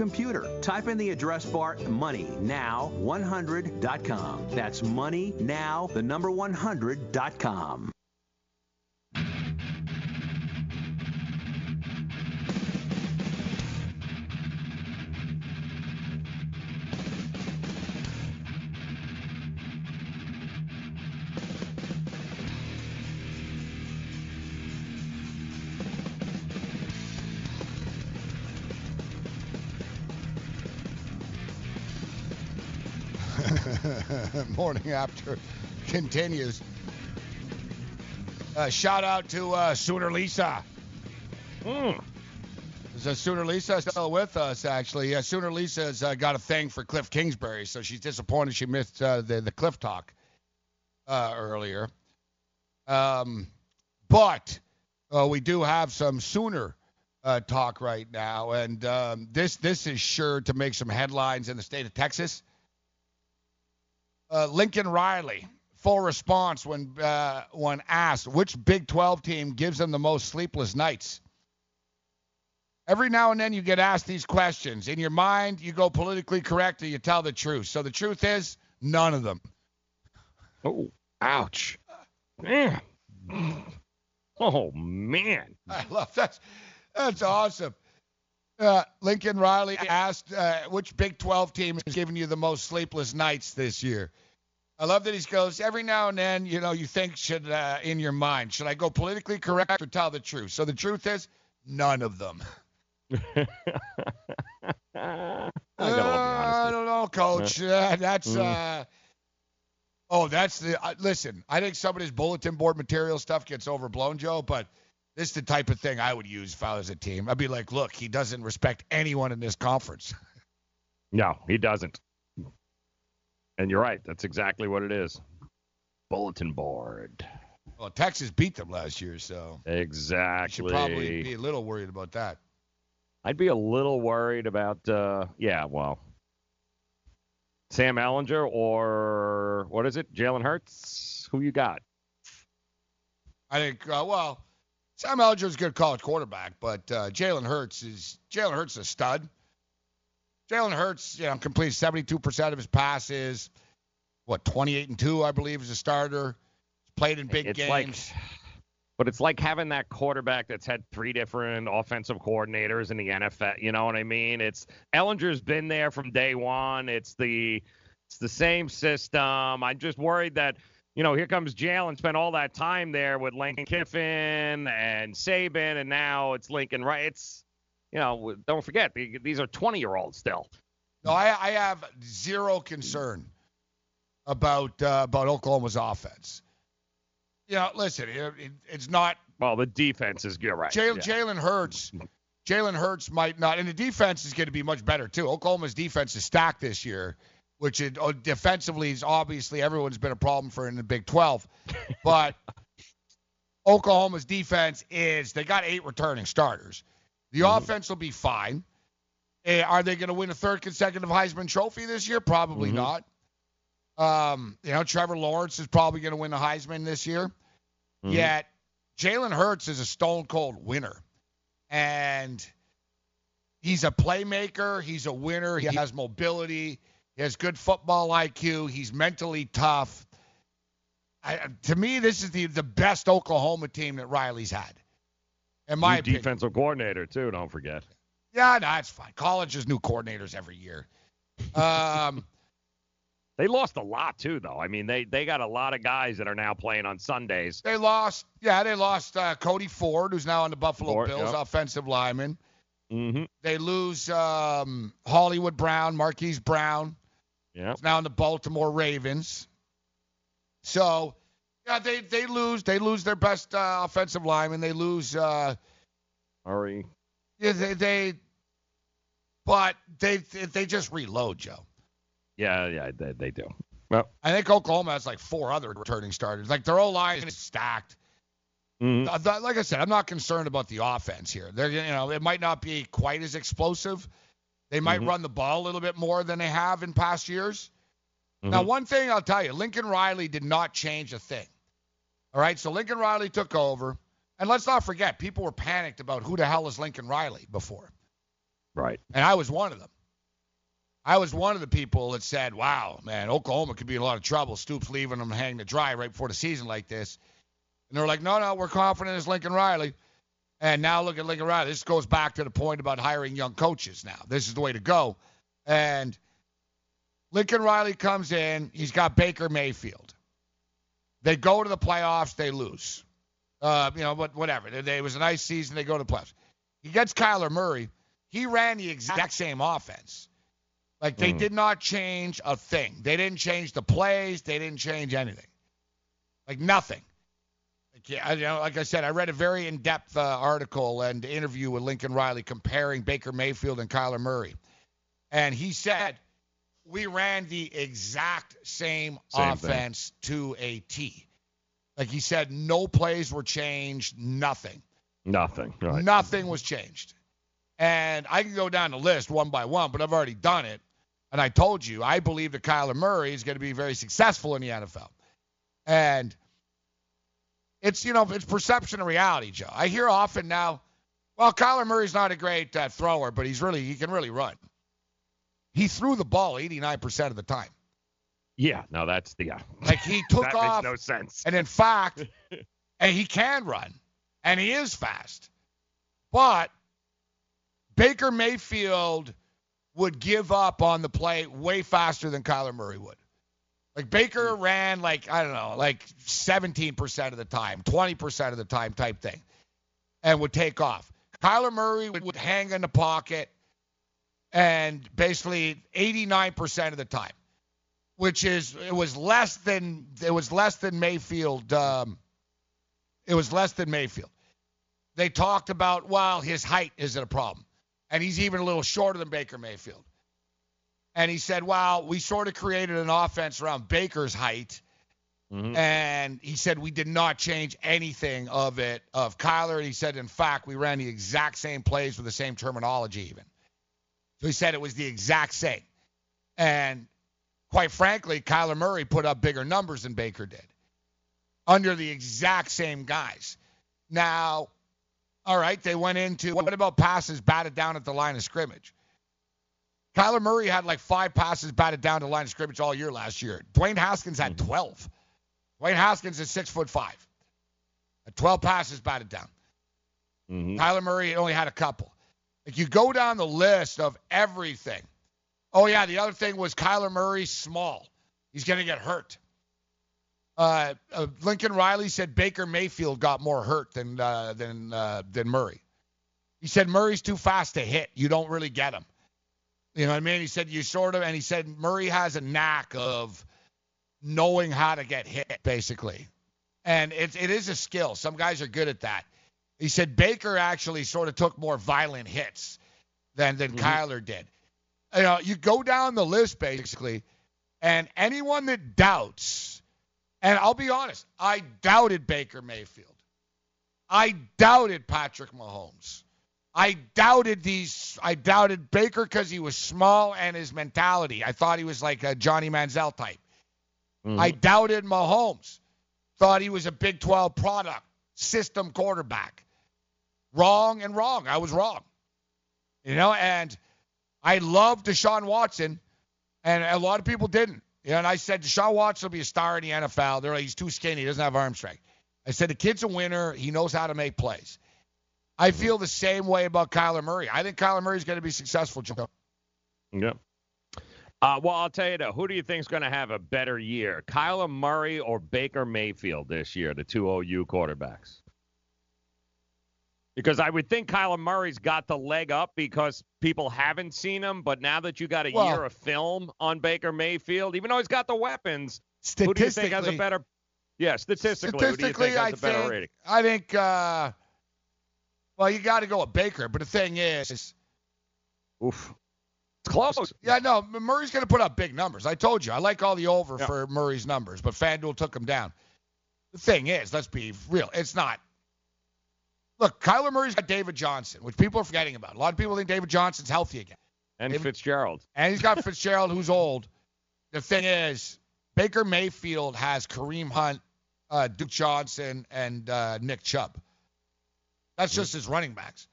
Type in the address bar moneynow100.com. That's moneynow, the number 100.com. Morning after continues. Uh, shout out to uh, Sooner Lisa. Is uh, Sooner Lisa is still with us? Actually, yeah. Sooner Lisa's uh, got a thing for Cliff Kingsbury, so she's disappointed she missed uh, the the Cliff talk uh, earlier. Um, but uh, we do have some Sooner uh, talk right now, and um, this this is sure to make some headlines in the state of Texas. Uh, Lincoln Riley, full response when uh, when asked which Big 12 team gives them the most sleepless nights. Every now and then you get asked these questions. In your mind, you go politically correct or you tell the truth. So the truth is, none of them. Oh, ouch. Man. Oh, man. I love that. That's awesome. Uh, Lincoln Riley asked uh, which Big 12 team is giving you the most sleepless nights this year. I love that he goes every now and then. You know, you think should uh, in your mind should I go politically correct or tell the truth? So the truth is, none of them. I Uh, I don't know, Coach. Uh, that's Mm. uh, oh, that's the uh, listen. I think some of this bulletin board material stuff gets overblown, Joe. But this is the type of thing I would use if I was a team. I'd be like, look, he doesn't respect anyone in this conference. No, he doesn't. And you're right. That's exactly what it is. Bulletin board. Well, Texas beat them last year, so you Exactly. should probably be a little worried about that. I'd be a little worried about, uh, yeah, well, Sam Ehlinger or what is it, Jalen Hurts? Who you got? I think, uh, well, Sam Ehlinger's a good college quarterback, but uh, Jalen Hurts is Jalen Hurts is a stud. Jalen Hurts, you know, completes 72% of his passes. What, 28 and two, I believe, as a starter. He's played in big it's games. like, but it's like having that quarterback that's had three different offensive coordinators in the NFL. You know what I mean? It's Ehlinger's been there from day one. It's the it's the same system. I'm just worried that you know here comes Jalen, spent all that time there with Lincoln Kiffin and Saban, and now it's Lincoln. Right? It's you know don't forget these are 20 year olds still. No, I, I have zero concern about uh, about Oklahoma's offense. You know, listen, it, it, it's not Well, the defense is you're right. Jalen yeah. Jalen Hurts. Jalen Hurts might not, and the defense is going to be much better too. Oklahoma's defense is stacked this year, which it, oh, defensively is obviously everyone's been a problem for in the Big 12. But Oklahoma's defense is they got eight returning starters. The offense will be fine. Eh, Are they going to win a third consecutive Heisman Trophy this year? Probably Mhm. not. Um, you know, Trevor Lawrence is probably going to win the Heisman this year. Mhm. Yet Jalen Hurts is a stone cold winner, and he's a playmaker. He's a winner. He has mobility. He has good football IQ. He's mentally tough. I, to me, this is the the best Oklahoma team that Riley's had. In my New opinion. defensive coordinator too. Don't forget. Yeah, no, it's fine. College has new coordinators every year. Um, They lost a lot too, though. I mean, they they got a lot of guys that are now playing on Sundays. they lost. Yeah, they lost uh, Cody Ford, who's now on the Buffalo Ford, Bills, yep. offensive lineman. Mm-hmm. They lose um, Hollywood Brown, Marquise Brown, Yeah. who's now in the Baltimore Ravens. So, yeah, they they lose. They lose their best uh, offensive lineman. They lose. Uh, Murray. yeah, they, they, but they they just reload, Joe. Yeah, yeah, they, they do. Well, I think Oklahoma has like four other returning starters. Like their O line is stacked. mhm. Uh, Like I said, I'm not concerned about the offense here. They're you know it might not be quite as explosive. They might Mhm. run the ball a little bit more than they have in past years. Now, Mhm. one thing I'll tell you, Lincoln Riley did not change a thing. All right, so Lincoln Riley took over, and let's not forget, people were panicked about who the hell is Lincoln Riley before, right. and I was one of them. I was one of the people that said, "Wow, man, Oklahoma could be in a lot of trouble. Stoops leaving them hanging to dry right before the season like this." And they were like, "No, no, we're confident it's Lincoln Riley." And now look at Lincoln Riley. This goes back to the point about hiring young coaches. Now this is the way to go. And Lincoln Riley comes in. He's got Baker Mayfield. They go to the playoffs. They lose. Uh, you know, but whatever. It was a nice season. They go to the playoffs. He gets Kyler Murray. He ran the exact same offense. Like they Mm. did not change a thing. They didn't change the plays. They didn't change anything. Like nothing. Like, yeah, I- you know, like I said, I read a very in-depth uh, article and interview with Lincoln Riley comparing Baker Mayfield and Kyler Murray, and he said we ran the exact same, Same thing. offense to a T. Like he said, no plays were changed, nothing. Nothing. Right. Nothing was changed. And I can go down the list one by one, but I've already done it. And I told you, I believe that Kyler Murray is going to be very successful in the NFL. And it's, you know, it's perception and reality, Joe. I hear often now, well, Kyler Murray's not a great uh, thrower, but he's really, he can really run. He threw the ball 89% of the time. Yeah. No, that's the. Yeah. Like he took that off. makes no sense. And in fact, and he can run, and he is fast. But Baker Mayfield would give up on the play way faster than Kyler Murray would. Like Baker ran like I don't know, like 17% of the time, 20% of the time type thing, and would take off. Kyler Murray would, would hang in the pocket, and basically 89% of the time which is it was less than it was less than Mayfield. Um, it was less than Mayfield. They talked about well, his height isn't a problem, and he's even a little shorter than Baker Mayfield. And he said, "Well, we sort of created an offense around Baker's height." Mhm. And he said we did not change anything of it of Kyler. And he said, in fact, we ran the exact same plays with the same terminology even. So he said it was the exact same. And quite frankly, Kyler Murray put up bigger numbers than Baker did under the exact same guys. Now, all right, they went into what about passes batted down at the line of scrimmage? Kyler Murray had like five passes batted down to the line of scrimmage all year last year. Dwayne Haskins had 12. Dwayne Haskins is six foot five. Had 12 passes batted down. Mhm. Kyler Murray only had a couple. Like you go down the list of everything. Oh yeah, the other thing was Kyler Murray small. He's gonna get hurt. Uh, uh, Lincoln Riley said Baker Mayfield got more hurt than uh, than uh, than Murray. He said Murray's too fast to hit. You don't really get him. You know what I mean? He said you sort of, and he said Murray has a knack of knowing how to get hit, basically, and it it is a skill. Some guys are good at that. He said Baker actually sort of took more violent hits than than mm-hmm. Kyler did. You know, you go down the list basically, and anyone that doubts, and I'll be honest, I doubted Baker Mayfield. I doubted Patrick Mahomes. I doubted these. I doubted Baker because he was small and his mentality. I thought he was like a Johnny Manziel type. Mm-hmm. I doubted Mahomes. Thought he was a Big 12 product, system quarterback. Wrong and wrong. I was wrong. You know, and I loved Deshaun Watson, and a lot of people didn't. You know, and I said Deshaun Watson will be a star in the NFL. They're like, he's too skinny. He doesn't have arm strength. I said the kid's a winner. He knows how to make plays. I feel the same way about Kyler Murray. I think Kyler Murray is going to be successful, Joe. Yep. Uh, well, I'll tell you though, who do you think is going to have a better year, Kyler Murray or Baker Mayfield this year, the two OU quarterbacks? Because I would think Kyler Murray's got the leg up because people haven't seen him, but now that you got a Well- year of film on Baker Mayfield, even though he's got the weapons, who do you think has a better? Yeah, statistically, statistically who do you think has I a better think rating? I think. Uh, well, you got to go with Baker, but the thing is, oof, it's close. Yeah, no, Murray's going to put up big numbers. I told you, I like all the over Yeah. for Murray's numbers, but FanDuel took him down. The thing is, let's be real, it's not. Look, Kyler Murray's got David Johnson, which people are forgetting about. A lot of people think David Johnson's healthy again. And David- Fitzgerald. And he's got Fitzgerald, who's old. The thing is, Baker Mayfield has Kareem Hunt, uh, Duke Johnson, and uh, Nick Chubb. That's just his running backs.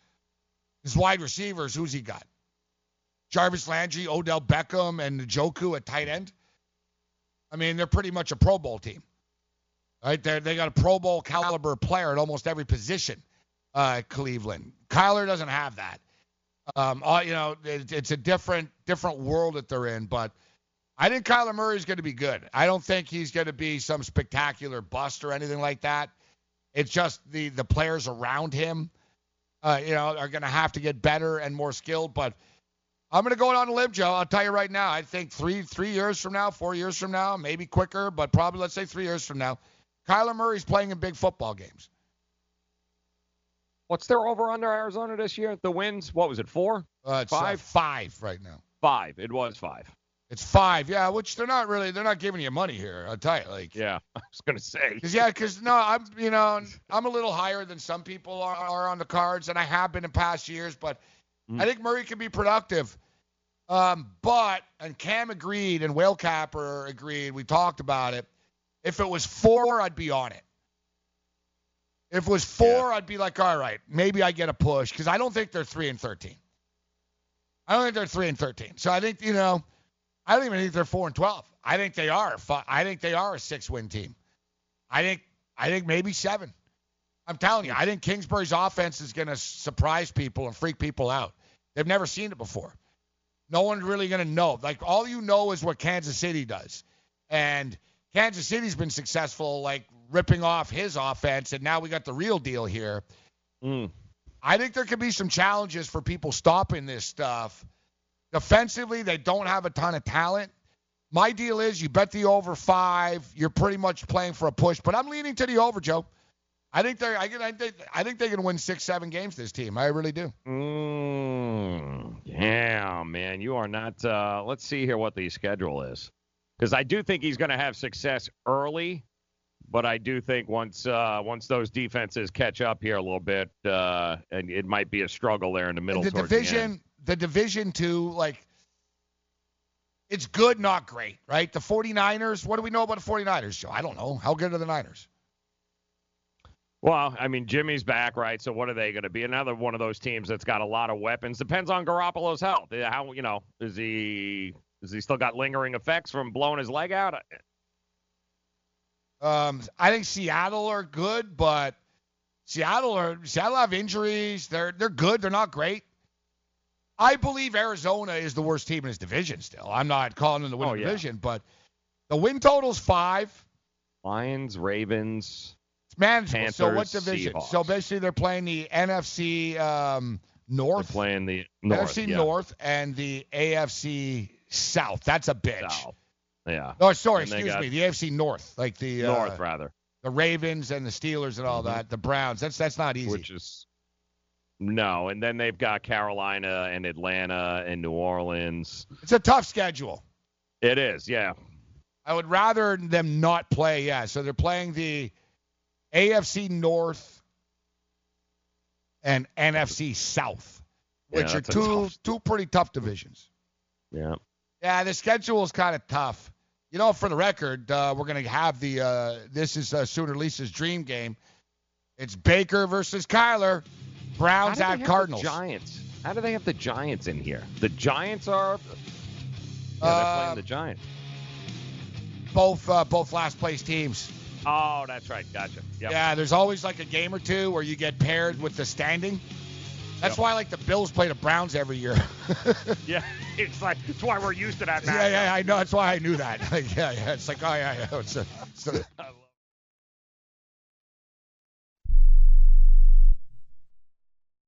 His wide receivers, who's he got? Jarvis Landry, Odell Beckham, and Njoku at tight end. I mean, they're pretty much a Pro Bowl team. Right? They they got a Pro Bowl caliber player at almost every position. Uh, Cleveland. Kyler doesn't have that. Um, all, you know, it, it's a different different world that they're in. But I think Kyler Murray is going to be good. I don't think he's going to be some spectacular bust or anything like that. It's just the the players around him, uh, you know, are going to have to get better and more skilled. But I'm going to go on a limb, Joe. I'll tell you right now. I think three three years from now, four years from now, maybe quicker, but probably let's say three years from now, Kyler Murray's playing in big football games. What's their over under Arizona this year? The wins, what was it, four? Uh, uh, five? five right now. Five. It was five. It's five, yeah. Which they're not really. They're not giving you money here. I'll tell you, like. Yeah, I was gonna say. Cause yeah, cause no, I'm you know I'm a little higher than some people are, are on the cards, and I have been in past years. But I think Murray can be productive. Um, but and Cam agreed, and Whale Capper agreed. We talked about it. If it was four, I'd be on it. If it was four, I'd be like, all right, maybe I get a push, because I don't think they're three and thirteen. I don't think they're three and thirteen. So I think you know, I don't even think they're four and twelve. I think they are. I think they are a six-win team. I think I think maybe seven. I'm telling you, I think Kingsbury's offense is going to surprise people and freak people out. They've never seen it before. No one's really going to know. Like all you know is what Kansas City does, and Kansas City's been successful, like ripping off his offense, and now we got the real deal here. Mm. I think there could be some challenges for people stopping this stuff. Defensively, they don't have a ton of talent. My deal is you bet the over five. You're pretty much playing for a push, but I'm leaning to the over, Joe. I think they're. I, I think. I think they can win six, seven games. This team. I really do. Mm, yeah, man, you are not. Uh, let's see here what the schedule is, because I do think he's going to have success early, but I do think once uh, once those defenses catch up here a little bit, uh, and it might be a struggle there in the middle. the division, the division two, like it's good, not great, right? The 49ers. What do we know about the 49ers, Joe? I don't know. How good are the Niners? Well, I mean, Jimmy's back, right? So what are they going to be? Another one of those teams that's got a lot of weapons. Depends on Garoppolo's health. How you know is he? Is he still got lingering effects from blowing his leg out? Um, I think Seattle are good, but Seattle are Seattle have injuries. They're they're good. They're not great. I believe Arizona is the worst team in his division. Still, I'm not calling them the win Oh, yeah. division, but the win total's five. Lions, Ravens. It's manageable. so what division? Seahawks. So basically, they're playing the NFC um, They're North, playing the North. NFC yeah. North, and the AFC South. That's a bitch. South. Yeah. Oh, sorry, And excuse me. The AFC North, like the uh, North rather, the Ravens and the Steelers and all Mhm. that. The Browns. That's that's not easy. which is no, and then they've got Carolina and Atlanta and New Orleans. It's a tough schedule. It is, yeah. I would rather them not play. Yeah, so they're playing the AFC North, and NFC South, Yeah, which are two tough- two pretty tough divisions. Yeah. Yeah, the schedule is kind of tough. You know, for the record, uh, we're going to have the uh, this is uh, Sooner Lisa's dream game. It's Baker versus Kyler. Browns at do they have the Cardinals. Giants. How do they have the Giants in here? The Giants are. Yeah, they're Uh, playing the Giants. Both uh, both last place teams. Oh, that's right. Gotcha. Yep. Yeah, there's always like a game or two where you get paired with the standing. That's Yep. why like the Bills play the Browns every year. Yeah, it's like that's why we're used to that. yeah, yeah, I know. That's why I knew that. Like, yeah, yeah. It's like, oh yeah, yeah. It's a, it's a,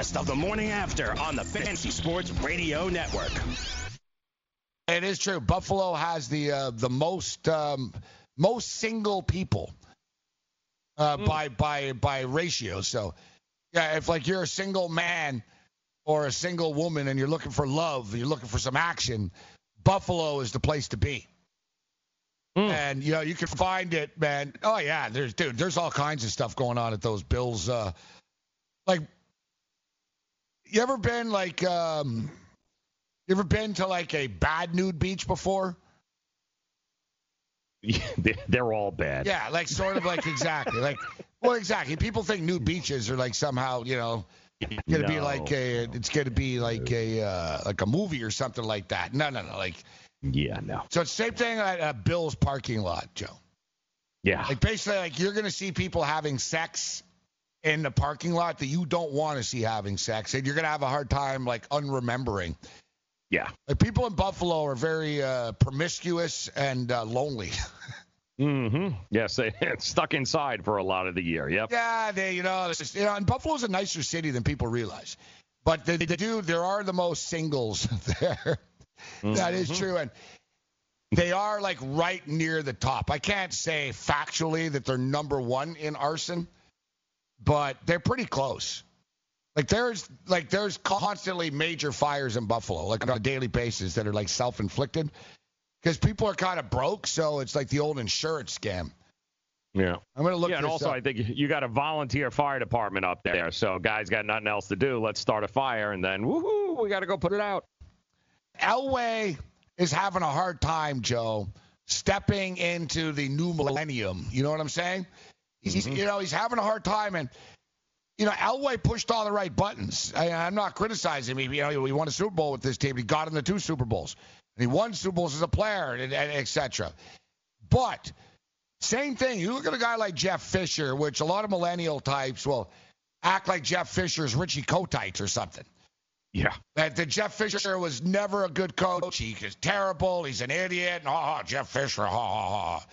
Best of the morning after on the Fantasy Sports Radio Network. It is true. Buffalo has the uh, the most um, most single people uh, by by by ratio. So yeah, if like you're a single man or a single woman and you're looking for love, you're looking for some action, Buffalo is the place to be. And you know you can find it, man. Oh yeah, there's dude, there's all kinds of stuff going on at those Bills. Uh, like, you ever been like, um, you ever been to like a bad nude beach before? They're- They're all bad. Yeah, like sort of like exactly like well exactly. People think nude beaches are like somehow you know gonna be like a it's gonna be like a uh, like a movie or something like that. No, no, no. Like Yeah, no. so it's the same thing at a Bill's parking lot, Joe. Yeah. Like basically, like you're gonna see people having sex in the parking lot that you don't want to see having sex, and you're gonna have a hard time like unremembering. Yeah. Like people in Buffalo are very uh, promiscuous and uh, lonely. Mm-hmm. Yes, they stuck inside for a lot of the year. Yep. Yeah, they, you know, just, you know, and Buffalo's a nicer city than people realize. But they, they do, there are the most singles there. That is Mhm. true, and they are like right near the top. I can't say factually that they're number one in arson, but they're pretty close. Like there's like there's constantly major fires in Buffalo, like on a daily basis that are like self-inflicted, because people are kind of broke. So it's like the old insurance scam. Yeah. I'm gonna look Yeah, and also up. I think you got a volunteer fire department up there. So guys got nothing else to do. Let's start a fire, and then woohoo, we got to go put it out. Elway is having a hard time, Joe, stepping into the new millennium. You know what I'm saying? He's, he's- you know, he's having a hard time, and you know, Elway pushed all the right buttons. I, I'm not criticizing him. You know, he won a Super Bowl with this team. He got him the two Super Bowls, and he won Super Bowls as a player, and, and et cetera. But same thing. You look at a guy like Jeff Fisher, which a lot of millennial types will act like Jeff Fisher's Richie Kotite or something. Yeah. That, that Jeff Fisher was never a good coach. He is terrible. He's an idiot. And, oh, Jeff Fisher, ha, ha, ha.